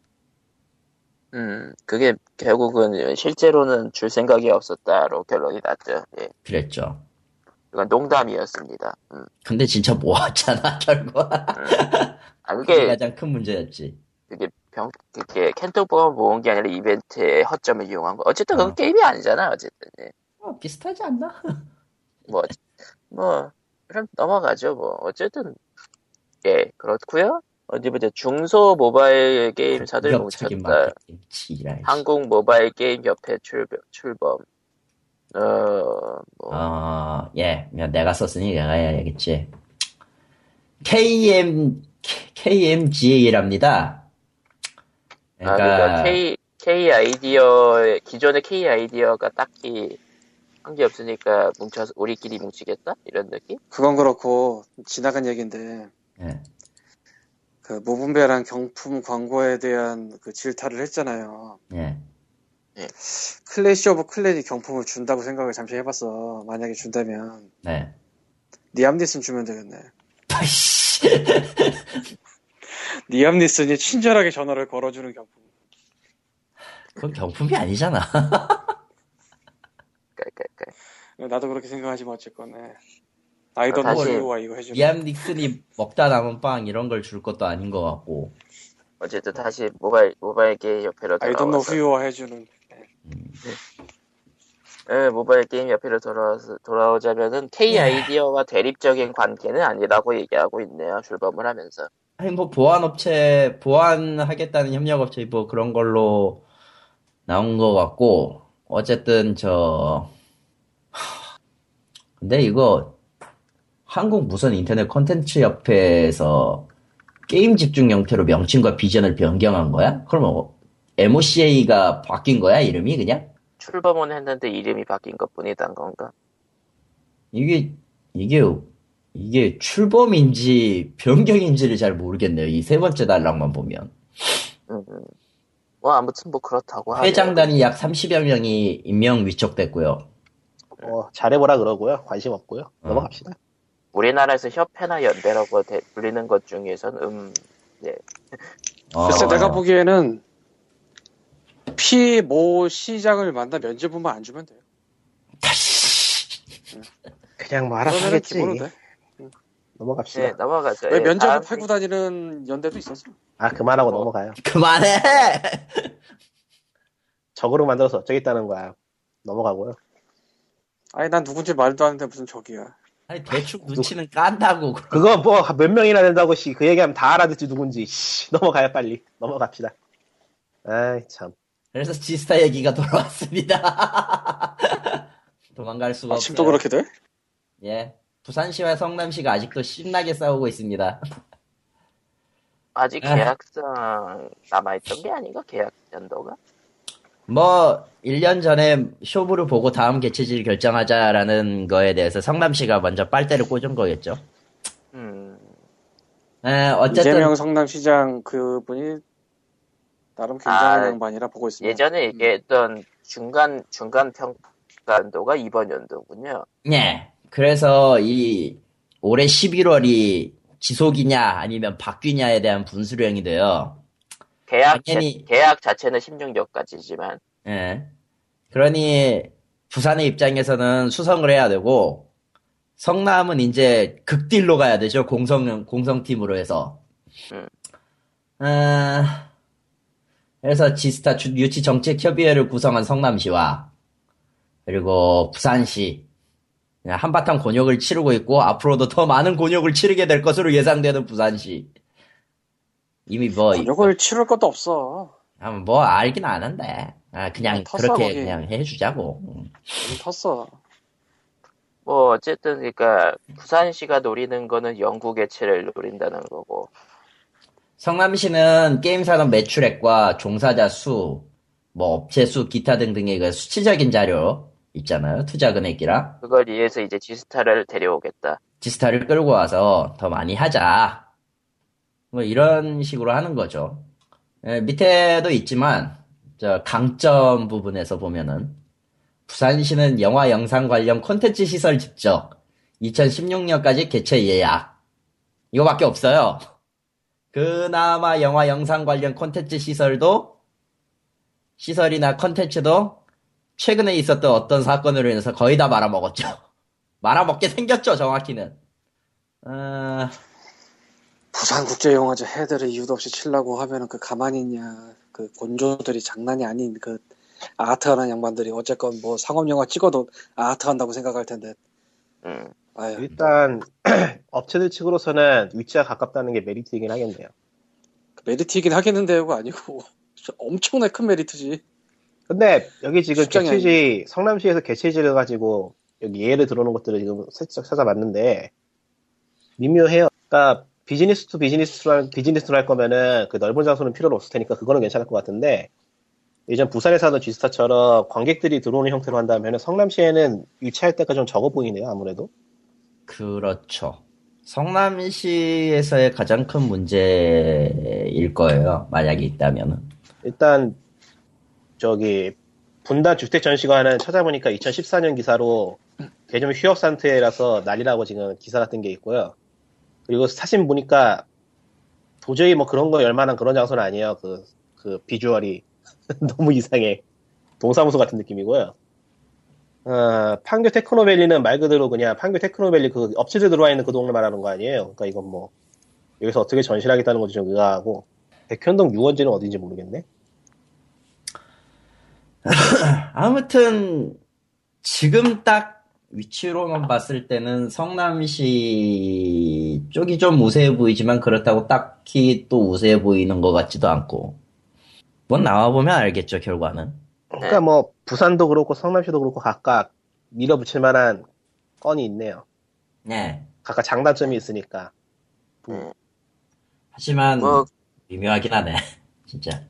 Speaker 2: 음, 그게 결국은 실제로는 줄 생각이 없었다로 결론이 났죠. 예.
Speaker 1: 그랬죠.
Speaker 2: 이건 농담이었습니다. 음.
Speaker 1: 근데 진짜 모았잖아 결국.
Speaker 2: 아,
Speaker 1: 그게
Speaker 2: 그게,
Speaker 1: 가장 큰 문제였지.
Speaker 2: 그게 병, 그게 캔토버가 모은 게 아니라 이벤트의 허점을 이용한 거. 어쨌든 그건
Speaker 1: 어.
Speaker 2: 게임이 아니잖아, 어쨌든. 예.
Speaker 1: 어, 비슷하지 않나?
Speaker 2: 뭐, 뭐, 그럼 넘어가죠, 뭐. 어쨌든, 예, 그렇고요 어디 보자. 중소 모바일 게임사들 뭉쳤다. 한국 모바일 게임 협회 출범, 출범. 어, 뭐,
Speaker 1: 어, 예, 내가 썼으니 내가 해야겠지. KM, KMGA랍니다.
Speaker 2: 아,
Speaker 1: 그러니까,
Speaker 2: 그러니까 K, K 아이디어, 기존의 K 아이디어가 딱히 한 게 없으니까 뭉쳐서, 우리끼리 뭉치겠다? 이런 느낌?
Speaker 4: 그건 그렇고 지나간 얘기인데
Speaker 1: 예,
Speaker 4: 그 무분별한 경품 광고에 대한 그 질타를 했잖아요.
Speaker 1: 예.
Speaker 4: 클래시 오브 클랜이 경품을 준다고 생각을 잠시 해봤어. 만약에 준다면
Speaker 1: 네.
Speaker 4: 리암 니슨 주면 되겠네.
Speaker 1: 아이씨.
Speaker 4: 리암 니슨이 친절하게 전화를 걸어주는 경품.
Speaker 1: 그건 경품이 아니잖아.
Speaker 2: 깔깔깔.
Speaker 4: 나도 그렇게 생각하지만 어쨌건 네. 아이던
Speaker 2: 다시-
Speaker 4: 노유와 이거 해주는.
Speaker 1: 리암 닉슨이 먹다 남은 빵 이런 걸 줄 것도 아닌 것 같고.
Speaker 2: 어쨌든 다시 모바일, 모바일 게임 협회로
Speaker 4: 아이던. 후유와 해주는.
Speaker 2: 예, 모바일 게임 협회로 돌아와서, 돌아오자면은 K 아이디어와 대립적인 관계는 아니라고 얘기하고 있네요. 출범을 하면서.
Speaker 1: 아니, 뭐, 보안업체, 보안하겠다는 협력업체, 뭐, 그런 걸로 나온 것 같고, 어쨌든, 저, 하, 근데 이거, 한국 무선 인터넷 콘텐츠 협회에서 게임 집중 형태로 명칭과 비전을 변경한 거야? 그러면, MOCA가 바뀐 거야, 이름이 그냥?
Speaker 2: 출범은 했는데 이름이 바뀐 것 뿐이단 건가?
Speaker 1: 이게, 이게, 이게 출범인지 변경인지를 잘 모르겠네요. 이 세 번째 단락만 보면.
Speaker 2: 음, 음. 뭐, 아무튼 뭐 그렇다고 하네요.
Speaker 1: 회장단이 약 30여 명이 임명 위촉됐고요.
Speaker 3: 뭐 잘해보라 그러고요. 관심 없고요.
Speaker 1: 어.
Speaker 3: 넘어갑시다.
Speaker 2: 우리나라에서 협회나 연대라고 대- 불리는 것 중에서는, 음, 예.
Speaker 1: 어,
Speaker 4: 글쎄 내가
Speaker 1: 어.
Speaker 4: 보기에는 피모 시장을 만나 면제부만 안 주면 돼요.
Speaker 3: 그냥 뭐 알아서
Speaker 4: 그러면
Speaker 3: 하겠지.
Speaker 4: 기본으로 돼.
Speaker 3: 넘어갑시다.
Speaker 2: 네, 넘어가죠.
Speaker 4: 왜
Speaker 2: 예,
Speaker 4: 면제부
Speaker 2: 다음-
Speaker 4: 팔고 다니는 연대도 있었어.
Speaker 3: 아 그만하고
Speaker 2: 어.
Speaker 3: 넘어가요.
Speaker 1: 그만해!
Speaker 3: 적으로 만들어서 어쩌겠다는 거야. 넘어가고요.
Speaker 4: 아니 난 누군지 말도 안 하는데 무슨 적이야.
Speaker 1: 아니, 대충 눈치는 깐다고.
Speaker 3: 그거 뭐 몇 명이나 된다고 씨 그 얘기하면 다 알아듣지 누군지. 씨, 넘어가요 빨리. 넘어갑시다. 아이 참.
Speaker 1: 그래서 지스타 얘기가 돌아왔습니다. 도망갈 수가 없어요.
Speaker 4: 아침도 그렇게 돼?
Speaker 1: 예. 부산시와 성남시가 아직도 신나게 싸우고 있습니다.
Speaker 2: 아직
Speaker 1: 아.
Speaker 2: 계약상 남아있던 게 아닌가? 계약 연도가?
Speaker 1: 뭐, 1년 전에 쇼부를 보고 다음 개최지를 결정하자라는 거에 대해서 성남시가 먼저 빨대를 꽂은 거겠죠.
Speaker 2: 음,
Speaker 1: 에, 어쨌든.
Speaker 4: 이재명 성남시장 그분이 나름 굉장한
Speaker 2: 아,
Speaker 4: 양반이라 보고 있습니다.
Speaker 2: 예전에 얘기했던 중간, 중간 평가 연도가 이번 연도군요.
Speaker 1: 예. 그래서 이 올해 11월이 지속이냐 아니면 바뀌냐에 대한 분수령이 돼요.
Speaker 2: 계약,
Speaker 1: 당연히-
Speaker 2: 자, 계약 자체는 16년까지지만,
Speaker 1: 예. 그러니 부산의 입장에서는 수성을 해야 되고 성남은 이제 극딜로 가야 되죠. 공성 공성팀으로 해서.
Speaker 2: 음.
Speaker 1: 아, 그래서 지스타 주- 유치 정책 협의회를 구성한 성남시와 그리고 부산시 한바탕 곤욕을 치르고 있고 앞으로도 더 많은 곤욕을 치르게 될 것으로 예상되는 부산시. 이미 뭐
Speaker 4: 이걸 치를 것도 없어.
Speaker 1: 아, 뭐 알긴 아는데 아, 그냥
Speaker 4: 텄어,
Speaker 1: 그렇게
Speaker 4: 거기.
Speaker 1: 그냥 해주자고. 음.
Speaker 4: 텄어.
Speaker 2: 뭐, 어쨌든, 그러니까, 부산시가 노리는 거는 영구 개최를 노린다는 거고,
Speaker 1: 성남시는 게임 산업 매출액과 종사자 수, 뭐 업체 수, 기타 등등의 그 수치적인 자료 있잖아요. 투자 금액이랑
Speaker 2: 그걸 위해서 이제 지스타를 데려오겠다.
Speaker 1: 지스타를 끌고 와서 더 많이 하자. 뭐 이런 식으로 하는 거죠. 예, 밑에도 있지만 저 강점 부분에서 보면은 부산시는 영화 영상 관련 콘텐츠 시설 집적 2016년까지 개최 예약 이거밖에 없어요. 그나마 영화 영상 관련 콘텐츠 시설도 시설이나 콘텐츠도 최근에 있었던 어떤 사건으로 인해서 거의 다 말아먹었죠. 말아먹게 생겼죠, 정확히는. 어,
Speaker 4: 부산국제영화제 헤드를 이유도 없이 치려고 하면은 그 가만히 있냐. 그 곤조들이 장난이 아닌 그 아트하는 양반들이 어쨌건 뭐 상업영화 찍어도 아트한다고 생각할 텐데.
Speaker 2: 음.
Speaker 4: 아유,
Speaker 3: 일단 업체들 측으로서는 위치가 가깝다는 게 메리트이긴 하겠네요.
Speaker 4: 그 메리트이긴 하겠는데요가 아니고 엄청나게 큰 메리트지.
Speaker 3: 근데 여기 지금 개최지 성남시에서 개최지를 가지고 여기 예를 들어오는 것들을 지금 살짝 찾아봤는데 미묘해요. 그러니까 business to business로 할, business로 할 거면은 그 넓은 장소는 필요로 없을 테니까 그거는 괜찮을 것 같은데 예전 부산에서 하던 G스타처럼 관객들이 들어오는 형태로 한다면 성남시에는 위치할 때가 좀 적어 보이네요 아무래도.
Speaker 1: 그렇죠. 성남시에서의 가장 큰 문제일 거예요. 만약에 있다면은.
Speaker 3: 일단 저기 분단 주택 전시관은 찾아보니까 2014년 기사로 개점 휴업 상태라서 난리라고 지금 기사가 뜬게 있고요. 그리고 사진 보니까 도저히 뭐 그런 거 열만한 그런 장소는 아니에요. 그, 그 비주얼이 너무 이상해. 동사무소 같은 느낌이고요. 어, 판교 테크노밸리는 말 그대로 그냥 판교 테크노밸리 그 업체들 들어와 있는 그 동네 말하는 거 아니에요. 그러니까 이건 뭐 여기서 어떻게 전시를 하겠다는 건지 좀 의아하고 백현동 유원지는 어딘지 모르겠네.
Speaker 1: 아무튼 지금 딱 위치로만 봤을 때는 성남시 쪽이 좀 우세해 보이지만 그렇다고 딱히 또 우세해 보이는 것 같지도 않고 뭐 나와보면 알겠죠 결과는
Speaker 3: 그러니까 뭐 부산도 그렇고 성남시도 그렇고 각각 밀어붙일 만한 건이 있네요.
Speaker 1: 네
Speaker 3: 각각 장단점이 있으니까.
Speaker 2: 음.
Speaker 1: 하지만
Speaker 2: 뭐
Speaker 1: 미묘하긴 하네 진짜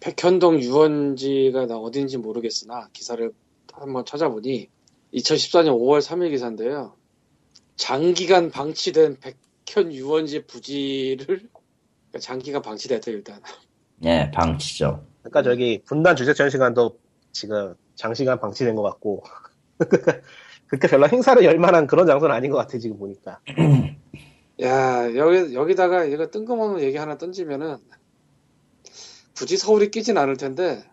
Speaker 4: 백현동 유원지가 나 어딘지 모르겠으나 기사를 한번 찾아보니 2014년 5월 3일 기사인데요. 장기간 방치된 백현 유원지 부지를 그러니까 장기간 방치됐다 일단.
Speaker 1: 네 방치죠
Speaker 3: 그러니까 저기 분단 주택 전시관도 지금 장시간 방치된 것 같고. 그러니까 별로 행사를 열 만한 그런 장소는 아닌 것 같아 지금 보니까.
Speaker 4: 야 여기 여기다가 이거 뜬금없는 얘기 하나 던지면은 굳이 서울이 끼진 않을 텐데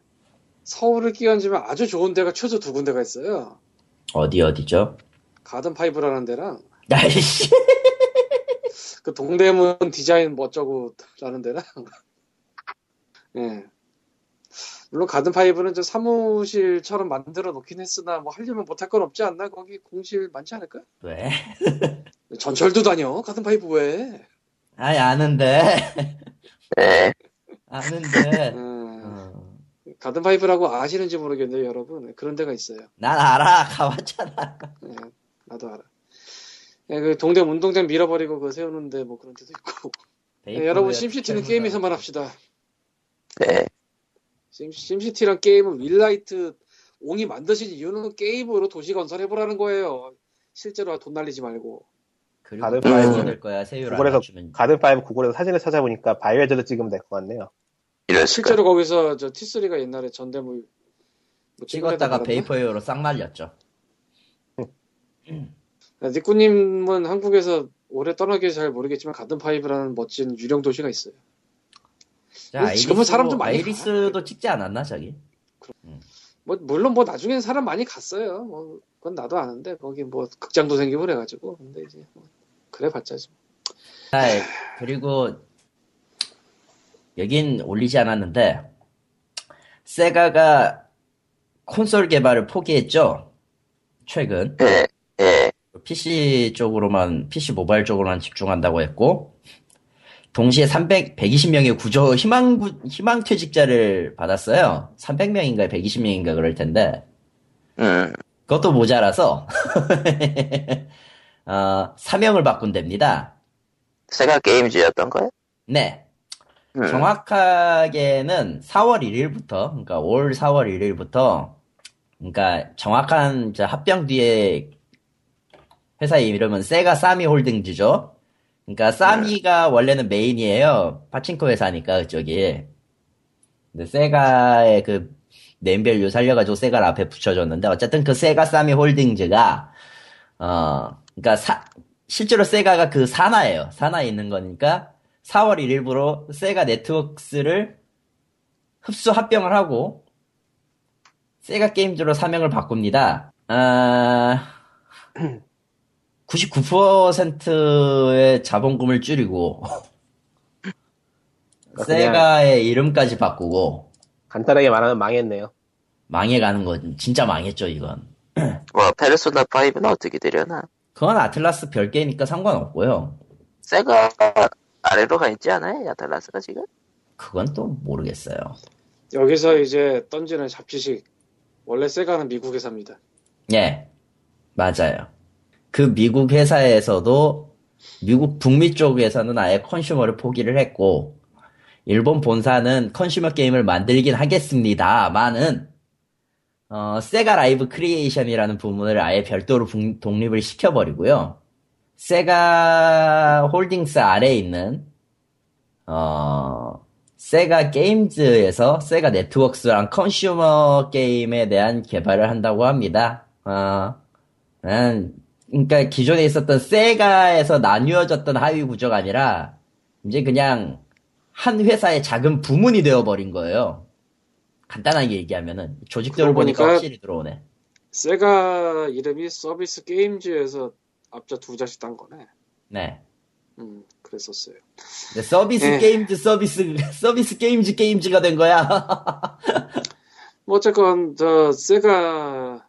Speaker 4: 서울을 끼얹으면 아주 좋은 데가 최소 두 군데가 있어요.
Speaker 1: 어디 어디죠?
Speaker 4: 가든 파이브라는 데랑
Speaker 1: 아이씨
Speaker 4: 그 동대문 디자인 뭐 어쩌고라는 데랑 예. 물론 가든 파이브는 저 사무실처럼 만들어 놓긴 했으나 뭐 하려면 못할 건 없지 않나? 거기 공실 많지 않을까?
Speaker 1: 왜?
Speaker 4: 전철도 다녀 가든 파이브 왜?
Speaker 1: 아이 아는데
Speaker 2: 네.
Speaker 1: 아는데
Speaker 4: 음,
Speaker 1: 어,
Speaker 4: 가든 파이브라고 아시는지 모르겠네요, 여러분. 그런 데가 있어요.
Speaker 1: 난 알아 가봤잖아
Speaker 4: 예, 나도 알아. 예, 그 동대 운동장 밀어버리고 그 세우는데 뭐 그런 데도 있고. 예, 여러분 심시티는 게임에서만 합시다.
Speaker 2: 네.
Speaker 4: 심, 심시티란 게임은 윌 라이트 옹이 만드신 이유는 게임으로 도시 건설해보라는 거예요. 실제로 돈 날리지 말고.
Speaker 3: 가든
Speaker 1: 파이브 될 거야 세율
Speaker 3: 구글에서 가든 파이브 구글에서 사진을 찾아보니까 바이오헤드를 찍으면 될 것 같네요.
Speaker 2: 수가.
Speaker 4: 실제로 거기서 저 T3가 옛날에 전대물 뭐
Speaker 1: 찍었다가 베이퍼웨어로 싹 날렸죠
Speaker 4: 말았나? 니꾸님은 한국에서 오래 떠나기 잘 모르겠지만 가든 파이브라는 멋진 유령 도시가 있어요.
Speaker 1: 자,
Speaker 4: 뭐 지금은 사람 좀 많이
Speaker 1: 아이리스도 찍지 않았나 저기
Speaker 4: 뭐 물론 뭐 나중엔 사람 많이 갔어요. 뭐 그건 나도 아는데 거기 뭐 극장도 생기고 그래가지고 근데 이제 뭐 그래 봤자지.
Speaker 1: 자, 그리고 여긴 올리지 않았는데 세가가 콘솔 개발을 포기했죠 최근
Speaker 2: 네. 네.
Speaker 1: PC 쪽으로만 PC 모바일 쪽으로만 집중한다고 했고 동시에 300 120명의 구조 희망 구- 희망 퇴직자를 받았어요 300명인가 120명인가 그럴 텐데
Speaker 2: 음.
Speaker 1: 그것도 모자라서 어, 사명을 바꾼답니다
Speaker 2: 세가 게임즈였던 거예요?
Speaker 1: 네.
Speaker 2: 음.
Speaker 1: 정확하게는 4월 1일부터, 그러니까 올 4월 1일부터, 그러니까 정확한 저 합병 뒤에 회사 이름은 세가 사미 홀딩즈죠. 그러니까 사미가 원래는 메인이에요. 파친코 회사니까 그쪽이. 근데 세가의 그 네임밸류 살려가지고 세가를 앞에 붙여줬는데 어쨌든 그 세가 사미 홀딩즈가 어 그러니까 사- 실제로 세가가 그 산하예요. 산하에 있는 거니까 4월 1일부로 세가 네트워크스를 흡수 합병을 하고 세가 게임즈로 사명을 바꿉니다. 아, 99%의 자본금을 줄이고
Speaker 3: 그냥-
Speaker 1: 세가의 이름까지 바꾸고
Speaker 3: 간단하게 말하면 망했네요.
Speaker 1: 망해가는 건 진짜 망했죠 이건.
Speaker 2: 뭐 페르소나 5는 어떻게 되려나?
Speaker 1: 그건 아틀라스 별개니까 상관없고요.
Speaker 2: 세가 아래로 가 있지 않아요? 야탈라스가 지금?
Speaker 1: 그건 또 모르겠어요.
Speaker 4: 여기서 이제 던지는 잡지식. 원래 세가는 미국 회사입니다.
Speaker 1: 예, 맞아요. 그 미국 회사에서도 미국 북미 쪽에서는 아예 consumer를 포기를 했고 일본 본사는 consumer 게임을 만들긴 하겠습니다만은 어, 세가 라이브 크리에이션이라는 부문을 아예 별도로 분- 독립을 시켜버리고요. 세가 홀딩스 아래에 있는 어, 세가 게임즈에서 세가 네트워크스랑 consumer 게임에 대한 개발을 한다고 합니다. 어, 음, 그러니까 기존에 있었던 세가에서 나뉘어졌던 하위 구조가 아니라 이제 그냥 한 회사의 작은 부문이 되어버린 거예요. 간단하게 얘기하면은 보니까
Speaker 4: 보니까-
Speaker 1: 확실히 들어오네.
Speaker 4: 세가 이름이 서비스 게임즈에서 앞자 두 자씩 딴 거네.
Speaker 1: 네.
Speaker 4: 음, 그랬었어요.
Speaker 1: 근데 서비스
Speaker 4: 예.
Speaker 1: 게임즈 서비스 서비스 게임즈 게임즈가 된 거야.
Speaker 4: 뭐 어쨌건 저 세가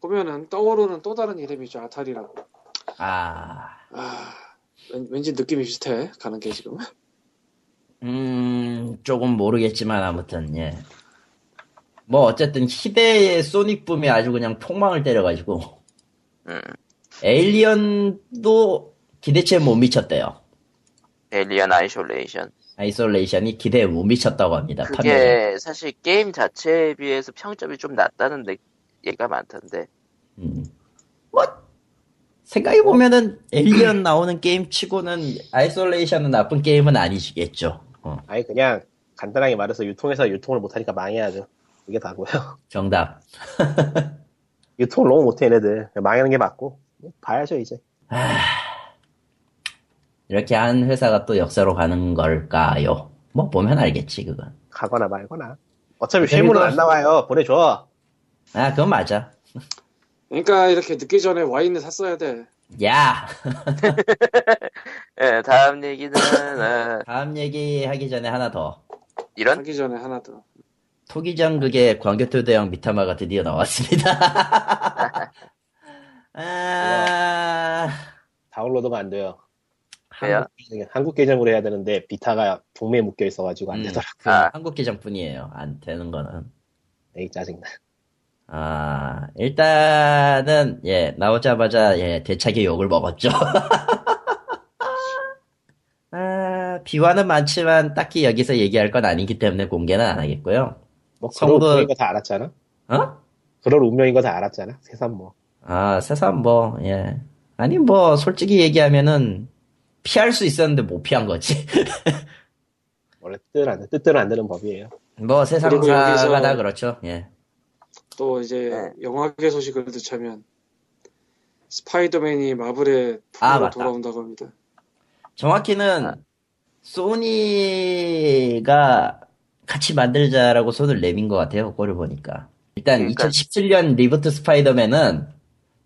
Speaker 4: 보면은 떠오르는 또 다른 이름이죠. 아타리라고.
Speaker 1: 아,
Speaker 4: 아, 왠, 왠지 느낌이 비슷해. 가는 게 지금.
Speaker 1: 음, 조금 모르겠지만 아무튼 예. 뭐 어쨌든 희대의 소닉 붐이 아주 그냥 폭망을 때려가지고
Speaker 2: 음.
Speaker 1: 에일리언도 기대치에 못 미쳤대요.
Speaker 2: 에일리언 아이솔레이션.
Speaker 1: 아이솔레이션이 기대에 못 미쳤다고 합니다.
Speaker 2: 그게 사실 게임 자체에 비해서 평점이 좀 낮다는 데- 얘기가 많던데.
Speaker 1: 음. 뭐 생각해 보면은 에일리언 나오는 게임 치고는 아이솔레이션은 나쁜 게임은 아니시겠죠. 어,
Speaker 3: 아니 그냥 간단하게 말해서 유통해서 유통을 못하니까 망해야죠. 그게 다고요.
Speaker 1: 정답.
Speaker 3: 유통을 너무 못해 얘네들. 망하는 게 맞고 뭐 봐야죠 이제.
Speaker 1: 이렇게 한 회사가 또 역사로 가는 걸까요? 뭐 보면 알겠지 그건.
Speaker 3: 가거나 말거나. 어차피 실물은 안 나와요. 보내줘.
Speaker 1: 아 그건 맞아.
Speaker 4: 그러니까 이렇게 늦기 전에 와인을 샀어야 돼.
Speaker 1: 야
Speaker 2: 예, 다음 얘기는 어,
Speaker 1: 다음 얘기 하기 전에 하나 더.
Speaker 2: 이런
Speaker 4: 사기 전에 하나 더.
Speaker 1: 토기장 극의 광교토 대왕 미타마가 드디어 나왔습니다. 아,
Speaker 3: 다운로드가 안 돼요. 한국, 한국 계정으로 해야 되는데 비타가 북미에 묶여 있어가지고 안
Speaker 1: 음.
Speaker 3: 되더라고.
Speaker 1: 그
Speaker 2: 아.
Speaker 1: 한국 계정뿐이에요. 안 되는 거는.
Speaker 3: 에이 짜증나.
Speaker 1: 아, 일단은, 예, 나오자마자, 예, 대차게 욕을 먹었죠. 아, 비화는 많지만 딱히 여기서 얘기할 건 아니기 때문에 공개는 안 하겠고요.
Speaker 3: 뭐 그럴
Speaker 1: 성도-
Speaker 3: 운명인 거 다 알았잖아.
Speaker 1: 어?
Speaker 3: 그럴 운명인 거 다 알았잖아. 세상 뭐.
Speaker 1: 아, 세상 뭐, 예. 아니, 뭐, 솔직히 얘기하면은, 피할 수 있었는데 못 피한 거지.
Speaker 3: 원래 뜻대로 안, 뜻대로 안 되는 법이에요.
Speaker 1: 뭐, 세상사가 다 그렇죠, 예.
Speaker 4: 또 이제
Speaker 2: 네.
Speaker 4: 영화계 소식을 듣자면 스파이더맨이 마블에
Speaker 1: 아.
Speaker 4: 돌아온다고 합니다.
Speaker 1: 정확히는,
Speaker 2: 아.
Speaker 1: 소니가 같이 만들자라고 손을 내민 것 같아요, 그거를 보니까. 일단,
Speaker 2: 그러니까-
Speaker 1: 2017년 reboot 스파이더맨은,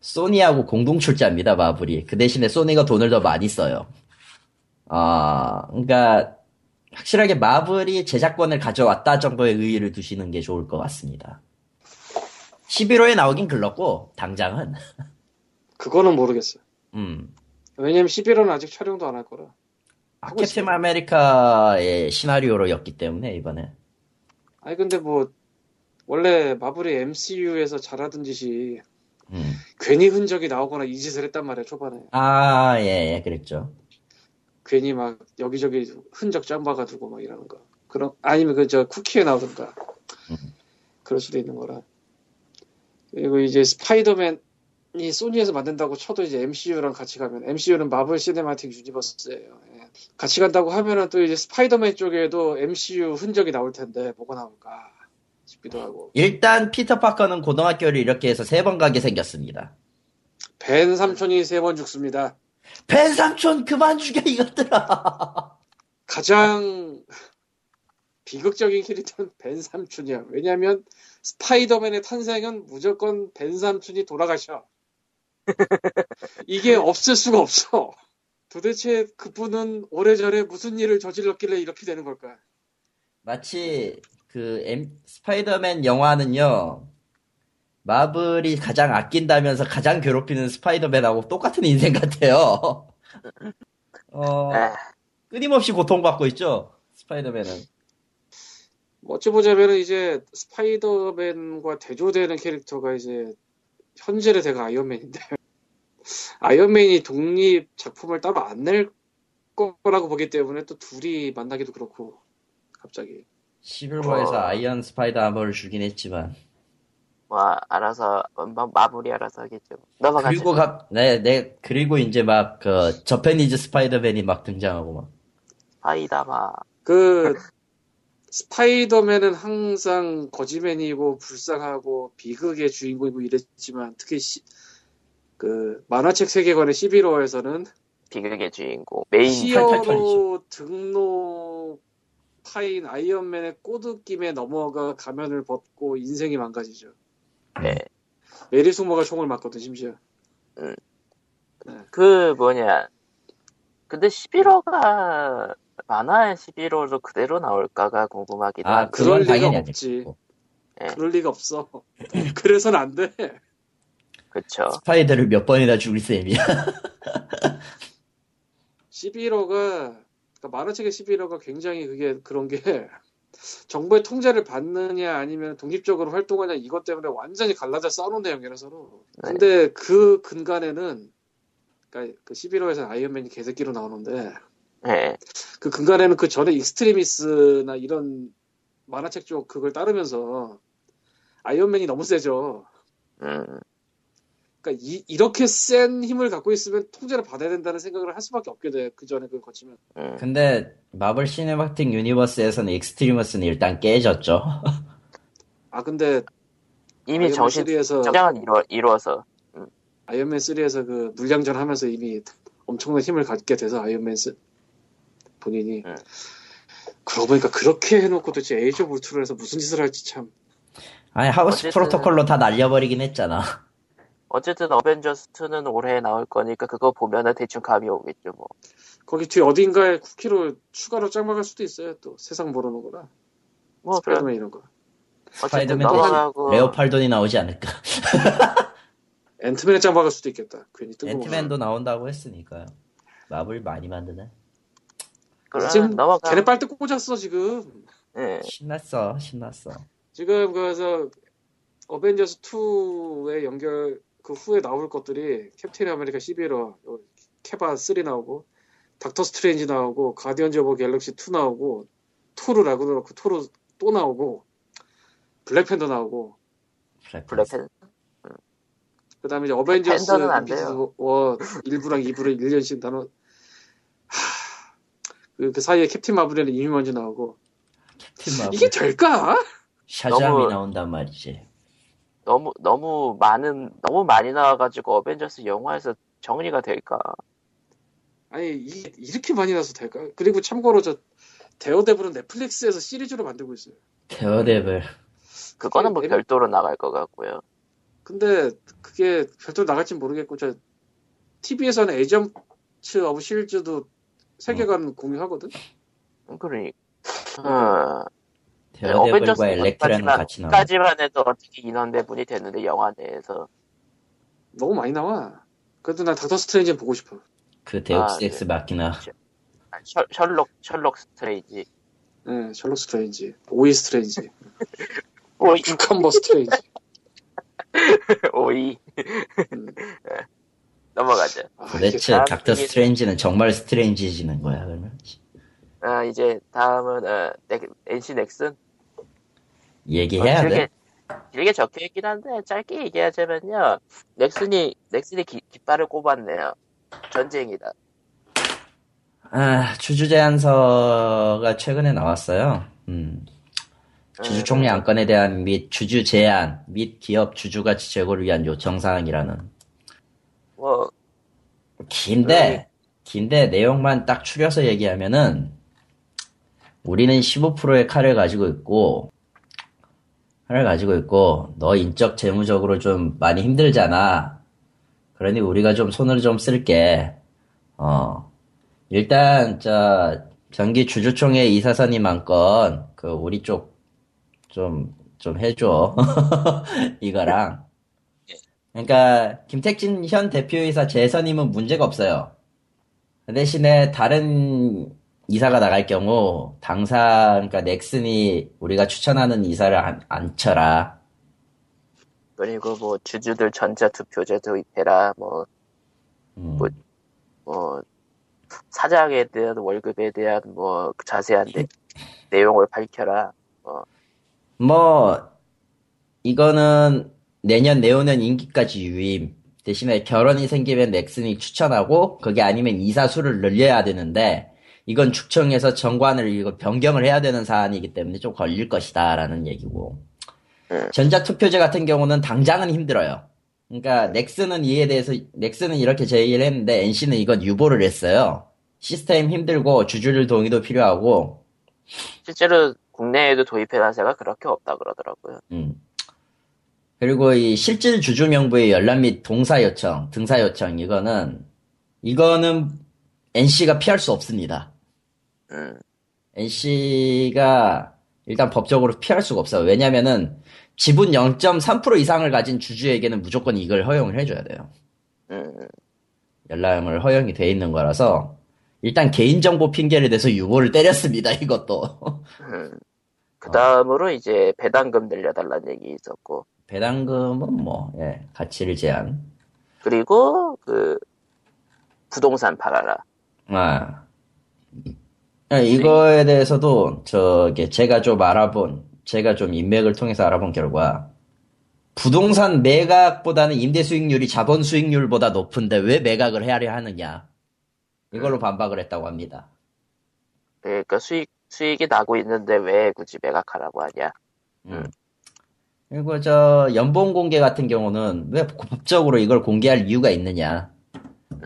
Speaker 1: 소니하고 공동 출자입니다, 마블이. 그 대신에 소니가 돈을 더 많이 써요. 아, 그러니까 확실하게 마블이 제작권을 가져왔다 정도의 의의를 두시는 게 좋을 것 같습니다. 11호에 나오긴 글렀고 당장은
Speaker 4: 그거는 모르겠어요.
Speaker 1: 음.
Speaker 4: 왜냐면 11호는 아직 촬영도 안 할 거라.
Speaker 1: 아, 캡틴. 아메리카의 시나리오로였기 때문에 이번에
Speaker 4: 아니 근데 뭐 원래 마블이 MCU에서 잘하던 짓이
Speaker 1: 음.
Speaker 4: 괜히 흔적이 나오거나 이 짓을 했단 말이야 초반에.
Speaker 1: 아, 예, 예, 그랬죠.
Speaker 4: 괜히 막 여기저기 흔적 짱 박아두고 막 이러는 거. 그런 아니면 그 저 쿠키에 나오던가 그럴 수도 있는 거라. 그리고 이제 스파이더맨이 소니에서 만든다고 쳐도 이제 MCU랑 같이 가면 MCU는 마블 시네마틱 유니버스예요. 예. 같이 간다고 하면은 또 이제 스파이더맨 쪽에도 MCU 흔적이 나올 텐데 뭐가 나올까 싶기도 하고.
Speaker 1: 일단 피터 파커는 고등학교를 이렇게 해서 세 번 가게 생겼습니다.
Speaker 4: 벤 삼촌이 세 번 죽습니다.
Speaker 1: 벤 삼촌 그만 죽여 이것들아.
Speaker 4: 가장 비극적인 캐릭터는 벤 삼촌이야. 왜냐면 스파이더맨의 탄생은 무조건 벤 삼촌이 돌아가셔. 이게 없을 수가 없어. 도대체 그분은 오래전에 무슨 일을 저질렀길래 이렇게 되는 걸까?
Speaker 1: 마치 그 M- 스파이더맨 영화는요. 마블이 가장 아낀다면서 가장 괴롭히는 스파이더맨하고 똑같은 인생 같아요. 어,
Speaker 2: 에,
Speaker 1: 끊임없이 고통받고 있죠. 스파이더맨은.
Speaker 4: 뭐 어찌 보자면은 이제 스파이더맨과 대조되는 캐릭터가 이제 현재의 대가 아이언맨인데 아이언맨이 독립 작품을 따로 안 낼 거라고 보기 때문에 또 둘이 만나기도 그렇고 갑자기
Speaker 1: 시빌워에서
Speaker 2: 어.
Speaker 1: 아이언 스파이더 아머를 주긴 했지만.
Speaker 2: 뭐 알아서 마, 마블이 알아서 하겠죠. 넘어가죠.
Speaker 1: 그리고 가, 네, 네, 그리고 이제 막, 그, Japanese 스파이더맨이 막 등장하고 막.
Speaker 2: スパイダーマ
Speaker 4: 그 스파이더맨은 항상 거지맨이고 불쌍하고 비극의 주인공이고 이랬지만 특히 시- 그 만화책 세계관의 시빌 워에서는
Speaker 2: 비극의 주인공 메인
Speaker 4: 히어로 등록 파인 아이언맨의 꼬드김에 넘어가 가면을 벗고 인생이 망가지죠.
Speaker 2: 네.
Speaker 4: 메이 숙모가 총을 맞거든 심지어.
Speaker 2: 그 뭐냐 근데 11호가 만화의 11호로 그대로 나올까가 궁금하기도
Speaker 1: 아,
Speaker 2: 한데
Speaker 4: 그럴 리가 없지.
Speaker 2: 네.
Speaker 4: 그럴 리가 없어. 그래서는 안 돼.
Speaker 2: 그쵸
Speaker 1: 스파이더를 몇 번이나 죽일 셈이야.
Speaker 4: 시빌 워가 그러니까 만화책의 시빌 워가 굉장히 그게 그런 게 정부의 통제를 받느냐 아니면 독립적으로 활동하냐 이것 때문에 완전히 갈라져 싸우는 내용이라 서로.
Speaker 2: 네.
Speaker 4: 근데 그 근간에는 그러니까 그 시빌 워에서 아이언맨이 개새끼로 나오는데
Speaker 2: 네.
Speaker 4: 그 근간에는 그 전에 익스트리미스나 이런 만화책 쪽 그걸 따르면서 아이언맨이 너무 세죠.
Speaker 2: 음,
Speaker 4: 그러니까 이, 렇게 센 힘을 갖고 있으면 통제를 받아야 된다는 생각을 할 수밖에 없게 돼. 그 전에 그걸 거치면.
Speaker 2: 음.
Speaker 1: 근데, 마블 시네마틱 유니버스에서는 익스트리미스는 일단 깨졌죠.
Speaker 4: 아 근데
Speaker 2: 이미 정신
Speaker 4: 3에서
Speaker 2: 정장은 이루어, 이루어서
Speaker 4: 아이언맨 3에서 그 물량전 하면서 이미 엄청난 힘을 갖게 돼서 아이언맨 3 본인이
Speaker 2: 응.
Speaker 4: 그러고 보니까 그렇게 해놓고 도대체 에이지 오브 울트론에서 무슨 짓을 할지 참
Speaker 1: 아니, 하우스
Speaker 2: 어쨌든-
Speaker 1: 프로토콜로 다 날려버리긴 했잖아.
Speaker 2: 어쨌든 어벤져스2는 올해 나올 거니까 그거 보면은 대충 감이 오겠죠 뭐
Speaker 4: 거기 뒤에 어딘가에 쿠키로 추가로 짱박할 수도 있어요 또 세상 모르는 거라
Speaker 2: 뭐 그런
Speaker 4: 스파이더맨 이런 거
Speaker 1: 스파이더맨
Speaker 2: 넘어가고
Speaker 1: 레오팔돈이 나오지 않을까.
Speaker 4: 앤트맨에 짱박을 수도 있겠다 괜히
Speaker 1: 앤트맨도 나온다고 했으니까요. 마블 많이 만드네.
Speaker 2: 그럼
Speaker 4: 지금
Speaker 2: 넘어가
Speaker 4: 걔네 빨대 꽂았어 지금
Speaker 2: 예.
Speaker 1: 신났어, 신났어.
Speaker 4: 지금 그래서 어벤져스 2의 연결 그 후에 나올 것들이 캡틴 아메리카 11호, 케바 3 나오고 닥터 스트레인지 나오고 가디언즈 오브 갤럭시 2 나오고 토르 라그나로크 토르 또 나오고 블랙팬더 나오고
Speaker 2: 블랙팬
Speaker 4: 그다음에 이제 어벤져스
Speaker 2: 팬더는 안
Speaker 4: 인피니티
Speaker 2: 돼요.
Speaker 4: 워 1부랑 2부를 1년씩 나눠 하... 그, 그 사이에 캡틴 마블에는 이미 먼저 나오고
Speaker 1: 캡틴 마블.
Speaker 4: 이게 될까?
Speaker 1: 샤잠이
Speaker 2: 너무-
Speaker 1: 나온단 말이지.
Speaker 2: 너무 너무 많은 너무 많이 나와가지고 어벤져스 영화에서 정리가 될까
Speaker 4: 아니 이, 이렇게 많이 나서 될까? 그리고 참고로 저 데어데블은 넷플릭스에서 시리즈로 만들고 있어요.
Speaker 1: 데어데블.
Speaker 2: 그거는 뭐
Speaker 4: 네,
Speaker 2: 별도로 나갈 것 같고요
Speaker 4: 근데 그게 별도로 나갈지 모르겠고 저 TV에서는 에이전트 오브 쉴드도 세계관 공유하거든.
Speaker 2: 그러니 어,
Speaker 1: 데어데블과 엘렉트라는 같이 나와.
Speaker 2: 까지만 해도 어떻게 인원 배분이 됐는데 영화 내에서
Speaker 4: 너무 많이 나와. 그래도 난 닥터 스트레인지 보고 싶어.
Speaker 1: 그 Deus
Speaker 2: 아, 네.
Speaker 1: ex machina.
Speaker 2: 셜, 셜록 셜록 스트레인지
Speaker 4: 네, 셜록 스트레인지, 오이 스트레인지,
Speaker 2: 오이
Speaker 4: 주컴버 스트레인지.
Speaker 2: 오이
Speaker 4: 음.
Speaker 2: 넘어가죠.
Speaker 1: 도대체
Speaker 2: 다음
Speaker 1: 닥터 스트레인지는 정말 스트레인지지는 거야 그러면?
Speaker 2: 아, 이제 다음은 어, 넥- NC 넥슨.
Speaker 1: 얘기해야
Speaker 2: 어, 길게,
Speaker 1: 돼?
Speaker 2: 길게 적혀 있긴 한데 짧게 얘기하자면요. 넥슨이 넥슨이 기- 깃발을 꼽았네요. 전쟁이다.
Speaker 1: 아, 주주 제안서가 최근에 나왔어요. 음. 주주 총리 안건에 대한 및 주주 제한 및 기업 주주 가치 제고를 위한 요청 사항이라는
Speaker 2: 뭐
Speaker 1: 긴데 긴데 내용만 딱 추려서 얘기하면은 우리는 15%의 칼을 가지고 있고 칼을 가지고 있고 너 인적 재무적으로 좀 많이 힘들잖아. 그러니 우리가 좀 손을 좀 쓸게. 어 일단 저 전기 주주총회 이사선임 안건 그 우리 쪽좀좀 해줘 이거랑 그러니까 김택진 현 대표이사 재선임은 문제가 없어요. 그 대신에 다른 이사가 나갈 경우 당사 그러니까 넥슨이 우리가 추천하는 이사를 안, 안 쳐라.
Speaker 2: 그리고 뭐 주주들 전자 투표제 도입해라. 뭐
Speaker 1: 음.
Speaker 2: 뭐- 뭐 사장에 대한 월급에 대한 뭐 자세한 내, 내용을 밝혀라.
Speaker 1: 뭐 이거는 내년 내후년 임기까지 유임. 대신에 결혼이 생기면 넥슨이 추천하고 그게 아니면 이사 수를 늘려야 되는데 이건 축청에서 정관을 이거 변경을 해야 되는 사안이기 때문에 좀 걸릴 것이다라는 얘기고
Speaker 2: 음.
Speaker 1: 전자투표제 같은 경우는 당장은 힘들어요. 그러니까 넥슨은 이에 대해서 넥슨은 이렇게 제의를 했는데 NC는 이건 유보를 했어요. 시스템 힘들고 주주들 동의도 필요하고
Speaker 2: 실제로 국내에도 도입해 나세가 그렇게 없다 그러더라고요.
Speaker 1: 음. 그리고 이 실질 주주 명부의 열람 및 동사 요청, 등사 요청 이거는 이거는 NC가 피할 수 없습니다.
Speaker 2: 음.
Speaker 1: NC가 일단 법적으로 피할 수가 없어요. 왜냐면은 지분 0.3% 이상을 가진 주주에게는 무조건 이걸 허용을 해줘야 돼요.
Speaker 2: 음.
Speaker 1: 열람을 허용이 돼 있는 거라서 일단 개인정보 핑계를 대서 유보를 때렸습니다. 이것도
Speaker 2: 음. 그 다음으로 이제 배당금 늘려달라는 얘기 있었고,
Speaker 1: 배당금은 뭐 예, 가치를 제한.
Speaker 2: 그리고 그 부동산 팔아라.
Speaker 1: 아. 예, 이거에 대해서도 저게 제가 좀 알아본 제가 좀 인맥을 통해서 알아본 결과 부동산 매각보다는 임대 수익률이 자본 수익률보다 높은데 왜 매각을 해야 하느냐 이걸로 반박을 했다고 합니다.
Speaker 2: 그러니까 수익 수익이 나고 있는데 왜 굳이 매각하라고 하냐?
Speaker 1: 음. 그리고 저 연봉 공개 같은 경우는 왜 법적으로 이걸 공개할 이유가 있느냐?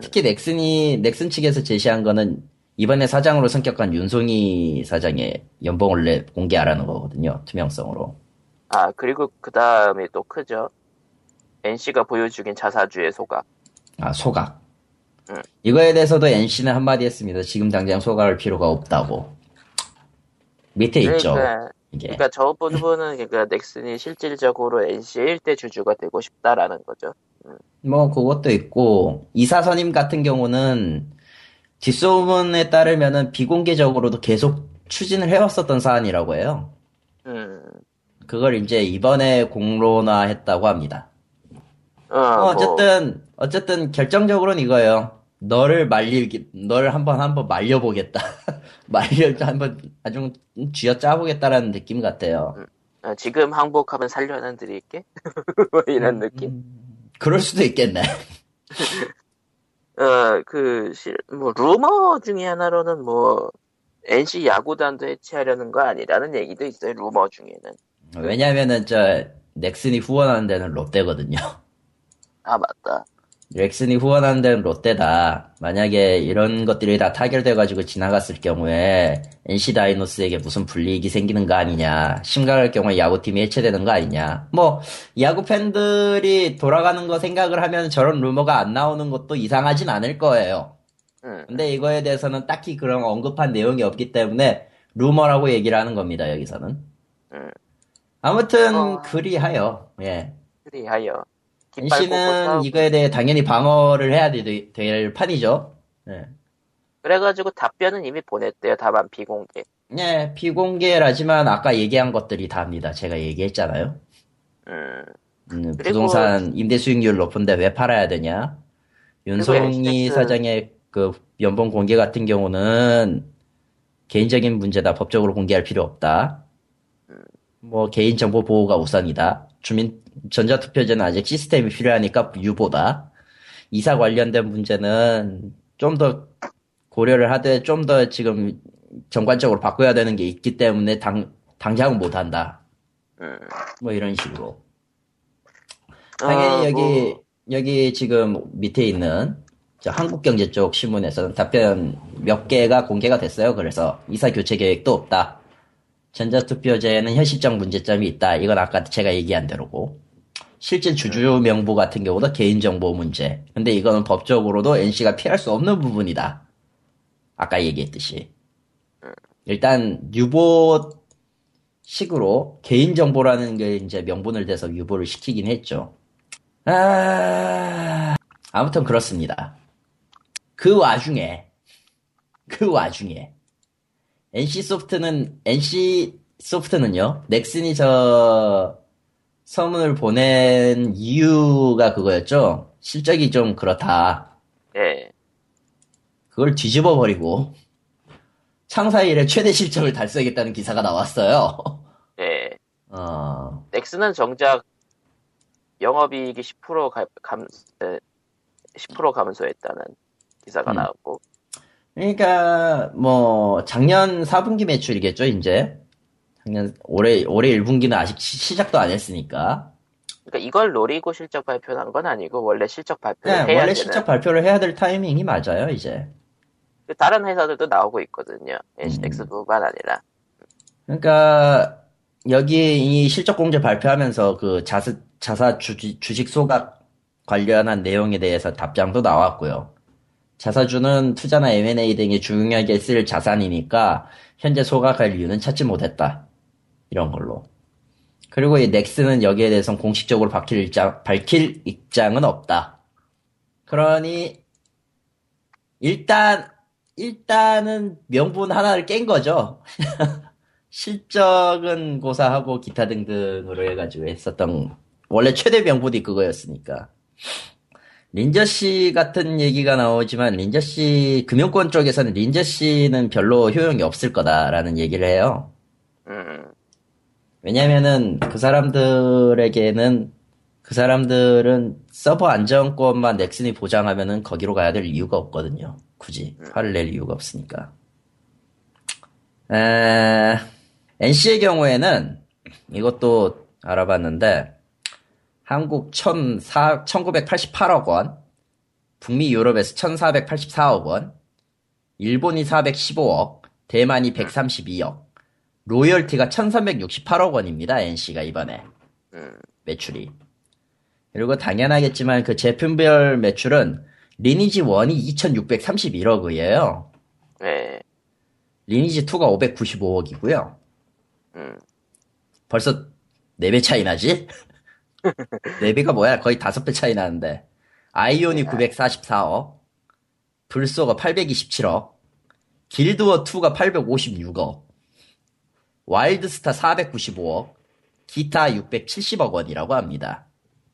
Speaker 1: 특히 넥슨이 넥슨 측에서 제시한 거는 이번에 사장으로 성격한 윤송이 사장의 연봉을 내 공개 하라는 거거든요. 투명성으로.
Speaker 2: 아 그리고 그 다음에 또 크죠. NC가 중인 자사주의 소각.
Speaker 1: 아 소각.
Speaker 2: 음.
Speaker 1: 이거에 대해서도 NC는 한마디 했습니다. 지금 당장 소각할 필요가 없다고. 밑에 있죠.
Speaker 2: 그러니까,
Speaker 1: 이게.
Speaker 2: 그러니까 저 부분은 그러니까 넥슨이 실질적으로 NC의 1대 주주가 되고 싶다라는 거죠.
Speaker 1: 뭐 그것도 있고 이사 선임 같은 경우는 뒷소문에 따르면은 비공개적으로도 계속 추진을 해왔었던 사안이라고 해요.
Speaker 2: 음.
Speaker 1: 그걸 이제 이번에 공론화했다고 합니다.
Speaker 2: 어,
Speaker 1: 어,
Speaker 2: 뭐,
Speaker 1: 어쨌든 어쨌든 결정적으로는 이거예요. 너를 말리기, 너를 한번 한번 말려보겠다. 말려 한번 아주 쥐어 짜보겠다라는 느낌 같아요.
Speaker 2: 어, 지금 항복하면 살려는 드릴게. 뭐 이런 느낌.
Speaker 1: 그럴 수도 있겠네.
Speaker 2: 어, 그, 실, 뭐, 루머 중에 하나로는 뭐, NC 야구단도 해체하려는 거 아니라는 얘기도 있어요, 루머 중에는.
Speaker 1: 왜냐면은 저 넥슨이 후원하는 데는 롯데거든요.
Speaker 2: 아, 맞다.
Speaker 1: 넥슨이 후원하는 데는 롯데다. 만약에 이런 것들이 다 타결돼가지고 지나갔을 경우에 NC 다이노스에게 무슨 불이익이 생기는 거 아니냐. 심각할 경우에 야구팀이 해체되는 거 아니냐. 뭐, 야구 팬들이 돌아가는 거 생각을 하면 저런 루머가 안 나오는 것도 이상하진 않을 거예요.
Speaker 2: 음,
Speaker 1: 근데 이거에 대해서는 딱히 그런 언급한 내용이 없기 때문에 루머라고 얘기를 하는 겁니다, 여기서는.
Speaker 2: 음.
Speaker 1: 아무튼,
Speaker 2: 어.
Speaker 1: 그리하여, 예.
Speaker 2: 그리하여.
Speaker 1: NC는. 이거에 대해 당연히 방어를 해야 되- 될 판이죠. 예.
Speaker 2: 그래가지고 답변은 이미 보냈대요, 다만 비공개.
Speaker 1: 예, 비공개라지만 아까 얘기한 것들이 다입니다. 제가 얘기했잖아요.
Speaker 2: 음,
Speaker 1: 음, 부동산 임대 수익률 높은데 왜 팔아야 되냐?
Speaker 2: NCX
Speaker 1: 사장의 그 연봉 공개 같은 경우는 개인적인 문제다. 법적으로 공개할 필요 없다. 뭐 개인 정보 보호가 우선이다. 주민 전자투표제는 아직 시스템이 필요하니까 유보다. 이사 관련된 문제는 좀 더 고려를 하되 좀 더 지금 정관적으로 바꿔야 되는 게 있기 때문에 당 당장은 못한다.
Speaker 2: 음.
Speaker 1: 뭐 이런 식으로. 당연히
Speaker 2: 어,
Speaker 1: 여기
Speaker 2: 뭐,
Speaker 1: 여기 지금 밑에 있는 저 한국경제 쪽 신문에서는 답변 몇 개가 공개가 됐어요. 그래서 이사 교체 계획도 없다. 전자투표제에는 현실적 문제점이 있다. 이건 아까 제가 얘기한 대로고. 실제 주주 명부 같은 경우도 개인정보 문제. 근데 이거는 법적으로도 NC가 피할 수 없는 부분이다. 아까 얘기했듯이. 일단 유보 식으로 개인정보라는 게 이제 명분을 대서 유보를 시키긴 했죠. 아, 아무튼 그렇습니다. 그 와중에, 그 와중에, NC 소프트는, NC 소프트는요, 넥슨이 저, 서문을 보낸 이유가 그거였죠. 실적이 좀 그렇다.
Speaker 2: 예.
Speaker 1: 그걸 뒤집어 버리고, 창사 이래 최대 실적을 달성했다는 기사가 나왔어요.
Speaker 2: 예.
Speaker 1: 어,
Speaker 2: 넥슨은 정작 영업이익이 10% 감, 감, 에, 10% 감소했다는 기사가
Speaker 1: 음.
Speaker 2: 나왔고,
Speaker 1: 그러니까 뭐 작년 4분기 매출이겠죠 이제 작년 올해 올해 1분기는 아직 시- 시작도 안 했으니까
Speaker 2: 그러니까 이걸 노리고 실적 발표를 한건 아니고 원래 실적 발표를
Speaker 1: 네,
Speaker 2: 해야
Speaker 1: 원래
Speaker 2: 되는
Speaker 1: 실적 발표를 해야 될 타이밍이 맞아요 이제
Speaker 2: 그 다른 회사들도 나오고 있거든요.
Speaker 1: 음.
Speaker 2: NC텍스뿐만 아니라.
Speaker 1: 그러니까 여기 이 실적 공제 발표하면서 그 자사 자사 주지, 주식 소각 관련한 내용에 대해서 답장도 나왔고요. 자사주는 투자나 M&A 등에 중요하게 쓸 자산이니까 현재 소각할 이유는 찾지 못했다. 이런 걸로. 그리고 이 넥슨은 여기에 대해서 공식적으로 밝힐 입장, 밝힐 입장은 없다. 그러니 일단 일단은 명분 하나를 깬 거죠. 실적은 고사하고 기타 등등으로 해가지고 했었던 원래 최대 명분이 그거였으니까. 린저 씨 같은 얘기가 나오지만 린저 씨 금융권 쪽에서는 린저 씨는 별로 효용이 없을 거다라는 얘기를 해요.
Speaker 2: 음,
Speaker 1: 왜냐면은 그 사람들에게는 그 사람들은 서버 안정권만 넥슨이 보장하면은 거기로 가야 될 이유가 없거든요. 굳이 화를 낼 이유가 없으니까. 에, NC의 경우에는 이것도 알아봤는데 한국 1,4 1988억 원, 북미 유럽에서 1,484억 원, 일본이 415억, 대만이 132억, 로열티가 1368억 원입니다. NC가 이번에
Speaker 2: 음,
Speaker 1: 매출이. 그리고 당연하겠지만 그 제품별 매출은 리니지 1이 2631억이에요.
Speaker 2: 네,
Speaker 1: 리니지 2가 595억이고요.
Speaker 2: 음,
Speaker 1: 벌써 4배 차이 나지? 4배가 뭐야? 거의 5배 차이 나는데. 아이온이 944억, 불소가 827억, 길드워 2가 856억, 와일드스타 495억, 기타 670억 원이라고 합니다.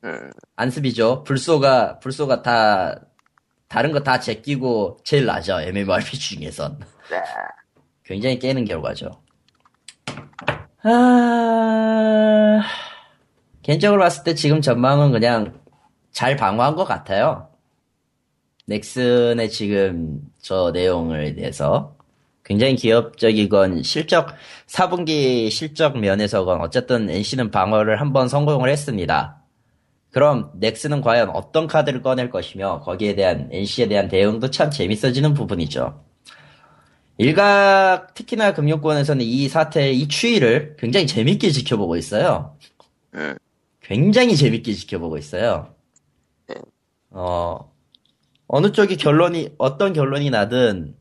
Speaker 2: 음,
Speaker 1: 안습이죠. 불소가, 불소가 다, 다른 거 다 제끼고 제일 낮아. MMORPG 중에선.
Speaker 2: 네.
Speaker 1: 굉장히 깨는 결과죠. 아, 개인적으로 봤을 때 지금 전망은 그냥 잘 방어한 것 같아요. 넥슨의 지금 저 내용을 대해서 굉장히 기업적이건 실적 4분기 실적 면에서건 어쨌든 NC는 방어를 한번 성공을 했습니다. 그럼 넥슨은 과연 어떤 카드를 꺼낼 것이며 거기에 대한 NC에 대한 대응도 참 재밌어지는 부분이죠. 일각 특히나 금융권에서는 이 사태의 이 추이를 굉장히 재밌게 지켜보고 있어요.
Speaker 2: 음,
Speaker 1: 굉장히 재밌게 지켜보고 있어요.
Speaker 2: 네.
Speaker 1: 어, 어느 쪽이 결론이, 어떤 결론이 나든,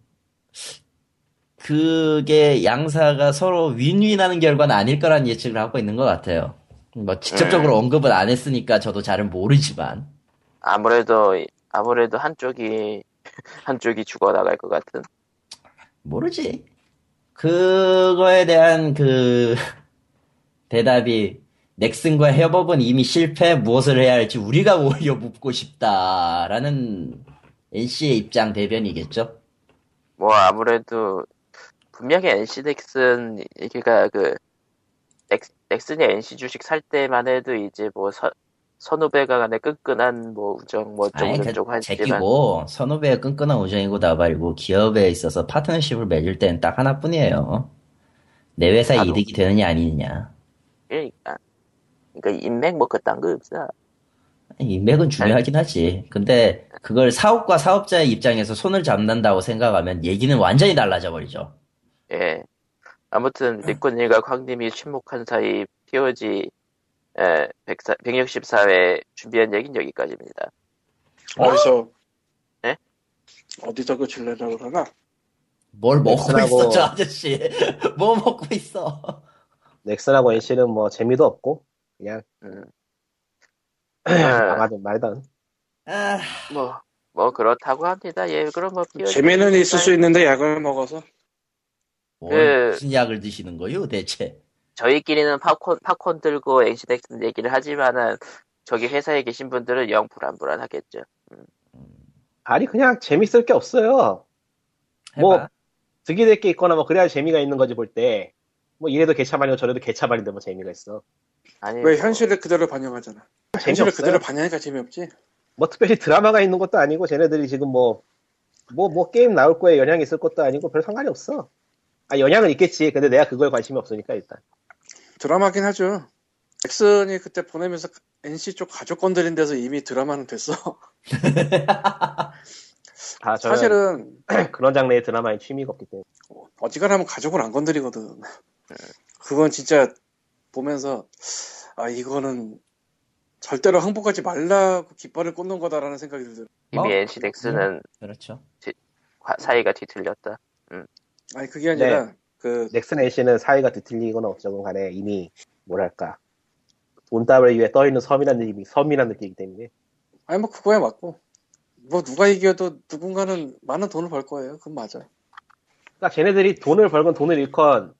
Speaker 1: 그게 양사가 서로 윈윈하는 결과는 아닐 거란 예측을 하고 있는 것 같아요. 뭐, 직접적으로 언급은 안 했으니까 저도 잘은 모르지만,
Speaker 2: 아무래도, 아무래도 한쪽이, 한쪽이 죽어 나갈 것 같은.
Speaker 1: 모르지. 그거에 대한 그, 대답이, 넥슨과 협업은 이미 실패, 무엇을 해야 할지 우리가 오히려 묻고 싶다라는 NC의 입장 대변이겠죠?
Speaker 2: 뭐 아무래도 분명히 NC 넥슨 얘기가 그 넥, 넥슨이 NC 주식 살 때만 해도 이제 뭐 서, 선후배가 간의 끈끈한 뭐 우정 뭐 어쩌고
Speaker 1: 그,
Speaker 2: 하지만
Speaker 1: 제끼고, 선후배의 끈끈한 우정이고 나발이고, 기업에 있어서 파트너십을 맺을 때는 딱 하나뿐이에요. 내 회사에
Speaker 2: 나도.
Speaker 1: 이득이 되느냐, 아니느냐.
Speaker 2: 그러니까 그러니까 인맥 뭐 그딴 거 없어.
Speaker 1: 인맥은 중요하긴 하지. 근데, 그걸 사업과 사업자의 입장에서 손을 잡는다고 생각하면 얘기는 완전히 달라져 버리죠.
Speaker 2: 예. 아무튼 리코님과 광님이 침묵한 사이 POG 에, 104, 164회 준비한 얘기는 여기까지입니다.
Speaker 4: 어디서
Speaker 2: 네?
Speaker 4: 어디서 그 질레라고 그러나?
Speaker 1: 뭘 먹고
Speaker 3: 넥슨하고-
Speaker 1: 있어, 저 아저씨. 뭐 먹고 있어.
Speaker 3: 넥슨하고 NC는 뭐 재미도 없고 그냥
Speaker 2: 음.
Speaker 3: 망하든 말든
Speaker 1: 아,
Speaker 2: 뭐, 뭐 그렇다고 합니다. 예, 그럼 뭐
Speaker 4: 재미는 있을 수 있는데 약을 먹어서
Speaker 1: 뭘,
Speaker 2: 그-
Speaker 1: 무슨 약을 드시는 거요, 대체?
Speaker 2: 저희끼리는 팝콘, 팝콘 들고 NC덱슨 얘기를 하지만은 저기 회사에 계신 분들은 영 불안불안하겠죠.
Speaker 3: 아니 그냥 재밌을 게 없어요.
Speaker 1: 해봐.
Speaker 3: 뭐, 득이 될 게 있거나 뭐 그래야 재미가 있는 거지 볼 때. 뭐 이래도 개차반이고 저래도 개차반인데 뭐 재미가 있어.
Speaker 2: 아니
Speaker 4: 왜
Speaker 2: 뭐,
Speaker 4: 현실을 그대로 반영하잖아. 현실을
Speaker 3: 재미없어요.
Speaker 4: 그대로 반영하니까 재미없지.
Speaker 3: 뭐 특별히 드라마가 있는 것도 아니고 쟤네들이 지금 뭐, 뭐, 뭐 게임 나올 거에 영향이 있을 것도 아니고 별 상관이 없어. 아, 영향은 있겠지. 근데 내가 그거에 관심이 없으니까 일단.
Speaker 4: 드라마긴 하죠. 넥슨이 그때 보내면서 NC 쪽 가족 건드린 데서 이미 드라마는 됐어.
Speaker 3: 아,
Speaker 4: 사실은
Speaker 3: 그런 장르의 드라마에 취미가 없기 때문에.
Speaker 4: 어지간하면 가족을 안 건드리거든. 그건 진짜 보면서 아 이거는 절대로 항복하지 말라고 깃발을 꽂는 거다라는 생각이 들더라고.
Speaker 2: 이미
Speaker 1: 어?
Speaker 2: NC덱슨은
Speaker 1: 그렇죠.
Speaker 2: 사이가 뒤틀렸다.
Speaker 4: 아니 그게 아니라 그
Speaker 3: 넥슨 NC는 사이가 뒤틀리거나 어쩌건 간에 이미, 뭐랄까. 돈 따블 위에 떠있는 섬이라는 느낌이, 섬이라는 느낌이기 때문에.
Speaker 4: 아니 뭐 그거야 맞고 뭐 누가 이겨도 누군가는 많은 돈을 벌 거예요. 그건 맞아.
Speaker 3: 그러니까 쟤네들이 돈을 벌건 돈을 잃건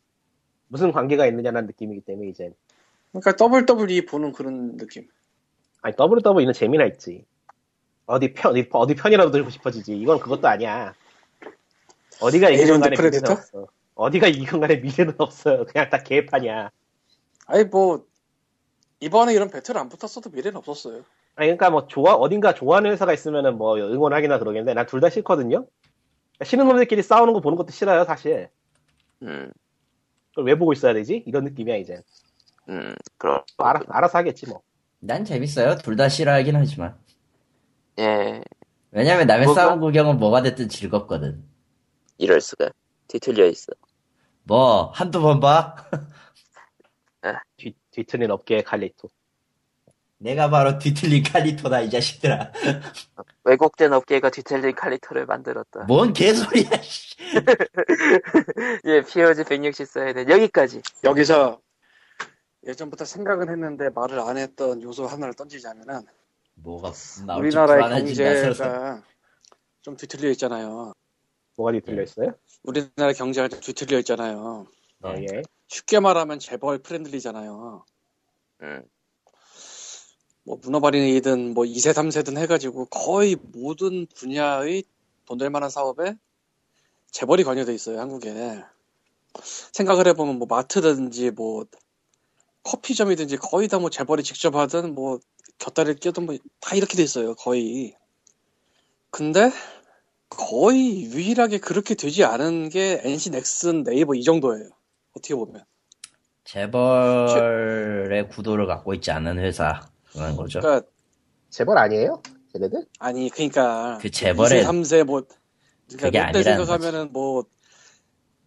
Speaker 3: 무슨 관계가 있느냐는 느낌이기 때문에 이제.
Speaker 4: 그러니까 WWE 보는 그런 느낌.
Speaker 3: 아니, WWE는 재미나 있지. 어디 편, 어디 편이라도 들고 싶어지지. 이건 그것도 아니야. 어디가 이기건
Speaker 4: 에이전트
Speaker 3: 간에 미래는? 없어. 어디가 이기건 간에 미래는 없어요. 그냥 다 개판이야.
Speaker 4: 아니 뭐 이번에 이런 배틀 안 붙었어도 미래는 없었어요.
Speaker 3: 아니, 그러니까 뭐, 좋아, 어딘가 좋아하는 회사가 있으면은 뭐, 응원하기나 그러겠는데, 난 둘 다 싫거든요? 그러니까 싫은 놈들끼리 싸우는 거 보는 것도 싫어요, 사실.
Speaker 2: 음,
Speaker 3: 그걸 왜 보고 있어야 되지? 이런 느낌이야, 이제.
Speaker 2: 음, 그럼
Speaker 3: 뭐 알아, 알아서 하겠지, 뭐.
Speaker 1: 난 재밌어요. 둘 다 싫어하긴 하지만.
Speaker 2: 예,
Speaker 1: 왜냐면 남의? 싸움 구경은 뭐가 됐든 즐겁거든.
Speaker 2: 이럴 수가 뒤틀려 있어.
Speaker 1: 뭐, 한두 번 봐?
Speaker 3: 뒤, 뒤틀린 업계의 칼리토.
Speaker 1: 내가 바로 뒤틀린 칼리토다, 이 자식들아.
Speaker 2: 왜곡된 업계가 뒤틀린 칼리터를 만들었다.
Speaker 1: 뭔 개소리야, 씨.
Speaker 2: 예, POG 164회는 여기까지.
Speaker 4: 여기서 예전부터 생각은 했는데 말을 안 했던 요소 하나를 던지자면은
Speaker 1: 뭐가
Speaker 4: 우리나라의. 경제가 좀 뒤틀려 있잖아요.
Speaker 3: 뭐가 뒤틀려 있어요?
Speaker 4: 우리나라 경제가 좀 뒤틀려 있잖아요.
Speaker 3: 어,
Speaker 1: 네.
Speaker 3: 예.
Speaker 4: 쉽게 말하면 재벌 프렌들리잖아요.
Speaker 2: 음,
Speaker 4: 뭐 문어발인이든 뭐 2세 3세든 해가지고 거의 모든 분야의 돈 될 만한 사업에 재벌이 관여돼 있어요 한국에 생각을 해보면 뭐 마트든지 뭐 커피점이든지 거의 다 뭐 재벌이 직접 하든 뭐 곁다리를 끼든 뭐 다 이렇게 돼 있어요 거의 근데 거의 유일하게 그렇게 되지 않은 게 NC 넥슨 네이버 이 정도예요 어떻게 보면
Speaker 1: 재벌의 구도를 갖고 있지 않은 회사라는 거죠.
Speaker 4: 그러니까
Speaker 3: 재벌 아니에요? 쟤네들?
Speaker 4: 아니 그러니까
Speaker 1: 그 재벌의
Speaker 4: 2세 3세 뭐
Speaker 1: 그게
Speaker 4: 그러니까 롯데
Speaker 1: 아니라는
Speaker 4: 생각하면은 뭐,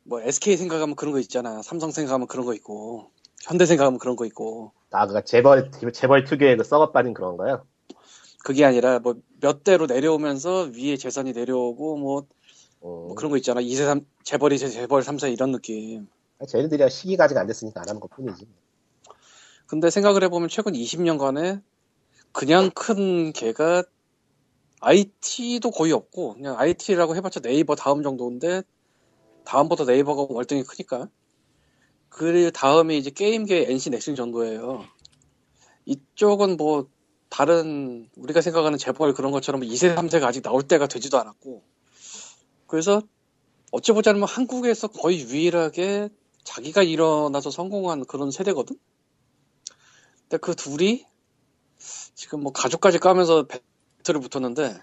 Speaker 4: 뭐 SK 생각하면 그런 거 있잖아. 삼성 생각하면 그런 거 있고, 현대 생각하면 그런 거 있고.
Speaker 3: 아, 그 재벌, 재벌 특유의 그 썩어 빠진 그런 거요?
Speaker 4: 그게 아니라 뭐 몇 대로 내려오면서 위에 재산이 내려오고 뭐,
Speaker 3: 어,
Speaker 4: 뭐 그런 거 있잖아. 2세 3, 재벌이 재벌 3세 이런 느낌.
Speaker 3: 쟤네들이 시기가 아직 안 됐으니까 안 하는 것 뿐이지.
Speaker 4: 근데 생각을 해보면 최근 20년간에 그냥 큰 개가 IT도 거의 없고 그냥 IT라고 해봤자 네이버 다음 정도인데 다음부터 네이버가 월등히 크니까 그 다음에 이제 게임계 NC 넥슨 정도예요. 이쪽은 뭐 다른 우리가 생각하는 재벌 그런 것처럼 2세, 3세가 아직 나올 때가 되지도 않았고 그래서 어찌 보자면 한국에서 거의 유일하게 자기가 일어나서 성공한 그런 세대거든. 근데 그 둘이 지금 뭐 가족까지 까면서 배틀을 붙었는데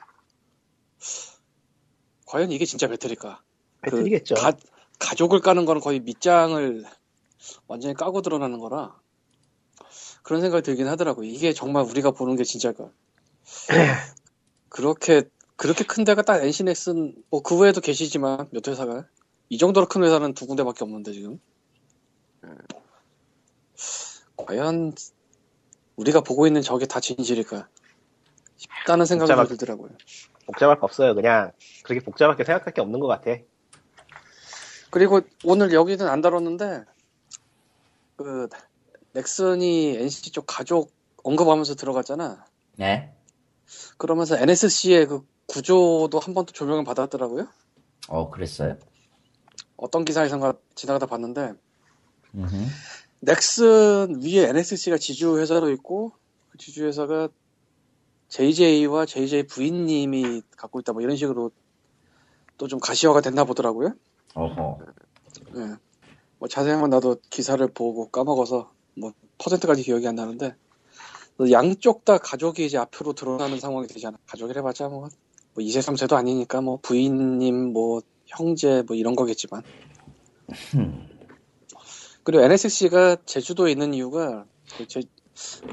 Speaker 4: 과연 이게 진짜 배틀일까?
Speaker 3: 배틀이겠죠.
Speaker 4: 그 가, 가족을 까는 거는 거의 밑장을 완전히 까고 드러나는 거라 그런 생각이 들긴 하더라고. 이게 정말 우리가 보는 게 진짜일까? 그렇게 그렇게 큰 데가 딱 엔시넥슨 뭐 그 외에도 계시지만 몇 회사가 이 정도로 큰 회사는 두 군데밖에 없는데 지금 과연 우리가 보고 있는 저게 다 진실일까 싶다는 생각이
Speaker 3: 복잡하-
Speaker 4: 들더라고요.
Speaker 3: 복잡할 거 없어요. 그냥 그렇게 복잡하게 생각할 게 없는 것 같아.
Speaker 4: 그리고 오늘 여기는 안 다뤘는데 그 넥슨이 NC 쪽 가족 언급하면서 들어갔잖아.
Speaker 1: 네.
Speaker 4: 그러면서 NSC의 그 구조도 한 번 또 조명을 받았더라고요.
Speaker 1: 어, 그랬어요?
Speaker 4: 어떤 기사에선가 지나가다 봤는데
Speaker 1: 음흠.
Speaker 4: 넥슨 위에 NSC가 지주 회사로 있고 그 지주 회사가 JJ와 JJ 부인님이 갖고 있다 뭐 이런 식으로 또 좀 가시화가 됐나 보더라고요.
Speaker 1: 어허.
Speaker 4: 예. 뭐 자세한 건 나도 기사를 보고 까먹어서 뭐 퍼센트까지 기억이 안 나는데 양쪽 다 가족이 이제 앞으로 드러나는 상황이 되잖아. 가족이래봤자 뭐, 뭐 2세 3세도 아니니까 뭐 부인님 뭐 형제 뭐 이런 거겠지만
Speaker 1: 흠.
Speaker 4: 그리고 NSC가 제주도에 있는 이유가 그 제-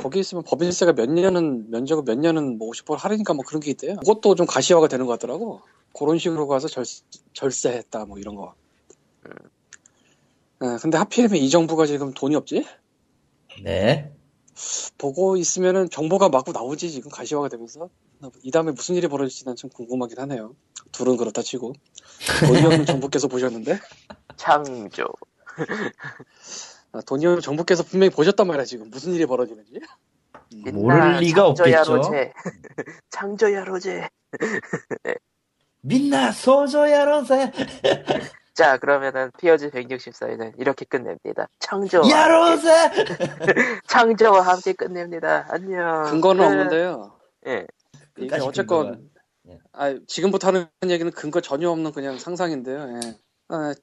Speaker 4: 거기 있으면 법인세가 몇 년은 면적은 몇 년은 뭐 50% 할인인가 뭐 그런 게 있대요. 그것도 좀 가시화가 되는 것 같더라고. 그런 식으로 가서 절, 절세했다 뭐 이런 거. 예, 근데 하필이면 이 정부가 지금 돈이 없지?
Speaker 1: 네.
Speaker 4: 보고 있으면은 정보가 마구 나오지 지금 가시화가 되면서 이 다음에 무슨 일이 벌어질지 난 좀 궁금하긴 하네요. 둘은 그렇다 치고 돈이 없는 정부께서 보셨는데
Speaker 2: 창조.
Speaker 4: 아, 돈이 없는 정부께서 분명히 보셨단 말이야 지금 무슨 일이 벌어지는지.
Speaker 1: 모를 리가
Speaker 2: 창조야
Speaker 1: 없겠죠.
Speaker 2: 로제. 창조야 로제.
Speaker 1: 민나 소저야 로세.
Speaker 2: 자 그러면은 피어즈 164회는 이렇게 끝냅니다. 창조.
Speaker 1: 야 로세.
Speaker 2: 창조와 함께 끝냅니다. 안녕.
Speaker 4: 근거는
Speaker 2: 끝.
Speaker 4: 없는데요.
Speaker 2: 예.
Speaker 4: 이게 어쨌건.
Speaker 1: 예.
Speaker 4: 아, 지금부터 하는 얘기는 근거 전혀 없는 그냥 상상인데요. 예. 아,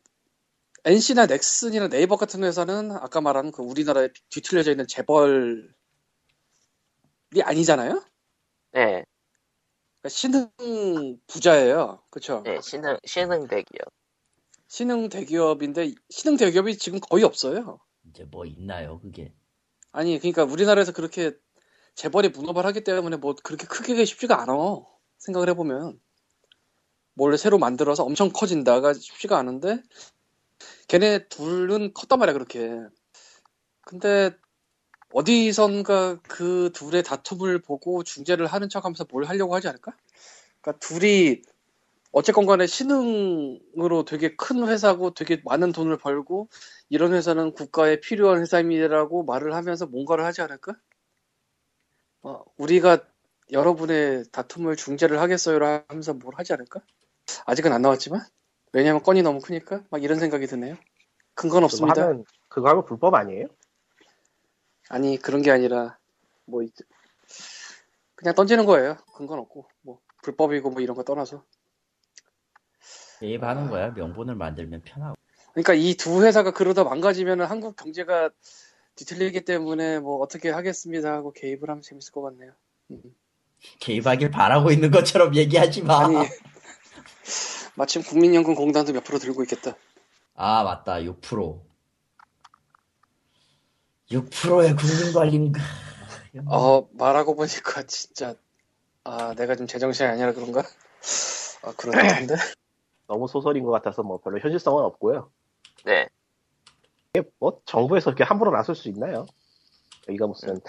Speaker 4: NC나 넥슨이나 네이버 같은 회사는 아까 말한 그 우리나라에 뒤틀려져 있는 재벌이 아니잖아요.
Speaker 2: 예.
Speaker 4: 그러니까 신흥 부자예요. 그렇죠?
Speaker 2: 예. 신흥 신흥 대기업.
Speaker 4: 신흥 대기업인데 신흥 대기업이 지금 거의 없어요.
Speaker 1: 이제 뭐 있나요, 그게?
Speaker 4: 아니 그러니까 우리나라에서 그렇게 재벌이 문어발 하기 때문에 뭐 그렇게 크게 쉽지가 않아. 생각을 해보면 뭘 새로 만들어서 엄청 커진다가 쉽지가 않은데 걔네 둘은 컸단 말이야 그렇게. 근데 어디선가 그 둘의 다툼을 보고 중재를 하는 척하면서 뭘 하려고 하지 않을까? 그러니까 둘이 어쨌건 간에 신흥으로 되게 큰 회사고 되게 많은 돈을 벌고 이런 회사는 국가에 필요한 회사입니다라고 말을 하면서 뭔가를 하지 않을까? 어, 우리가 여러분의 다툼을 중재를 하겠어요 하면서 뭘 하지 않을까? 아직은 안 나왔지만 왜냐면 건이 너무 크니까 막 이런 생각이 드네요. 근거는
Speaker 3: 그거
Speaker 4: 없습니다.
Speaker 3: 하면 그거 하면 불법 아니에요?
Speaker 4: 아니 그런 게 아니라 뭐 있- 그냥 던지는 거예요. 근거는 없고 뭐 불법이고 뭐 이런 거 떠나서.
Speaker 1: 개입하는 거야. 명분을 만들면 편하고.
Speaker 4: 그러니까 이 두 회사가 그러다 망가지면 한국 경제가 뒤틀리기 때문에 뭐 어떻게 하겠습니다 하고 개입을 하면 재밌을 것 같네요. 음.
Speaker 1: 개입하길 바라고 있는 것처럼 얘기하지 마.
Speaker 4: 아니 마침 국민연금공단도 몇 프로 들고 있겠다.
Speaker 1: 아, 맞다. 6%. 6%의 국민관리인가.
Speaker 4: 어 말하고 보니까 진짜 아 내가 좀 제정신이 아니라 그런가? 아 그럴 것 같은데.
Speaker 3: 너무 소설인 것 같아서 뭐 별로 현실성은 없고요.
Speaker 2: 네.
Speaker 3: 이게 뭐 정부에서 이렇게 함부로 나설 수 있나요? 여기가 무슨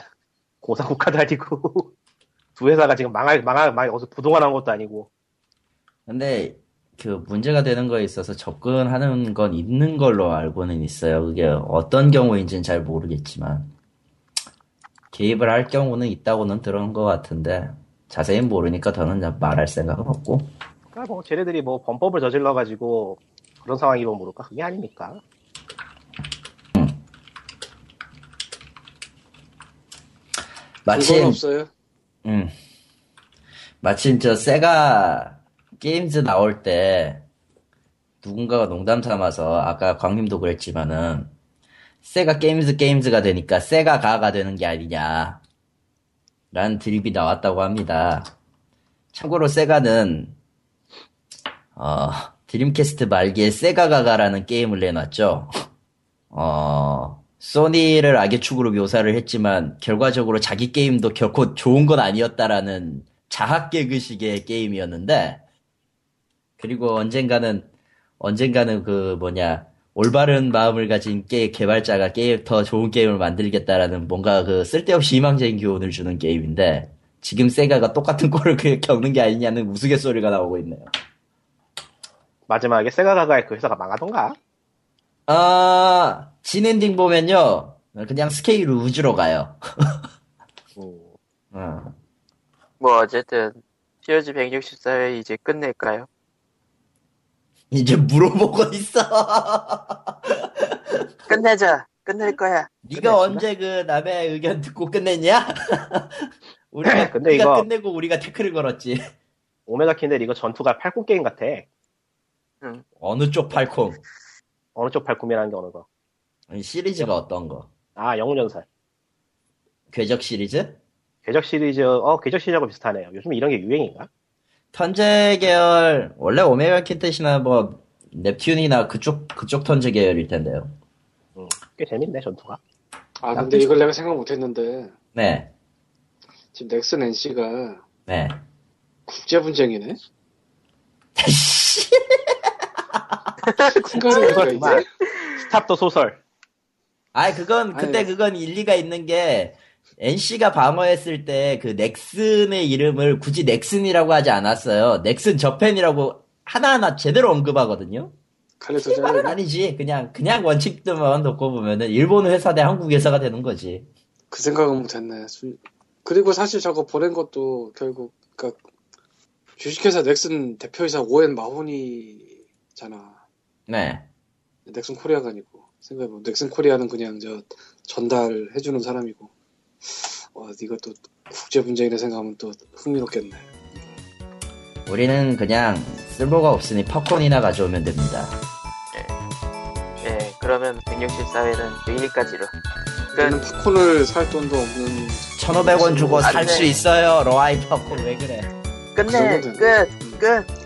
Speaker 3: 공사국가도 아니고 두 회사가 지금 망할 망할 망 어서 부동화 난 것도 아니고
Speaker 1: 근데 그 문제가 되는 거에 있어서 접근하는 건 있는 걸로 알고는 있어요. 그게 어떤 경우인지는 잘 모르겠지만 개입을 할 경우는 있다고는 들은 것 같은데 자세히 모르니까 더는 말할 생각은 없고
Speaker 3: 그러니까 뭐 쟤네들이 뭐 범법을 저질러 가지고 그런 상황이면 모를까 그게 아닙니까?
Speaker 1: 마침
Speaker 4: 없어요.
Speaker 1: 음. 마침 저 세가 게임즈 나올 때 누군가가 농담 삼아서 아까 광님도 그랬지만은 세가 게임즈 게임즈가 되니까 세가 가가 되는 게 아니냐 라는 드립이 나왔다고 합니다. 참고로 세가는 어, 드림캐스트 말기에 세가 가가라는 게임을 내놨죠. 어, 소니를 악의 축으로 묘사를 했지만 결과적으로 자기 게임도 결코 좋은 건 아니었다라는 자학 개그식의 게임이었는데 그리고 언젠가는 언젠가는 그 뭐냐 올바른 마음을 가진 게 개발자가 게임 더 좋은 게임을 만들겠다라는 뭔가 그 쓸데없이 희망적인 교훈을 주는 게임인데 지금 세가가 똑같은 꼴을 그- 겪는 게 아니냐는 우스갯소리가 나오고 있네요.
Speaker 3: 마지막에 세가가가 그 회사가 망하던가?
Speaker 1: 아 진엔딩 보면요 그냥 스케일 우주로 가요.
Speaker 3: 음,
Speaker 1: 어.
Speaker 2: 뭐 어쨌든 POG 164회 이제 끝낼까요?
Speaker 1: 이제 물어보고 있어.
Speaker 2: 끝내자. 끝낼 거야.
Speaker 1: 네가 언제 그 남의 의견 듣고 끝냈냐? 우리가
Speaker 3: 근데
Speaker 1: 우리가
Speaker 3: 이거-
Speaker 1: 끝내고 우리가 태클을 걸었지.
Speaker 3: 오메가 킨델 이거 전투가 팔꿈 게임 같아.
Speaker 1: 어느 쪽 팔콩?
Speaker 3: 어느 쪽 팔꿈이라는 게 어느 거.
Speaker 1: 아니, 시리즈가 어떤 거?
Speaker 3: 아, 영웅전설.
Speaker 1: 궤적 시리즈?
Speaker 3: 궤적 시리즈, 어, 궤적 시리즈하고 비슷하네요. 요즘 이런 게 유행인가?
Speaker 1: 턴제 계열 원래 오메가 킨텟이나 뭐 넵튠이나 그쪽 그쪽 턴제 계열일 텐데요.
Speaker 3: 음, 꽤 재밌네, 전투가.
Speaker 4: 아 근데 이걸 내가 생각 못 했는데
Speaker 1: 네,
Speaker 4: 지금 넥슨 NC가
Speaker 1: 네.
Speaker 4: 국제 분쟁이네. 큰 가슴이
Speaker 3: 그만. 스탑도 소설.
Speaker 1: 아, 그건 그때
Speaker 4: 아니,
Speaker 1: 그건 일리가 있는 게 NC가 방어했을 때 그 넥슨의 이름을 굳이 넥슨이라고 하지 않았어요. 넥슨 저펜이라고 하나하나 제대로 언급하거든요.
Speaker 4: 칼리토
Speaker 1: 말은 아니지. 그냥 그냥 원칙들만 놓고 보면은 일본 회사 대 한국 회사가 되는 거지.
Speaker 4: 그 생각은 못했네. 수- 그리고 사실 저거 보낸 것도 결국 그러니까 주식회사 넥슨 대표이사 오엔 마호니 잖아.
Speaker 1: 네.
Speaker 4: 넥슨 코리아가 아니고 생각해보면 넥슨 코리아는 그냥 저 전달해주는 사람이고 와 이것도 국제 분쟁이라 생각하면 또 흥미롭겠네.
Speaker 1: 우리는 그냥 쓸모가 없으니 팝콘이나 가져오면 됩니다.
Speaker 2: 예, 그러면 164회는 내일까지로.
Speaker 4: 우리는
Speaker 2: 끝.
Speaker 4: 팝콘을 살 돈도 없는
Speaker 1: 1,500원 주고 안살
Speaker 2: 돼.
Speaker 1: 수 있어요. 로아이 팝콘 왜 그래?
Speaker 2: 끝내.
Speaker 4: 그
Speaker 2: 끝. 끝.